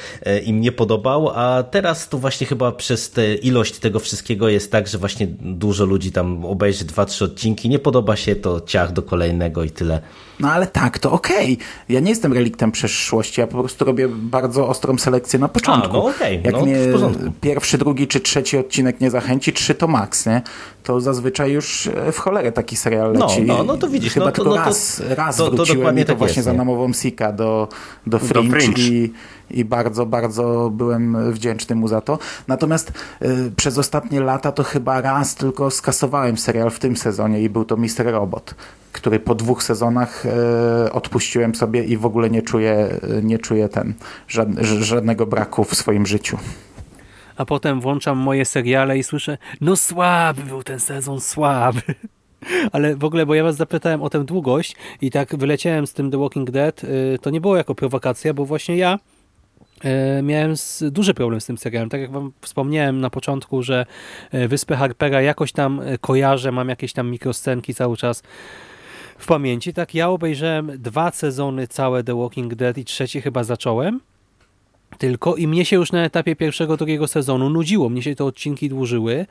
im nie podobał, a teraz to właśnie chyba przez tę ilość tego wszystkiego jest tak, że właśnie dużo ludzi tam obejrzy dwa, trzy odcinki, nie podoba się to ciach do kolejnego i tyle. No ale tak, to okej. Ja nie jestem reliktem przeszłości, ja po prostu robię bardzo ostrą selekcję na początku. no okej, Jak no mnie w porządku. pierwszy, drugi czy trzeci odcinek nie zachęci, trzy to maks, nie? To zazwyczaj już e, w cholerę taki serial No, leci. no, no to widzisz, Chyba no to- tylko no to- raz, raz to- to wróciłem dokładnie i to tak właśnie jest, za namową Sika do, do Fringe, Fringe. I, i bardzo, bardzo byłem wdzięczny mu za to. Natomiast y, przez ostatnie lata to chyba raz tylko skasowałem serial w tym sezonie i był to Mister Robot, który po dwóch sezonach y, odpuściłem sobie i w ogóle nie czuję, nie czuję ten, żad, żadnego braku w swoim życiu. A potem włączam moje seriale i słyszę, no słaby był ten sezon, słaby. (laughs) Ale w ogóle, bo ja was zapytałem o tę długość i tak wyleciałem z tym The Walking Dead, y, to nie było jako prowokacja, bo właśnie ja y, miałem z, duży problem z tym serialem. Tak jak wam wspomniałem na początku, że y, Wyspę Harpera jakoś tam y, kojarzę, mam jakieś tam mikroscenki cały czas w pamięci. Tak ja obejrzałem dwa sezony całe The Walking Dead i trzeci chyba zacząłem tylko i mnie się już na etapie pierwszego, drugiego sezonu nudziło. Mnie się te odcinki dłużyły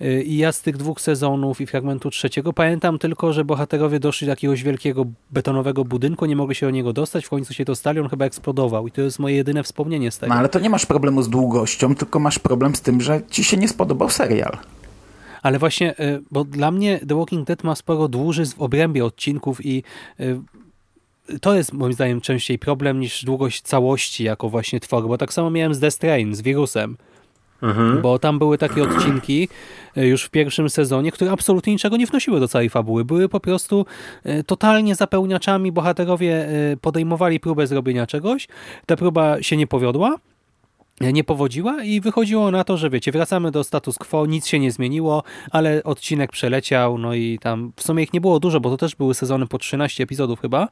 Yy, i ja z tych dwóch sezonów i fragmentu trzeciego pamiętam tylko, że bohaterowie doszli do jakiegoś wielkiego betonowego budynku, nie mogli się do niego dostać, w końcu się dostali, on chyba eksplodował i to jest moje jedyne wspomnienie z tego. No ale to nie masz problemu z długością, tylko masz problem z tym, że ci się nie spodobał serial. Ale właśnie, y, bo dla mnie The Walking Dead ma sporo dłużyzn w obrębie odcinków i y, to jest moim zdaniem częściej problem niż długość całości jako właśnie twór, bo tak samo miałem z Death Train, z wirusem. Bo tam były takie odcinki y, już w pierwszym sezonie, które absolutnie niczego nie wnosiły do całej fabuły. Były po prostu y, totalnie zapełniaczami. Bohaterowie y, podejmowali próbę zrobienia czegoś. Ta próba się nie powiodła nie powodziła i wychodziło na to, że wiecie, wracamy do status quo, nic się nie zmieniło, ale odcinek przeleciał, no i tam w sumie ich nie było dużo, bo to też były sezony po 13 epizodów chyba,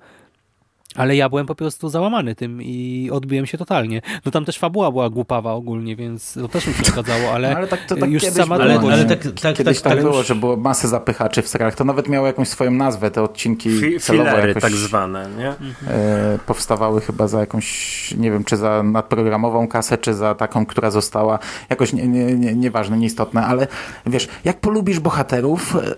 ale ja byłem po prostu załamany tym i odbiłem się totalnie. No tam też fabuła była głupawa ogólnie, więc to też mi przeszkadzało, (laughs) ale, No, ale tak, to tak już kiedyś sama było, Ale- długość. ale nie? tak- tak- kiedyś tak- tak, było, już- że było masę zapychaczy w serialach. To nawet miało jakąś swoją nazwę, te odcinki Fi- celowo Filery jakoś tak zwane, nie? e, powstawały chyba za jakąś, nie wiem, czy za nadprogramową kasę, czy za taką, która została jakoś nie, nie, nie, nieważne, nieistotne, ale wiesz, jak polubisz bohaterów, e,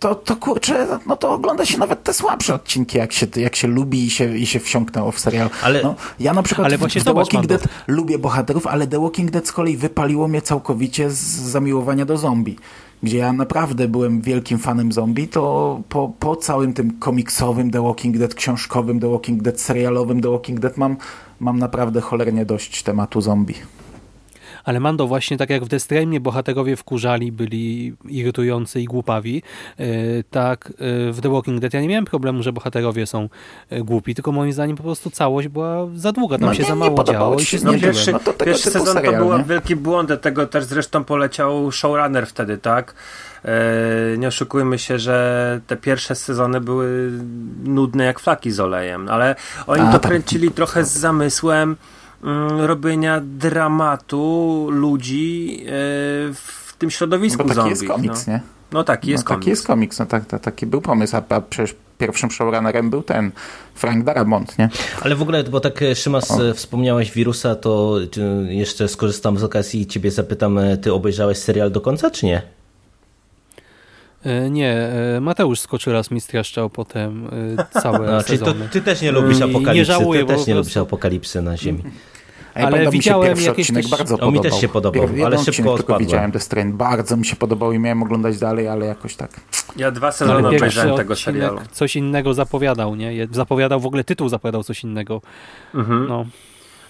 to, to kurczę, no to ogląda się nawet te słabsze odcinki, jak się, jak się lubi i się, i się wsiąknęło w serial. Ale- no, ja na przykład ale w, właśnie w The Walking. Dead lubię bohaterów, ale The Walking Dead z kolei wypaliło mnie całkowicie z zamiłowania do zombie. Gdzie ja naprawdę byłem wielkim fanem zombie, to po, po całym tym komiksowym The Walking Dead, książkowym The Walking Dead, serialowym The Walking Dead mam, mam naprawdę cholernie dość tematu zombie. Ale Mando, właśnie tak jak w Destremie bohaterowie wkurzali, byli irytujący i głupawi, e, tak e, w The Walking Dead ja nie miałem problemu, że bohaterowie są e, głupi, tylko moim zdaniem po prostu całość była za długa, tam No się nie, za mało działo ci i się, się no. Pierwszy, No to tego pierwszy sezon serial, to był wielki błąd, dlatego też zresztą poleciał showrunner wtedy, tak? Nie oszukujmy się, że te pierwsze sezony były nudne jak flaki z olejem, ale oni A, to tak. kręcili trochę z zamysłem robienia dramatu ludzi e, w tym środowisku Bo taki zombie. jest komiks, no. nie? no taki jest no, komiks. taki jest komiks, no tak, tak, taki był pomysł, a, a przecież pierwszym showrunnerem był ten Frank Darabont, nie? Ale w ogóle, bo tak e, Szymas e, wspomniałeś wirusa, to jeszcze skorzystam z okazji i ciebie zapytam, ty obejrzałeś serial do końca, czy nie? E, Nie, e, Mateusz Skoczylas mi streszczał potem e, całe A, (laughs) czyli to, sezony. ty też nie lubisz apokalipsy, nie żałuję, ty też nie lubisz apokalipsy na ziemi. A ja Ale pamiętam, mi się widziałem pierwszy jakieś odcinek też- bardzo O, mi też się podobał, Pier- ale szybko odcinek tylko widziałem The Strain, bardzo mi się podobał i miałem oglądać dalej, ale jakoś tak. Ja dwa sezony obejrzałem tego serialu. coś innego zapowiadał, nie? Zapowiadał, w ogóle tytuł zapowiadał coś innego. Mhm. No.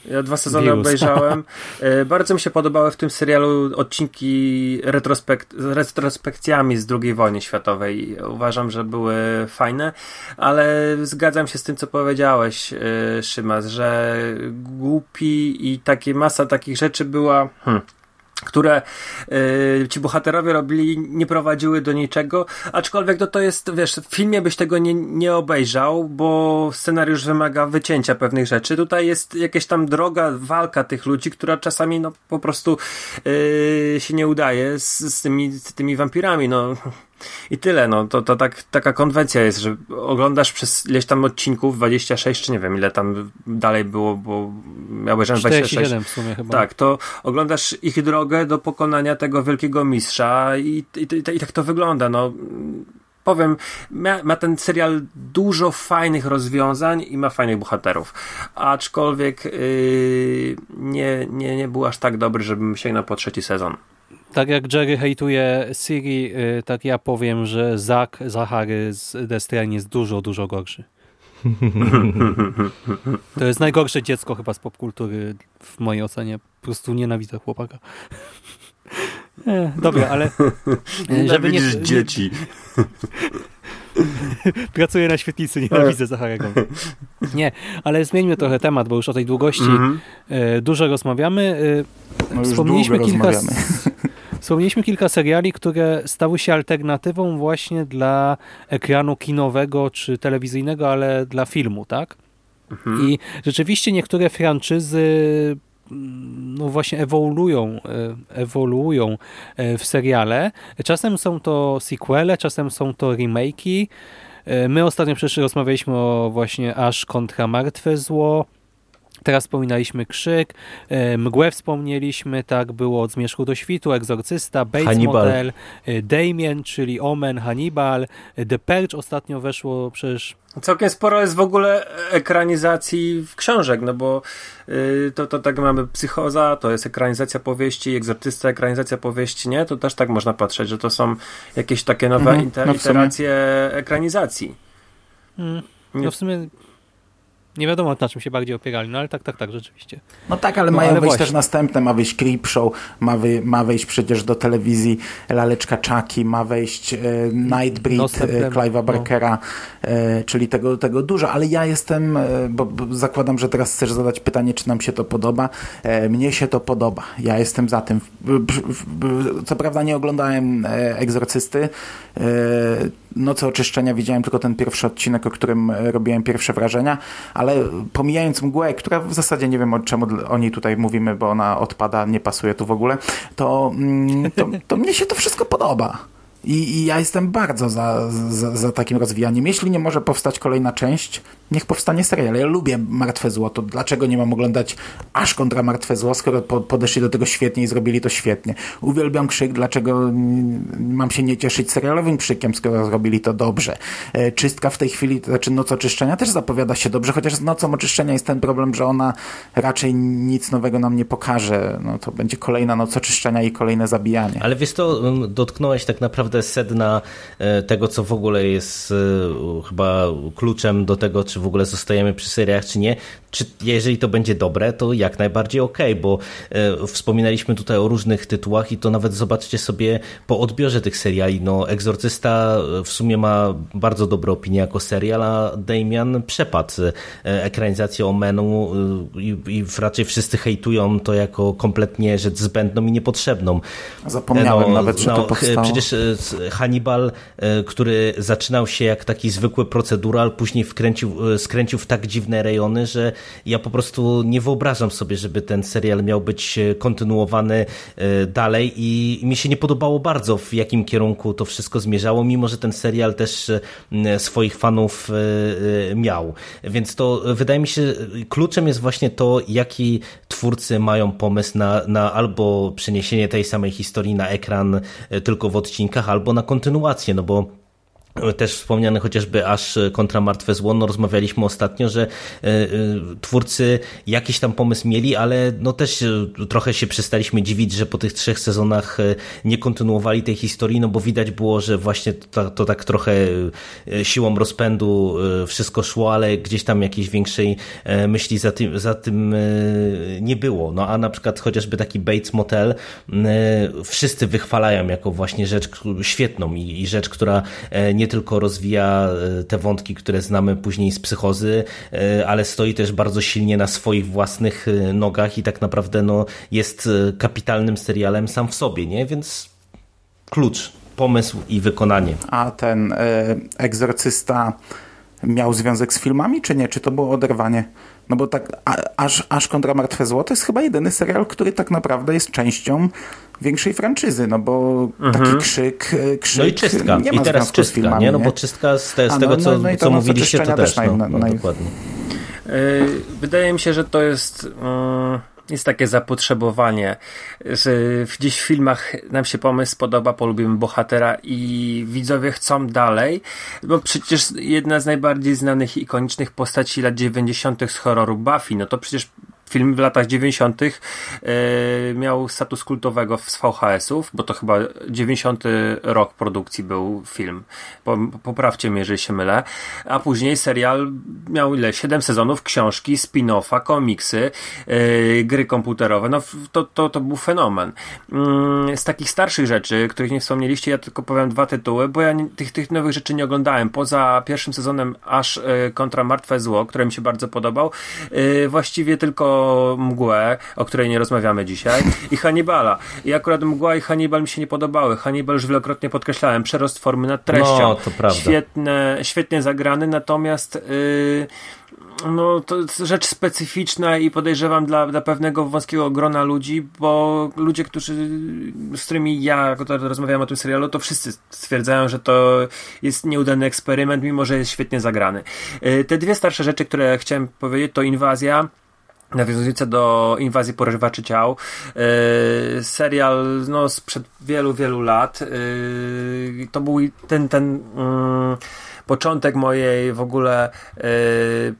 Ja dwa sezony Wirus. obejrzałem. (laughs) E, Bardzo mi się podobały w tym serialu odcinki retrospekt z retrospekcjami z II wojny światowej. Uważam, że były fajne, ale zgadzam się z tym, co powiedziałeś, e, Szymas, że głupi i takie masa takich rzeczy była. Hmm które y, ci bohaterowie robili, nie prowadziły do niczego, aczkolwiek to, to jest, wiesz, w filmie byś tego nie, nie obejrzał, bo scenariusz wymaga wycięcia pewnych rzeczy. Tutaj jest jakaś tam droga, walka tych ludzi, która czasami no, po prostu y, się nie udaje z, z, tymi, z tymi wampirami, no. I tyle, no, to, to tak, taka konwencja jest, że oglądasz przez ileś tam odcinków, 26 czy nie wiem ile tam dalej było, bo ja obejrzałem 26. 47 w sumie chyba. Tak, to oglądasz ich drogę do pokonania tego wielkiego mistrza i, i, i, i tak to wygląda. No, powiem, ma, ma ten serial dużo fajnych rozwiązań i ma fajnych bohaterów. Aczkolwiek yy, nie, nie, nie był aż tak dobry, żebym sięgnął po trzeci sezon. Tak jak Jerry hejtuje Siri, y, tak ja powiem, że Zach Zachary z Strain jest dużo, dużo gorszy. (laughs) To jest najgorsze dziecko chyba z popkultury w mojej ocenie. Po prostu nienawidzę chłopaka. (laughs) E, dobra, ale e, żeby nie, dzieci. (laughs) pracuję na świetlicy, nienawidzę Zacharego. Nie, ale zmieńmy trochę temat, bo już o tej długości Mhm. e, dużo rozmawiamy. No Wspomnieliśmy kilka, rozmawiamy. Wspomnieliśmy kilka seriali, które stały się alternatywą właśnie dla ekranu kinowego czy telewizyjnego, ale dla filmu, tak? Mhm. I rzeczywiście niektóre franczyzy mm, no właśnie ewoluują, e, ewoluują e, w seriale. Czasem są to sequele, czasem są to remake'i. E, My ostatnio przecież rozmawialiśmy o właśnie Ash kontra Martwe Zło. Teraz wspominaliśmy Krzyk, e, Mgłę wspomnieliśmy, tak było od Zmierzchu do Świtu, Egzorcysta, Bates Hannibal. Motel, e, Damien, czyli Omen, Hannibal, e, The Purge ostatnio weszło przecież Całkiem sporo jest w ogóle ekranizacji w książek, no bo y, to, to tak mamy psychoza, to jest ekranizacja powieści, egzortysta, ekranizacja powieści, nie? To też tak można patrzeć, że to są jakieś takie nowe Mhm, inter- no iteracje ekranizacji. Mm, No w sumie nie wiadomo na czym się bardziej opierali, no ale tak, tak, tak, rzeczywiście. No tak, ale No, mają ale wyjść właśnie. też następne, ma wyjść Creep Show, ma, wy, ma wejść przecież do telewizji Laleczka Chucky, ma wejść e, Nightbreed Następne- e, Clive'a no. Barkera, e, czyli tego, tego dużo, ale ja jestem, e, bo, bo zakładam, że teraz chcesz zadać pytanie, czy nam się to podoba. E, mnie się to podoba, ja jestem za tym. Co prawda nie oglądałem e, Egzorcysty, Noce Oczyszczenia widziałem tylko ten pierwszy odcinek, o którym e, robiłem pierwsze wrażenia, ale pomijając mgłę, która w zasadzie nie wiem o czemu o niej tutaj mówimy, bo ona odpada, nie pasuje tu w ogóle, to, mm, to, to mnie się to wszystko podoba. I, I ja jestem bardzo za, za, za takim rozwijaniem. Jeśli nie może powstać kolejna część, niech powstanie serial. Ja lubię Martwe Zło, to dlaczego nie mam oglądać aż kontra Martwe Zło, skoro po, podeszli do tego świetnie i zrobili to świetnie. Uwielbiam Krzyk, dlaczego mam się nie cieszyć serialowym Krzykiem, skoro zrobili to dobrze. E, Czystka w tej chwili, to znaczy Noc Oczyszczenia też zapowiada się dobrze, chociaż z Nocą Oczyszczenia jest ten problem, że ona raczej nic nowego nam nie pokaże. No to będzie kolejna Noc Oczyszczenia i kolejne zabijanie. Ale wiesz to, dotknąłeś tak naprawdę naprawdę sedna tego, co w ogóle jest chyba kluczem do tego, czy w ogóle zostajemy przy seriach, czy nie. Czy jeżeli to będzie dobre, to jak najbardziej ok, bo wspominaliśmy tutaj o różnych tytułach i to nawet zobaczcie sobie po odbiorze tych seriali. No, Egzorcysta w sumie ma bardzo dobre opinie jako serial, a Damian przepadł ekranizację Omenu i, i raczej wszyscy hejtują to jako kompletnie rzecz zbędną i niepotrzebną. Zapomniałem no, nawet, że no, to powstało. Przecież e, Hannibal, e, który zaczynał się jak taki zwykły procedural, później wkręcił, e, skręcił w tak dziwne rejony, że ja po prostu nie wyobrażam sobie, żeby ten serial miał być kontynuowany dalej i mi się nie podobało bardzo, w jakim kierunku to wszystko zmierzało, mimo że ten serial też swoich fanów miał. Więc to wydaje mi się, kluczem jest właśnie to, jaki twórcy mają pomysł na, na albo przeniesienie tej samej historii na ekran e, tylko w odcinkach, albo na kontynuację, no bo też wspomniany chociażby aż kontra Martwe Zło, no rozmawialiśmy ostatnio, że e, e, twórcy jakiś tam pomysł mieli, ale no też e, trochę się przestaliśmy dziwić, że po tych trzech sezonach nie kontynuowali tej historii, no bo widać było, że właśnie to, to tak trochę siłą rozpędu wszystko szło, ale gdzieś tam jakiejś większej myśli za tym, za tym nie było. No a na przykład chociażby taki Bates Motel wszyscy wychwalają jako właśnie rzecz świetną i, i rzecz, która nie tylko rozwija e, te wątki, które znamy później z psychozy, e, ale stoi też bardzo silnie na swoich własnych e, nogach i tak naprawdę no, jest kapitalnym serialem sam w sobie, nie? Więc klucz, pomysł i wykonanie. A ten y, egzorcysta miał związek z filmami, czy nie? Czy to było oderwanie? No bo tak, a, aż, aż kontra Martwe Złoto jest chyba jedyny serial, który tak naprawdę jest częścią większej franczyzy, no bo mhm. taki krzyk, e, krzyk No i czystka. nie ma I teraz czystka, filmami, nie? No bo czystka z, te, z tego, no, co, no, no co mówiliście, to też, naj, no, no, dokładnie. E, wydaje mi się, że to jest... Um jest takie zapotrzebowanie, że gdzieś w filmach nam się pomysł podoba, polubimy bohatera i widzowie chcą dalej, bo przecież jedna z najbardziej znanych ikonicznych postaci lat 90. z horroru Buffy, no to przecież film w latach 90. E, miał status kultowego z VHS-ów, bo to chyba 90. rok produkcji był film. Poprawcie mnie, jeżeli się mylę. A później serial miał ile? 7 sezonów, książki, spin-offa, komiksy, e, gry komputerowe. No to, to, to był fenomen. Mm, z takich starszych rzeczy, których nie wspomnieliście, ja tylko powiem dwa tytuły, bo ja tych, tych nowych rzeczy nie oglądałem. Poza pierwszym sezonem aż e, kontra Martwe Zło, które mi się bardzo podobał, właściwie tylko Mgłę, o której nie rozmawiamy dzisiaj, i Hannibala. I akurat Mgła i Hannibal mi się nie podobały. Hannibal już wielokrotnie podkreślałem, przerost formy nad treścią. No, to prawda. Świetne, świetnie zagrany, natomiast yy, no, to rzecz specyficzna i podejrzewam dla, dla pewnego wąskiego grona ludzi, bo ludzie, którzy, z którymi ja rozmawiałem o tym serialu, to wszyscy stwierdzają, że to jest nieudany eksperyment, mimo że jest świetnie zagrany. Yy, te dwie starsze rzeczy, które chciałem powiedzieć, to Inwazja nawiązujące do inwazji porywaczy ciał. Yy, serial no, sprzed wielu, wielu lat. Yy, to był ten, ten yy, początek mojej w ogóle yy,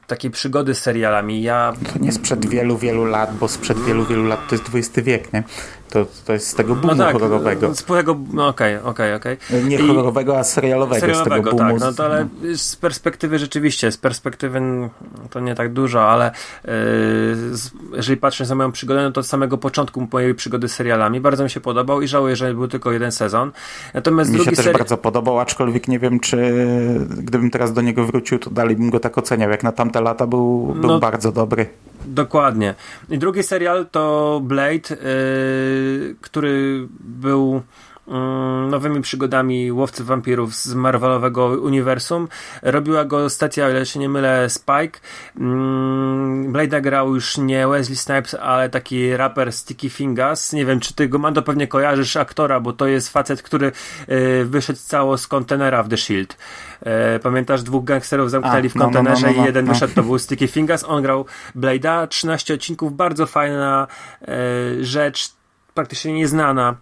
takiej przygody z serialami. Ja... To nie sprzed wielu, wielu lat, bo sprzed wielu, wielu lat to jest XX wiek, nie? To, to jest z tego boomu no tak, horrorowego. Z tego, no okej, okay, okej, okay, okej. Okay. Nie horrorowego, a serialowego, serialowego z tego boomu. Tak, no to ale z perspektywy rzeczywiście, z perspektywy to nie tak dużo, ale yy, jeżeli patrzę na moją przygodę, no to od samego początku mojej przygody z serialami bardzo mi się podobał i żałuję, że był tylko jeden sezon. Natomiast mi się też bardzo podobał, aczkolwiek nie wiem, czy gdybym teraz do niego wrócił, to dalej bym go tak oceniał. Jak na tamte lata był, był no, bardzo dobry. Dokładnie. I drugi serial to Blade, yy, który był nowymi przygodami łowcy wampirów z Marvelowego uniwersum. Robiła go stacja, o ile się nie mylę, Spike. Mm, Blade'a grał już nie Wesley Snipes, ale taki raper Sticky Fingers. Nie wiem, czy ty go Mando pewnie kojarzysz aktora, bo to jest facet, który y, wyszedł cało z kontenera w The Shield. Y, pamiętasz, dwóch gangsterów zamknęli A, w kontenerze no, no, no, no, i jeden no. wyszedł, to był Sticky Fingers. On grał Blade'a, 13 odcinków, bardzo fajna y, rzecz, praktycznie nieznana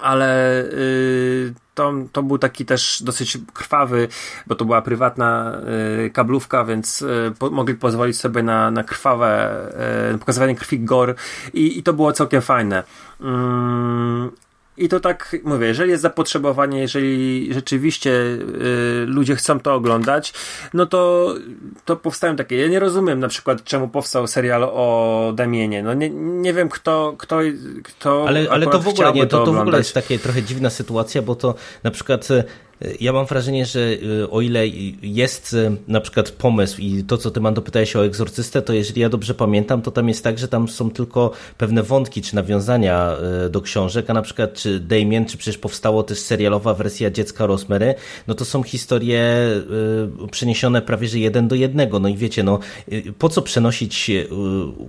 ale y, to, to był taki też dosyć krwawy, bo to była prywatna y, kablówka, więc y, po, mogli pozwolić sobie na, na krwawe, pokazywanie krwi gor i, i to było całkiem fajne. I to tak mówię, jeżeli jest zapotrzebowanie, jeżeli rzeczywiście y, ludzie chcą to oglądać, no to, to powstają takie. Ja nie rozumiem na przykład, czemu powstał serial o Damienie. No nie, nie wiem, kto, kto, kto ale, ale to w ogóle nie, to, to, to w ogóle jest takie trochę dziwna sytuacja, bo to na przykład ja mam wrażenie, że y, o ile jest y, na przykład pomysł i to, co ty Mando pytałeś o egzorcystę, to jeżeli ja dobrze pamiętam, to tam jest tak, że tam są tylko pewne wątki czy nawiązania y, do książek, a na przykład czy Damien, czy przecież powstało też serialowa wersja Dziecka Rosemary, no to są historie przeniesione prawie, że jeden do jednego. No i wiecie, no po co przenosić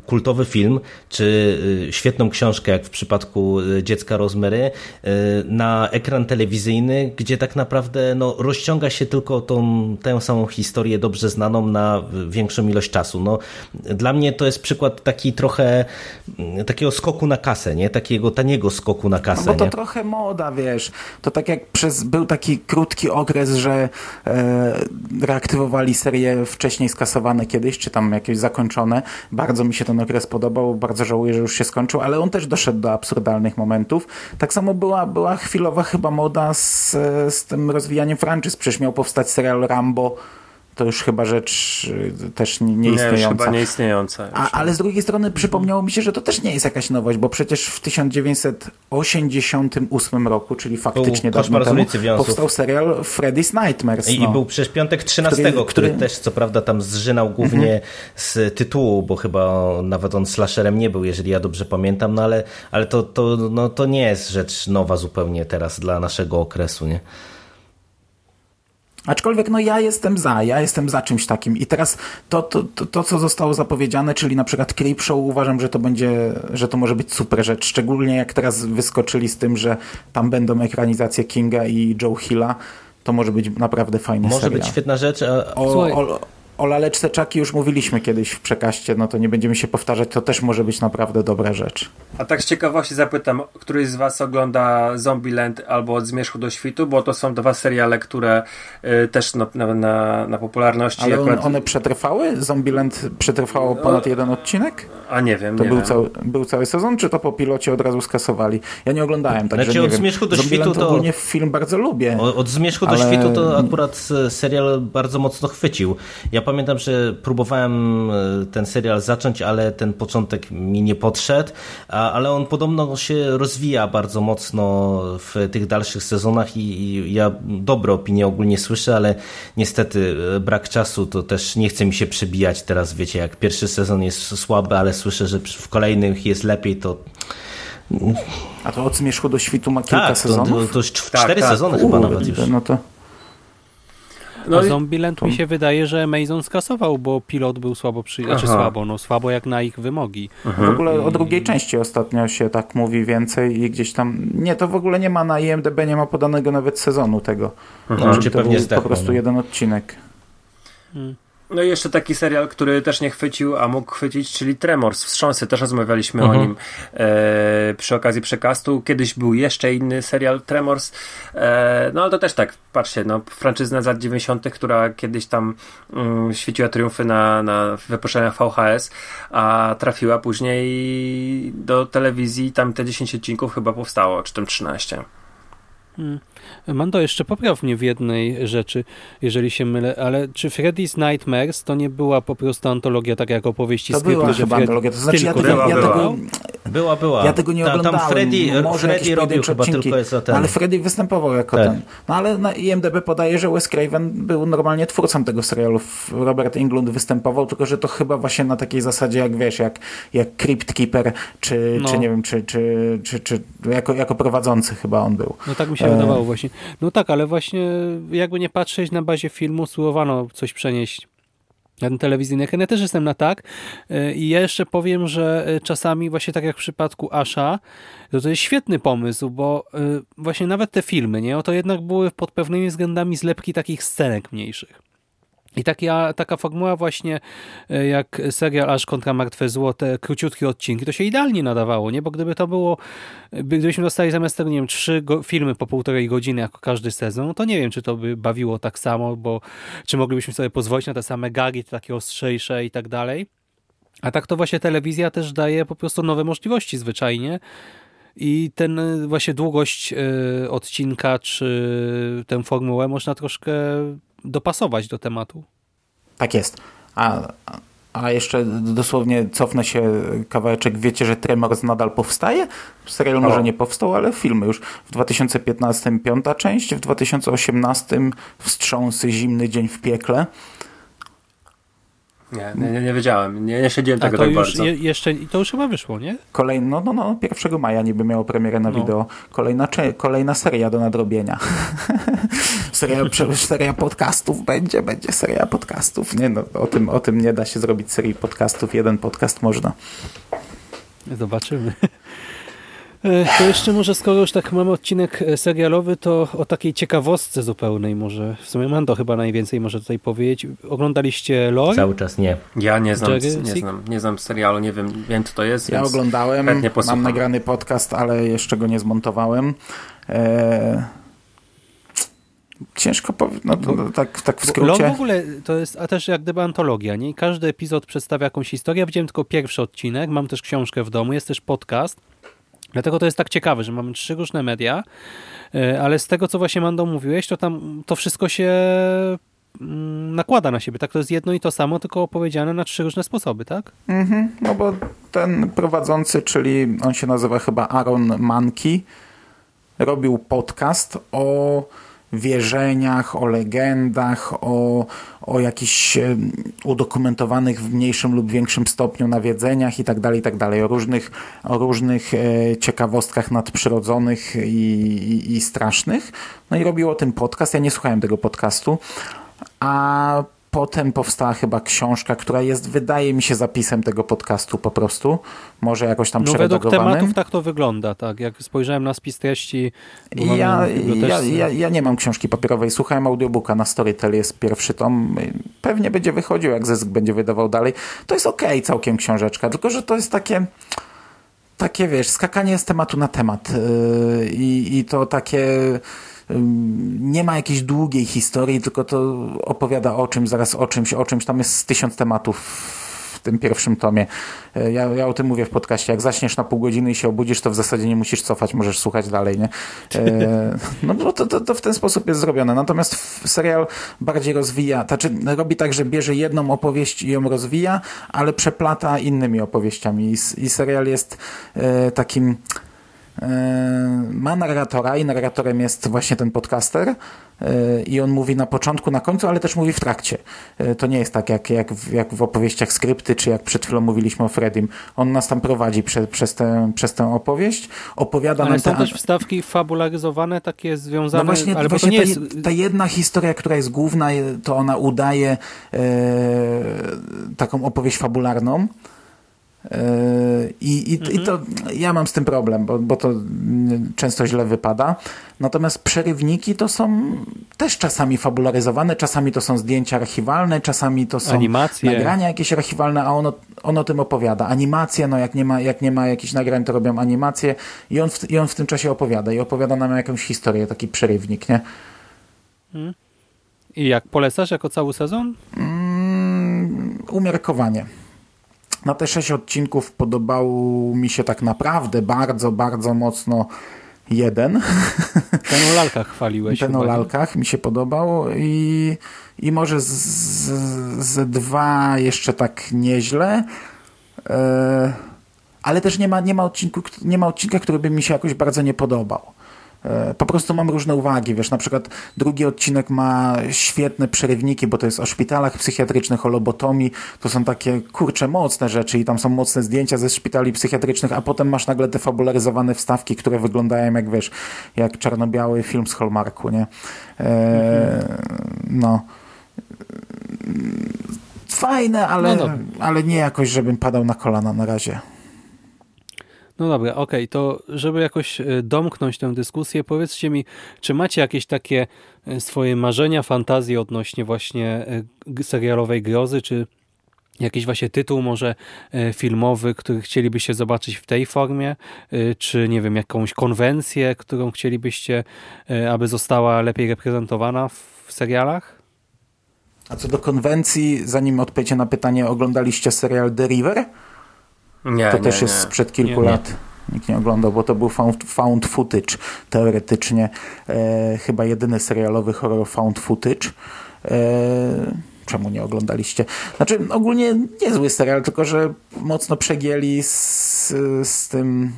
kultowy film, czy świetną książkę, jak w przypadku Dziecka Rosemary, na ekran telewizyjny, gdzie tak naprawdę naprawdę no, rozciąga się tylko tą, tę samą historię dobrze znaną na większą ilość czasu. No, dla mnie to jest przykład taki trochę mm, takiego skoku na kasę, nie? Takiego taniego skoku na kasę. No bo to nie? trochę moda, wiesz. To tak jak przez był taki krótki okres, że e, reaktywowali serie wcześniej skasowane kiedyś, czy tam jakieś zakończone. Bardzo mi się ten okres podobał, bardzo żałuję, że już się skończył, ale on też doszedł do absurdalnych momentów. Tak samo była, była chwilowa chyba moda z, z tym rozwijaniem franczyz. Przecież miał powstać serial Rambo, to już chyba rzecz y, też nieistniejąca. Nie, chyba nieistniejąca. A, ale z drugiej strony przypomniało mi się, że to też nie jest jakaś nowość, bo przecież w 1988 roku, czyli faktycznie był dawno temu, powstał serial Freddy's Nightmares. I, no, I, był przecież piątek 13, który, który, który, też co prawda tam zżynał głównie mhm. z tytułu, bo chyba nawet on slasherem nie był, jeżeli ja dobrze pamiętam, no ale, ale to, to, no, to nie jest rzecz nowa zupełnie teraz dla naszego okresu, nie? Aczkolwiek no ja jestem za, ja jestem za czymś takim i teraz to, to, to, to, co zostało zapowiedziane, czyli na przykład Creepshow uważam, że to będzie, że to może być super rzecz, szczególnie jak teraz wyskoczyli z tym, że tam będą ekranizacje Kinga i Joe Hilla, to może być naprawdę fajny może serial. Być świetna rzecz. A... O, o, o laleczce Czaki już mówiliśmy kiedyś w przekaście, no to nie będziemy się powtarzać, to też może być naprawdę dobra rzecz. A tak z ciekawości zapytam, któryś z was ogląda Zombieland albo Od Zmierzchu do Świtu, bo to są dwa seriale, które y, też no, na, na, na, popularności... Ale akurat... one przetrwały? Zombieland przetrwało ponad jeden odcinek? A nie wiem, To nie był, wiem. Cały, był cały sezon, czy to po pilocie od razu skasowali? Ja nie oglądałem, także znaczy, nie od wiem. Zmierzchu do Zombieland Świtu to... ogólnie film bardzo lubię. Od Zmierzchu ale... do Świtu to akurat serial bardzo mocno chwycił. Ja pamiętam, że próbowałem e, ten serial zacząć, ale ten początek mi nie podszedł, ale on podobno się rozwija bardzo mocno w tych dalszych sezonach i ja dobre opinie ogólnie słyszę, ale niestety e, brak czasu to też nie chce mi się przebijać teraz, wiecie, jak pierwszy sezon jest słaby, ale słyszę, że w kolejnych jest lepiej, to a to od zmierzchu do świtu ma kilka tak, sezonów? To, to, to już cztery tak, sezony tak. chyba nawet już. No to... No A Zombieland mi się wydaje, że Amazon skasował, bo pilot był słabo przy... Znaczy słabo, no słabo jak na ich wymogi. W ogóle o drugiej części ostatnio się tak mówi więcej i gdzieś tam... Nie, to w ogóle nie ma na IMDB, nie ma podanego nawet sezonu tego. No, czy to pewnie był po prostu no. jeden odcinek. Hmm. No i jeszcze taki serial, który też nie chwycił, a mógł chwycić, czyli Tremors, Wstrząsy, też rozmawialiśmy -huh. o mhm. nim e, przy okazji przekastu. Kiedyś był jeszcze inny serial Tremors, e, no ale to też tak, patrzcie, no franczyzna z lat 90., która kiedyś tam mm, świeciła triumfy na, na wypuszczeniach VHS, a trafiła później do telewizji, tam te 10 odcinków chyba powstało, czy tam 13. Hmm. Mando, jeszcze popraw mnie w jednej rzeczy, jeżeli się mylę, ale czy Freddy's Nightmares to nie była po prostu antologia, tak jak opowieści to skrypty, była chyba antologia, to znaczy ja tego, była, ja była. tego, była, była. Ja tego nie tam, oglądałem. Tam Freddy, Może Freddy robił chyba odcinki. tylko za ten. ale Freddy występował jako tak. ten. No ale na IMDB podaje, że Wes Craven był normalnie twórcą tego serialu. Robert Englund występował, tylko że to chyba właśnie na takiej zasadzie, jak wiesz, jak, jak Crypt Keeper, czy, no. czy nie wiem, czy, czy, czy, czy jako, jako prowadzący chyba on był. No tak mi się e... wydawało właśnie. No tak, ale właśnie jakby nie patrzeć na bazie filmu, spróbowano coś przenieść na ten telewizyjny ekran. Ja też jestem na tak e, i ja jeszcze powiem, że e, czasami właśnie tak jak w przypadku Asha, to to jest świetny pomysł, bo e, właśnie nawet te filmy, nie, to jednak były pod pewnymi względami zlepki takich scenek mniejszych. I taka, taka formuła właśnie e, jak serial Aż kontra Martwe Zło, te króciutkie odcinki, to się idealnie nadawało, nie? Bo gdyby to było, gdybyśmy dostali zamiast tego, nie wiem, trzy filmy po półtorej godziny jako każdy sezon, to nie wiem, czy to by bawiło tak samo, bo czy moglibyśmy sobie pozwolić na te same gagi, te takie ostrzejsze i tak dalej. A tak to właśnie telewizja też daje po prostu nowe możliwości zwyczajnie I ten y, właśnie długość y, odcinka, czy tę formułę można troszkę dopasować do tematu. Tak jest. A, a jeszcze dosłownie cofnę się kawałeczek. Wiecie, że Tremors nadal powstaje? Serial może nie powstał, ale filmy już. W 2015 piąta część, w 2018 Wstrząsy Zimny Dzień w piekle. Nie, nie, nie wiedziałem. Nie, nie śledziłem tego to tak już bardzo. je, jeszcze, to już chyba wyszło, nie? Kolej, no, no, no, 1 maja niby miało premierę na No. wideo. Kolejna, cze- kolejna seria do nadrobienia. (laughs) seria, seria podcastów będzie, będzie seria podcastów. Nie no, o tym, o tym nie da się zrobić serii podcastów. Jeden podcast można. Zobaczymy. E, To jeszcze może, skoro już tak mamy odcinek e, serialowy, to o takiej ciekawostce zupełnej może. W sumie Mando chyba najwięcej może tutaj powiedzieć. Oglądaliście LOL? Cały czas nie. Ja nie znam, Jerry nie znam, nie znam serialu, nie wiem, wiem co to jest, Ja więc oglądałem, chętnie mam nagrany podcast, ale jeszcze go nie zmontowałem. Eee, ciężko powiedzieć, no to, tak, tak w Bo LOL w skrócie. ogóle to jest a też jak gdyby antologia, nie? I Każdy epizod przedstawia jakąś historię. Ja widziałem tylko pierwszy odcinek, mam też książkę w domu, jest też podcast. Dlatego to jest tak ciekawe, że mamy trzy różne media, e, ale z tego, co właśnie Mando mówiłeś, to tam to wszystko się mm, nakłada na siebie. Tak, to jest jedno i to samo, tylko opowiedziane na trzy różne sposoby, tak? Mhm, no bo ten prowadzący, czyli on się nazywa chyba Aaron Manki, robił podcast o wierzeniach, o legendach, o, o jakichś em, udokumentowanych w mniejszym lub większym stopniu nawiedzeniach i tak dalej, i tak o różnych, o różnych e, ciekawostkach nadprzyrodzonych i, i, i strasznych. No i robił o tym podcast. Ja nie słuchałem tego podcastu, a potem powstała chyba książka, która jest, wydaje mi się, zapisem tego podcastu po prostu. Może jakoś tam No według przeredagowanym. tematów tak to wygląda, tak. Jak spojrzałem na spis treści, Ja, ja, ja, ja nie mam książki papierowej. Słuchałem audiobooka na Storytel, jest pierwszy tom. Pewnie będzie wychodził, jak Zysk będzie wydawał dalej. To jest okej całkiem książeczka, tylko że to jest takie takie, wiesz, skakanie z tematu na temat yy, i, i to takie nie ma jakiejś długiej historii, tylko to opowiada o czymś, zaraz o czymś, o czymś. Tam jest tysiąc tematów w tym pierwszym tomie. Yy, Ja, ja o tym mówię w podcaście. Jak zaśniesz na pół godziny i się obudzisz, to w zasadzie nie musisz cofać, możesz słuchać dalej, nie? Yy, (laughs) No bo to, to, to w ten sposób jest zrobione. Natomiast serial bardziej rozwija, znaczy robi tak, że bierze jedną opowieść i ją rozwija, ale przeplata innymi opowieściami. I, i serial jest e, takim ma narratora i narratorem jest właśnie ten podcaster e, i on mówi na początku, na końcu, ale też mówi w trakcie. E, To nie jest tak jak, jak, w, jak w opowieściach skrypty, czy jak przed chwilą mówiliśmy o Fredim. On nas tam prowadzi prze, przez, tę, przez tę opowieść, opowiada Ale nam są te- też wstawki fabularyzowane, takie związane, no właśnie, ale właśnie to nie ta, jest... ta jedna historia, która jest główna, to ona udaje e, taką opowieść fabularną. E, I, i, I to ja mam z tym problem, bo, bo to mm, często źle wypada. Natomiast przerywniki to są też czasami fabularyzowane, czasami to są zdjęcia archiwalne, czasami to są Animacje. nagrania jakieś archiwalne, a on o, on o tym opowiada. Animacje, no jak nie ma, jak nie ma jakichś nagrań, to robią animacje i on, w, i on w tym czasie opowiada i opowiada nam jakąś historię, taki przerywnik, nie? I jak polecasz jako cały sezon? Mm, umiarkowanie. Na te sześć odcinków podobał mi się tak naprawdę bardzo, bardzo mocno jeden. (laughs) Ten o lalkach chwaliłeś. Ten o lalkach mi się podobał i, i może z, z, z dwa jeszcze tak nieźle. E, ale też nie ma, nie, ma odcinku, nie ma odcinka, który by mi się jakoś bardzo nie podobał. E, Po prostu mam różne uwagi, wiesz, na przykład drugi odcinek ma świetne przerywniki, bo to jest o szpitalach psychiatrycznych, o lobotomii, to są takie, kurcze, mocne rzeczy i tam są mocne zdjęcia ze szpitali psychiatrycznych, a potem masz nagle te fabularyzowane wstawki, które wyglądają jak, wiesz, jak czarno-biały film z Hallmarku, nie? E, No. Fajne, ale, No ale nie jakoś, żebym padał na kolana na razie. No dobra, okej, to żeby jakoś e, domknąć tę dyskusję, powiedzcie mi, czy macie jakieś takie e, swoje marzenia, fantazje odnośnie właśnie e, serialowej grozy, czy jakiś właśnie tytuł może filmowy, który chcielibyście zobaczyć w tej formie, czy nie wiem, jakąś konwencję, którą chcielibyście, aby została lepiej reprezentowana w serialach? A co do konwencji, zanim odpowiecie na pytanie, oglądaliście serial The River? Nie, To nie, też nie. jest sprzed kilku Nie, nie. lat. Nikt nie oglądał, bo to był found, found footage teoretycznie. E, chyba jedyny serialowy horror found footage. E, czemu nie oglądaliście? Znaczy, ogólnie niezły serial, tylko że mocno przegięli z, z tym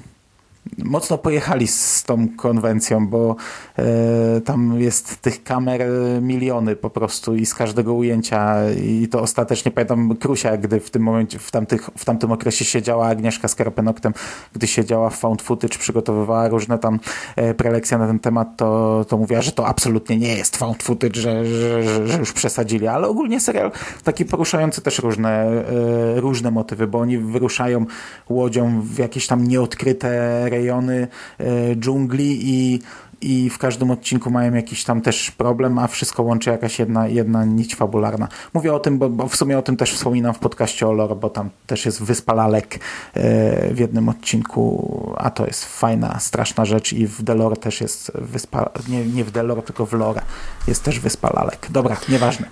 mocno pojechali z tą konwencją, bo e, tam jest tych kamer miliony po prostu i z każdego ujęcia. I to ostatecznie pamiętam Krusia, gdy w tym momencie, w, tamtych, w tamtym okresie siedziała Agnieszka z Karpenoktem, gdy siedziała w Found Footage, przygotowywała różne tam e, prelekcje na ten temat, to, to mówiła, że to absolutnie nie jest Found Footage, że, że, że już przesadzili, ale ogólnie serial taki poruszający też różne, e, różne motywy, bo oni wyruszają łodzią w jakieś tam nieodkryte rejony e, dżungli i i w każdym odcinku mają jakiś tam też problem, a wszystko łączy jakaś jedna, jedna nić fabularna. Mówię o tym, bo, bo w sumie o tym też wspominam w podcaście o lore, bo tam też jest Wyspa Lalek e, w jednym odcinku, a to jest fajna, straszna rzecz i w Delore też jest Wyspa, nie, nie w Delore, tylko w Lore jest też Wyspa Lalek. Dobra, nieważne.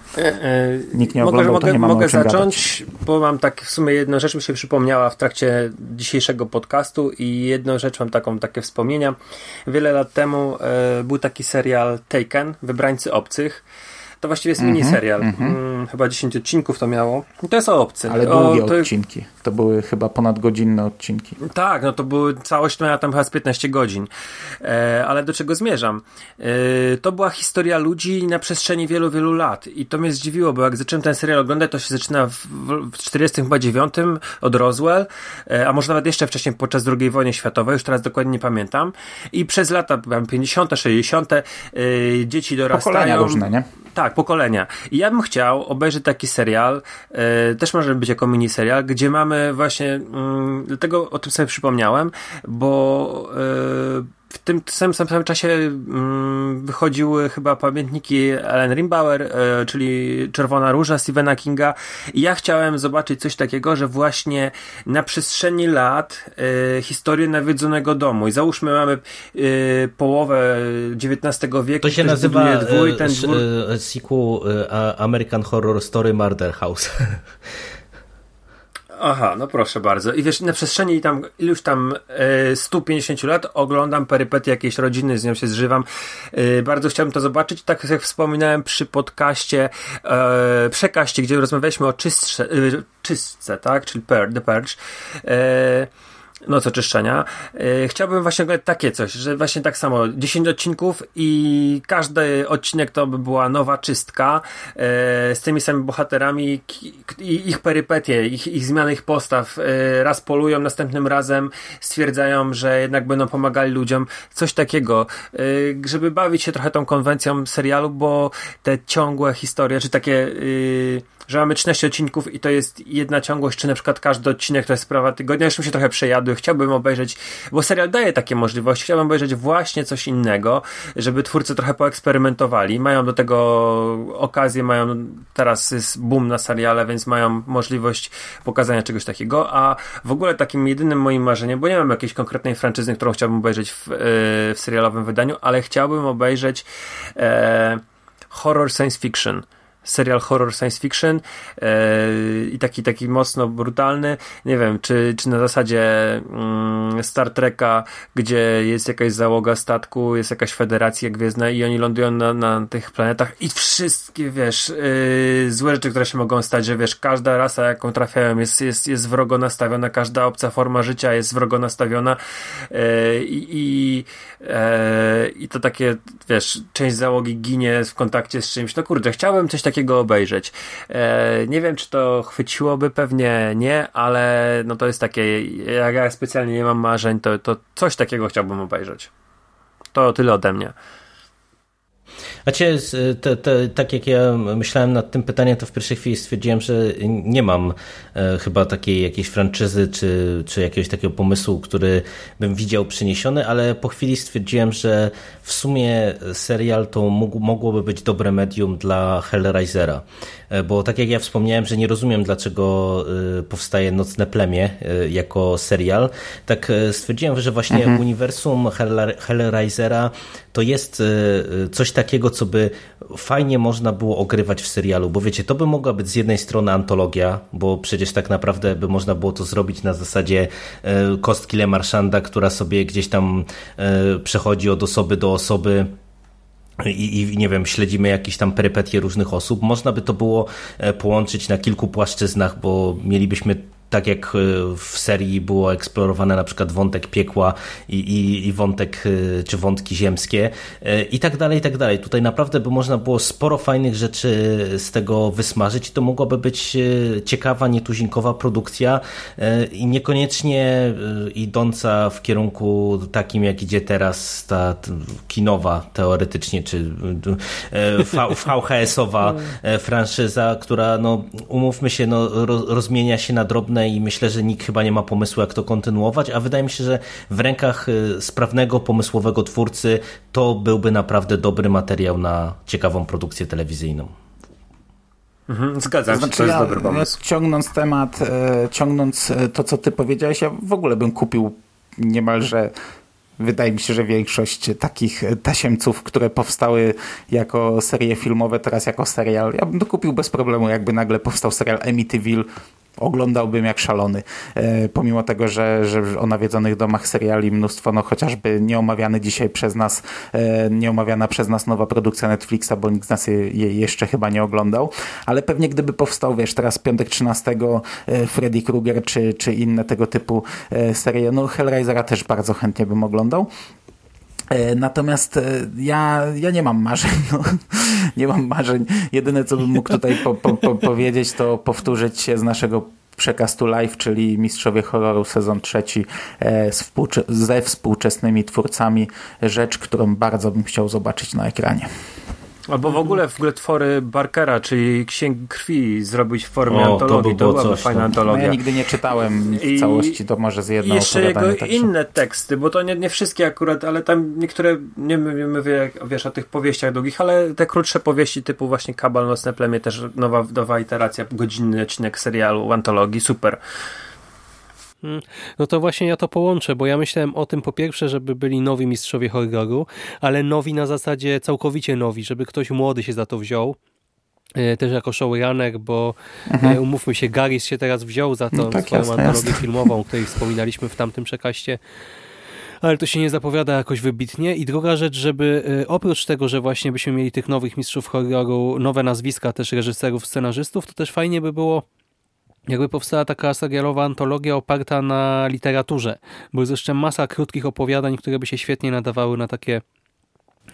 Nikt nie oglądał, mogę, to nie mogę zacząć, gadać. bo mam tak w sumie jedną rzecz mi się przypomniała w trakcie dzisiejszego podcastu i jedną rzecz mam taką, takie wspomnienia. Wiele lat temu e, był taki serial Taken, Wybrańcy Obcych. To właściwie jest Mhm, miniserial. Mm, chyba 10 odcinków to miało. To jest o obcy. Ale o, długie to, odcinki. To były chyba ponadgodzinne odcinki. tak, no to były, całość miała tam chyba z 15 godzin. E, ale do czego zmierzam? E, to była historia ludzi na przestrzeni wielu, wielu lat. I to mnie zdziwiło, bo jak zacząłem ten serial oglądać, to się zaczyna w, w 49 od Roswell, e, a może nawet jeszcze wcześniej podczas II wojny światowej, już teraz dokładnie nie pamiętam. I przez lata tam 50., 60. E, dzieci dorastają. Pokolenia różne, nie? Tak, pokolenia. I ja bym chciał obejrzeć taki serial, e, też może być jako miniserial, gdzie mamy właśnie, mm, dlatego o tym sobie przypomniałem, bo e, w tym samym, samym czasie mm, wychodziły chyba pamiętniki Ellen Rimbauer, e, czyli Czerwona Róża Stephena Kinga. I ja chciałem zobaczyć coś takiego, że właśnie na przestrzeni lat e, historię nawiedzonego domu. I załóżmy mamy e, połowę XIX wieku, To się nazywa e, ten dwór... sequel American Horror Story Murder House. (laughs) Aha, no proszę bardzo. I wiesz, na przestrzeni tam iluś tam e, 150 lat oglądam perypetie jakiejś rodziny, z nią się zżywam. E, bardzo chciałbym to zobaczyć. Tak jak wspominałem przy podcaście, e, przekaście, gdzie rozmawialiśmy o czystsze, e, czystce, tak? Czyli per, The Purge. Noc oczyszczenia. Yy, chciałbym właśnie oglądać takie coś, że właśnie tak samo 10 odcinków i każdy odcinek to by była nowa czystka yy, z tymi samymi bohaterami i ich perypetie, ich, ich zmiany ich postaw. Yy, raz polują, następnym razem stwierdzają, że jednak będą pomagali ludziom. Coś takiego, żeby bawić się trochę tą konwencją serialu, bo te ciągłe historie, czy takie że mamy 13 odcinków i to jest jedna ciągłość, czy na przykład każdy odcinek to jest sprawa tygodnia, już mi się trochę przejadły, chciałbym obejrzeć, bo serial daje takie możliwości, chciałbym obejrzeć właśnie coś innego, żeby twórcy trochę poeksperymentowali, mają do tego okazję, mają, teraz jest boom na seriale, więc mają możliwość pokazania czegoś takiego, a w ogóle takim jedynym moim marzeniem, bo nie mam jakiejś konkretnej franczyzy, którą chciałbym obejrzeć w, yy, w serialowym wydaniu, ale chciałbym obejrzeć e, horror science fiction serial horror science fiction e, i taki taki mocno brutalny. Nie wiem, czy, czy na zasadzie mm, Star Treka, gdzie jest jakaś załoga statku, jest jakaś federacja gwiezdna i oni lądują na, na tych planetach i wszystkie, wiesz, y, złe rzeczy, które się mogą stać, że wiesz, każda rasa, jaką trafiają, jest, jest, jest wrogo nastawiona, każda obca forma życia jest wrogo nastawiona e, i, e, i to takie, wiesz, część załogi ginie w kontakcie z czymś. No kurde, chciałbym coś takiego obejrzeć. E, nie wiem, czy to chwyciłoby, pewnie nie, ale no to jest takie, jak ja specjalnie nie mam marzeń, to, to coś takiego chciałbym obejrzeć. To tyle ode mnie. Znaczy, te, tak jak ja myślałem nad tym pytaniem, to w pierwszej chwili stwierdziłem, że nie mam e, chyba takiej jakiejś franczyzy, czy, czy jakiegoś takiego pomysłu, który bym widział przyniesiony, ale po chwili stwierdziłem, że w sumie serial to mógł, mogłoby być dobre medium dla Hellraisera. E, Bo tak jak ja wspomniałem, że nie rozumiem, dlaczego e, powstaje Nocne Plemię e, jako serial, tak stwierdziłem, że właśnie uniwersum Hell- Hellraisera to jest coś takiego, co by fajnie można było ogrywać w serialu, bo wiecie, to by mogła być z jednej strony antologia, bo przecież tak naprawdę by można było to zrobić na zasadzie kostki Le Marchanda, która sobie gdzieś tam przechodzi od osoby do osoby, i, i, nie wiem, śledzimy jakieś tam perypetie różnych osób. Można by to było e, połączyć na kilku płaszczyznach, bo mielibyśmy tak jak e, w serii było eksplorowane na przykład wątek piekła i, i, i, wątek, e, czy wątki ziemskie i tak dalej, i tak dalej. Tutaj naprawdę by można było sporo fajnych rzeczy z tego wysmażyć i to mogłaby być ciekawa, nietuzinkowa produkcja i niekoniecznie idąca w kierunku takim, jak idzie teraz ta kinowa teoretycznie, czy VHS-owa (laughs) franszyza, która no umówmy się, no, rozmienia się na drobne i myślę, że nikt chyba nie ma pomysłu, jak to kontynuować, a wydaje mi się, że w rękach y, sprawnego, pomysłowego twórcy to byłby naprawdę dobry materiał na ciekawą produkcję telewizyjną. Mhm, zgadzam znaczy, się, to jest ja, dobry pomysł. Ciągnąc temat, e, ciągnąc e, to, co ty powiedziałeś, ja w ogóle bym kupił niemalże Wydaje mi się, że większość takich tasiemców, które powstały jako serie filmowe, teraz jako serial, ja bym to kupił bez problemu, jakby nagle powstał serial Amityville oglądałbym jak szalony. E, pomimo tego, że, że o nawiedzonych domach seriali mnóstwo, no chociażby nieomawiany dzisiaj przez nas, e, nieomawiana przez nas nowa produkcja Netflixa, bo nikt z nas jej jeszcze chyba nie oglądał, ale pewnie gdyby powstał, wiesz, teraz Piątek 13, e, Freddy Krueger, czy, czy inne tego typu serie, no Hellraisera też bardzo chętnie bym oglądał. E, natomiast e, ja, ja nie mam marzeń. No. (laughs) Nie mam marzeń. Jedyne, co bym mógł tutaj po, po, po powiedzieć, to powtórzyć się z naszego przekastu live, czyli Mistrzowie Horroru sezon trzeci e, ze współczesnymi twórcami. Rzecz, którą bardzo bym chciał zobaczyć na ekranie. Albo w ogóle w ogóle twory Barkera, czyli Księg Krwi zrobić w formie o, antologii. To, by to byłaby fajna to. antologia. No ja nigdy nie czytałem w całości, to może z jedną I jeszcze jego także. inne teksty, bo to nie, nie wszystkie akurat, ale tam niektóre, nie mówię wiesz o tych powieściach długich, ale te krótsze powieści typu właśnie Kabal, Nocne Plemię, też nowa, nowa iteracja, godzinny odcinek serialu, antologii, super. Hmm. No to właśnie ja to połączę, bo ja myślałem o tym po pierwsze, żeby byli nowi mistrzowie horroru, ale nowi na zasadzie całkowicie nowi, żeby ktoś młody się za to wziął. E, też jako showrunner, bo mhm. E, umówmy się, Garis się teraz wziął za tą no tak, swoją antologię filmową, o której wspominaliśmy w tamtym przekaście ale to się nie zapowiada jakoś wybitnie. I druga rzecz, żeby e, oprócz tego, że właśnie byśmy mieli tych nowych mistrzów horroru, nowe nazwiska też reżyserów, scenarzystów, to też fajnie by było jakby powstała taka serialowa antologia oparta na literaturze, bo jest jeszcze masa krótkich opowiadań, które by się świetnie nadawały na takie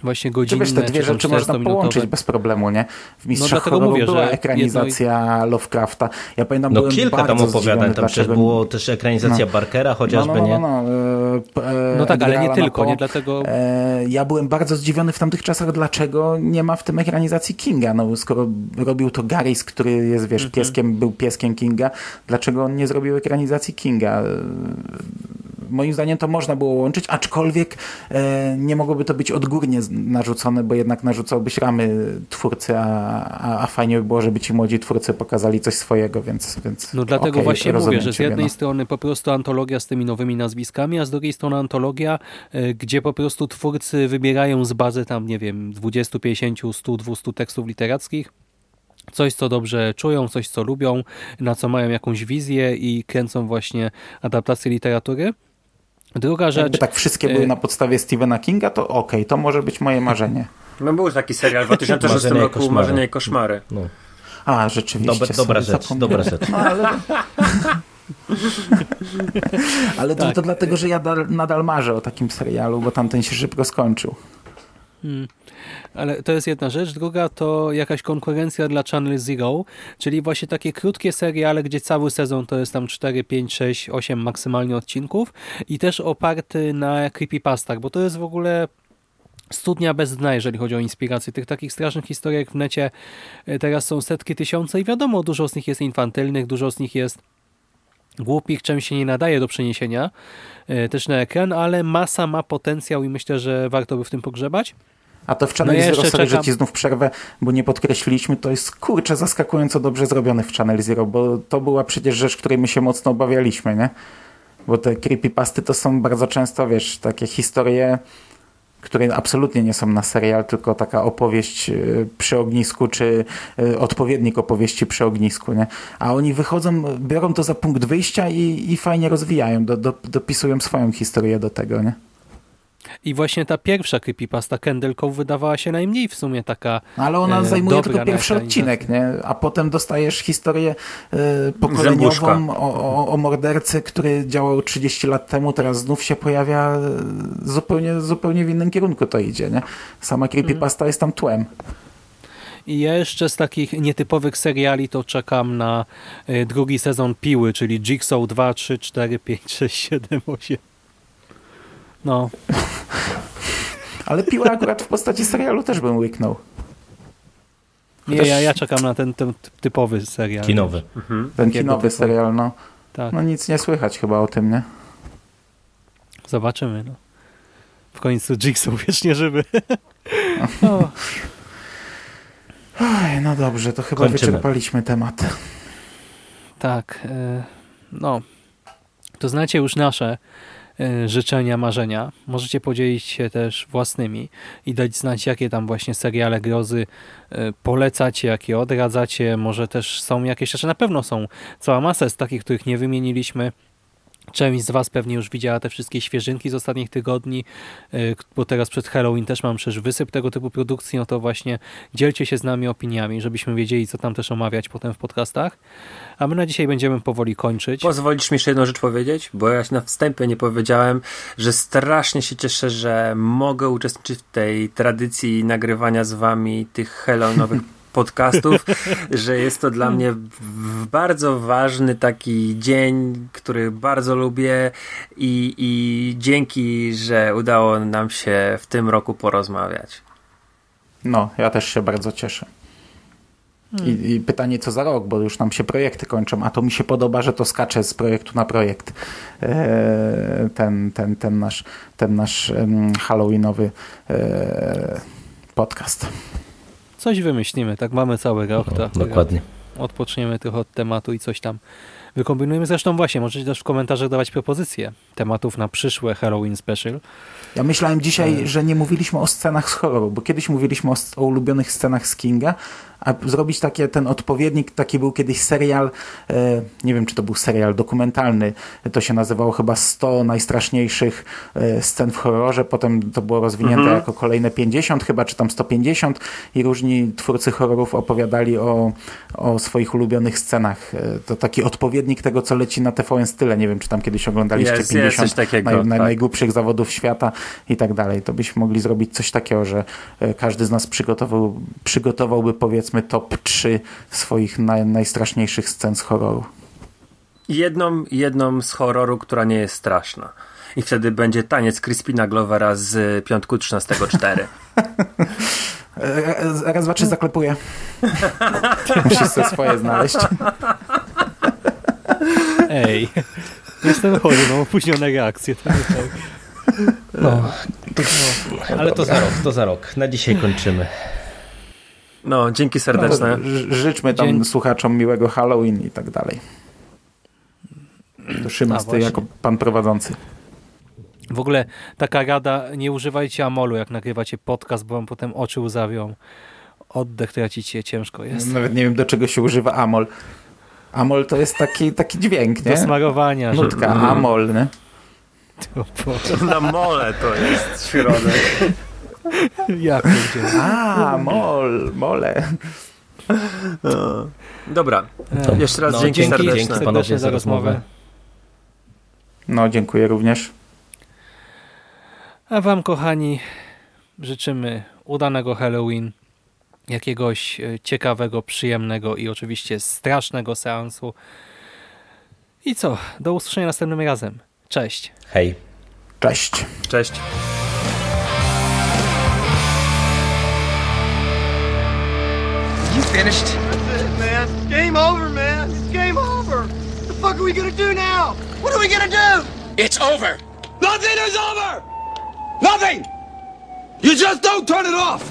właśnie godzinne. Czy wiesz, te dwie rzeczy można połączyć bez problemu, nie? W Mistrzach no Horroru była ekranizacja jedno... Lovecrafta. Ja pamiętam, no kilka tam opowiadań, tam przecież było też ekranizacja no. Barkera chociażby, no, no, nie? No, no, e, no tak, ale nie tylko, nie dlatego... E, ja byłem bardzo zdziwiony w tamtych czasach, dlaczego nie ma w tym ekranizacji Kinga, no skoro robił to Garys, który jest, wiesz, mhm. pieskiem, był pieskiem Kinga, dlaczego on nie zrobił ekranizacji Kinga? Moim zdaniem to można było łączyć, aczkolwiek e, nie mogłoby to być odgórnie narzucone, bo jednak narzucałbyś ramy twórcy, a, a, a fajnie by było, żeby ci młodzi twórcy pokazali coś swojego, więc, więc No dlatego okay, właśnie mówię, że z jednej no. strony po prostu antologia z tymi nowymi nazwiskami, a z drugiej strony antologia, e, gdzie po prostu twórcy wybierają z bazy tam, nie wiem, 20, 50, 100, 200 tekstów literackich, coś, co dobrze czują, coś, co lubią, na co mają jakąś wizję i kręcą właśnie adaptację literatury. Druga rzecz... Jakby tak wszystkie były y- na podstawie Stephena Kinga, to okej, okay, to może być moje marzenie. No był taki serial w (laughs) 2006 roku, koszmary. Marzenie i koszmary. No. A, rzeczywiście. Dobra, dobra rzecz, dobra rzecz. No, ale... (laughs) ale tak. to, to, dlatego, że ja nadal marzę o takim serialu, bo tamten się szybko skończył. Hmm ale to jest jedna rzecz. Druga to jakaś konkurencja dla Channel Zero, czyli właśnie takie krótkie seriale, gdzie cały sezon to jest tam 4, 5, 6, 8 maksymalnie odcinków i też oparty na creepypastach, bo to jest w ogóle studnia bez dna, jeżeli chodzi o inspirację. Tych takich strasznych historiek w necie e, teraz są setki tysiące i wiadomo, dużo z nich jest infantylnych, dużo z nich jest głupich, czym się nie nadaje do przeniesienia też na ekran, ale masa ma potencjał i myślę, że warto by w tym pogrzebać. A to w Channel no Zero, sorry, że ci znów przerwę, bo nie podkreśliliśmy, to jest kurczę zaskakująco dobrze zrobione w Channel Zero, bo to była przecież rzecz, której my się mocno obawialiśmy, nie? Bo te creepypasty to są bardzo często, wiesz, takie historie które absolutnie nie są na serial, tylko taka opowieść y, przy ognisku, czy y, odpowiednik opowieści przy ognisku, nie? A oni wychodzą, biorą to za punkt wyjścia i, i fajnie rozwijają, do, do, dopisują swoją historię do tego, nie? I właśnie ta pierwsza creepypasta Candle Cove wydawała się najmniej w sumie taka No, ale ona e, zajmuje dobra tylko pierwszy odcinek, nie? A potem dostajesz historię e, pokoleniową o, o, o mordercy, który działał 30 lat temu, teraz znów się pojawia e, zupełnie, zupełnie w innym kierunku to idzie, nie? Sama creepypasta jest tam tłem. I ja jeszcze z takich nietypowych seriali to czekam na y, drugi sezon Piły, czyli Jigsaw 2, 3, 4, 5, 6, 7, 8. No, Ale piła akurat w postaci serialu też bym łyknął. nie, Chociaż- ja, ja czekam na ten, ten typowy serial. Kinowy. Ten Takiego kinowy serial, no. Tak, No nic nie słychać chyba o tym, nie? zobaczymy. No. W końcu Jigsaw wiecznie żywy. (laughs) o, Oj, no dobrze, to chyba Kończymy. wyczerpaliśmy temat. tak, y, no. To znacie już nasze życzenia, marzenia. Możecie podzielić się też własnymi i dać znać, jakie tam właśnie seriale grozy y, polecacie, jakie odradzacie. Może też są jakieś rzeczy, na pewno są cała masa jest takich, których nie wymieniliśmy. Część z Was pewnie już widziała te wszystkie świeżynki z ostatnich tygodni, y, bo teraz przed Halloween też mam przecież wysyp tego typu produkcji, no to właśnie dzielcie się z nami opiniami, żebyśmy wiedzieli, co tam też omawiać potem w podcastach. A my na dzisiaj będziemy powoli kończyć. Pozwolisz mi jeszcze jedną rzecz powiedzieć? Bo ja na wstępie nie powiedziałem, że strasznie się cieszę, że mogę uczestniczyć w tej tradycji nagrywania z wami tych Halloweenowych (laughs) podcastów, (laughs) że jest to dla mnie bardzo ważny taki dzień, który bardzo lubię i, i dzięki, że udało nam się w tym roku porozmawiać. No, ja też się bardzo cieszę. I, I pytanie, co za rok, bo już nam się projekty kończą, a to mi się podoba, że to skacze z projektu na projekt. Eee, Ten, ten, ten nasz, ten nasz halloweenowy eee, podcast. Coś wymyślimy, tak mamy cały rok. No, dokładnie. Odpoczniemy trochę od tematu i coś tam wykombinujemy. Zresztą właśnie, możecie też w komentarzach dawać propozycje tematów na przyszłe Halloween Special. Ja myślałem dzisiaj, że nie mówiliśmy o scenach z horroru, bo kiedyś mówiliśmy o, o ulubionych scenach z Kinga, a zrobić takie, ten odpowiednik, taki był kiedyś serial, e, nie wiem czy to był serial dokumentalny, to się nazywało chyba 100 najstraszniejszych e, scen w horrorze, potem to było rozwinięte jako kolejne 50 chyba, czy tam 150 i różni twórcy horrorów opowiadali o, o swoich ulubionych scenach. E, to taki odpowiednik tego, co leci na TVN Style, nie wiem czy tam kiedyś oglądaliście Jest- jest 50 coś takiego, naj, tak. najgłupszych zawodów świata i tak dalej. To byśmy mogli zrobić coś takiego, że e, każdy z nas przygotował, przygotowałby powiedzmy top 3 swoich naj, najstraszniejszych scen z horroru. Jedną, jedną z horroru, która nie jest straszna. I wtedy będzie taniec Crispina Glovera z piątku 13.4. E, e, Raz, dwa, trzy zaklepuję. (laughs) Musisz sobie swoje znaleźć. Ej, jestem chory, mam opóźnione reakcje. To nie tak. No, Ale to za rok, to za rok. Na dzisiaj kończymy. No, dzięki serdeczne. Ż- Życzmy tam Dzień- słuchaczom miłego Halloween i tak dalej. To Szymas, A, ty jako pan prowadzący. W ogóle taka rada, nie używajcie amolu, jak nagrywacie podcast, bo wam potem oczy łzawią. Oddech tracicie, ciężko jest. Nawet nie wiem, do czego się używa amol. Amol to jest taki, taki dźwięk, Do nie? smarowania. że- Nutka, amol, nie? Na mole to jest środek. Ja pierdzielę. A, mol, mole. Dobra, E, jeszcze raz No, dzięki, dzięki, serdeczne. dzięki. serdecznie panowie, za rozmowę. No, dziękuję również. A wam, kochani, życzymy udanego Halloween, jakiegoś e, ciekawego, przyjemnego i oczywiście strasznego seansu. I co? Do usłyszenia następnym razem. Cześć. Hej. Cześć. Cześć. You finished? That's it, man. Game over, man. It's game over. What the fuck are we gonna do now? What are we gonna do? It's over. Nothing is over. Nothing. You just don't turn it off.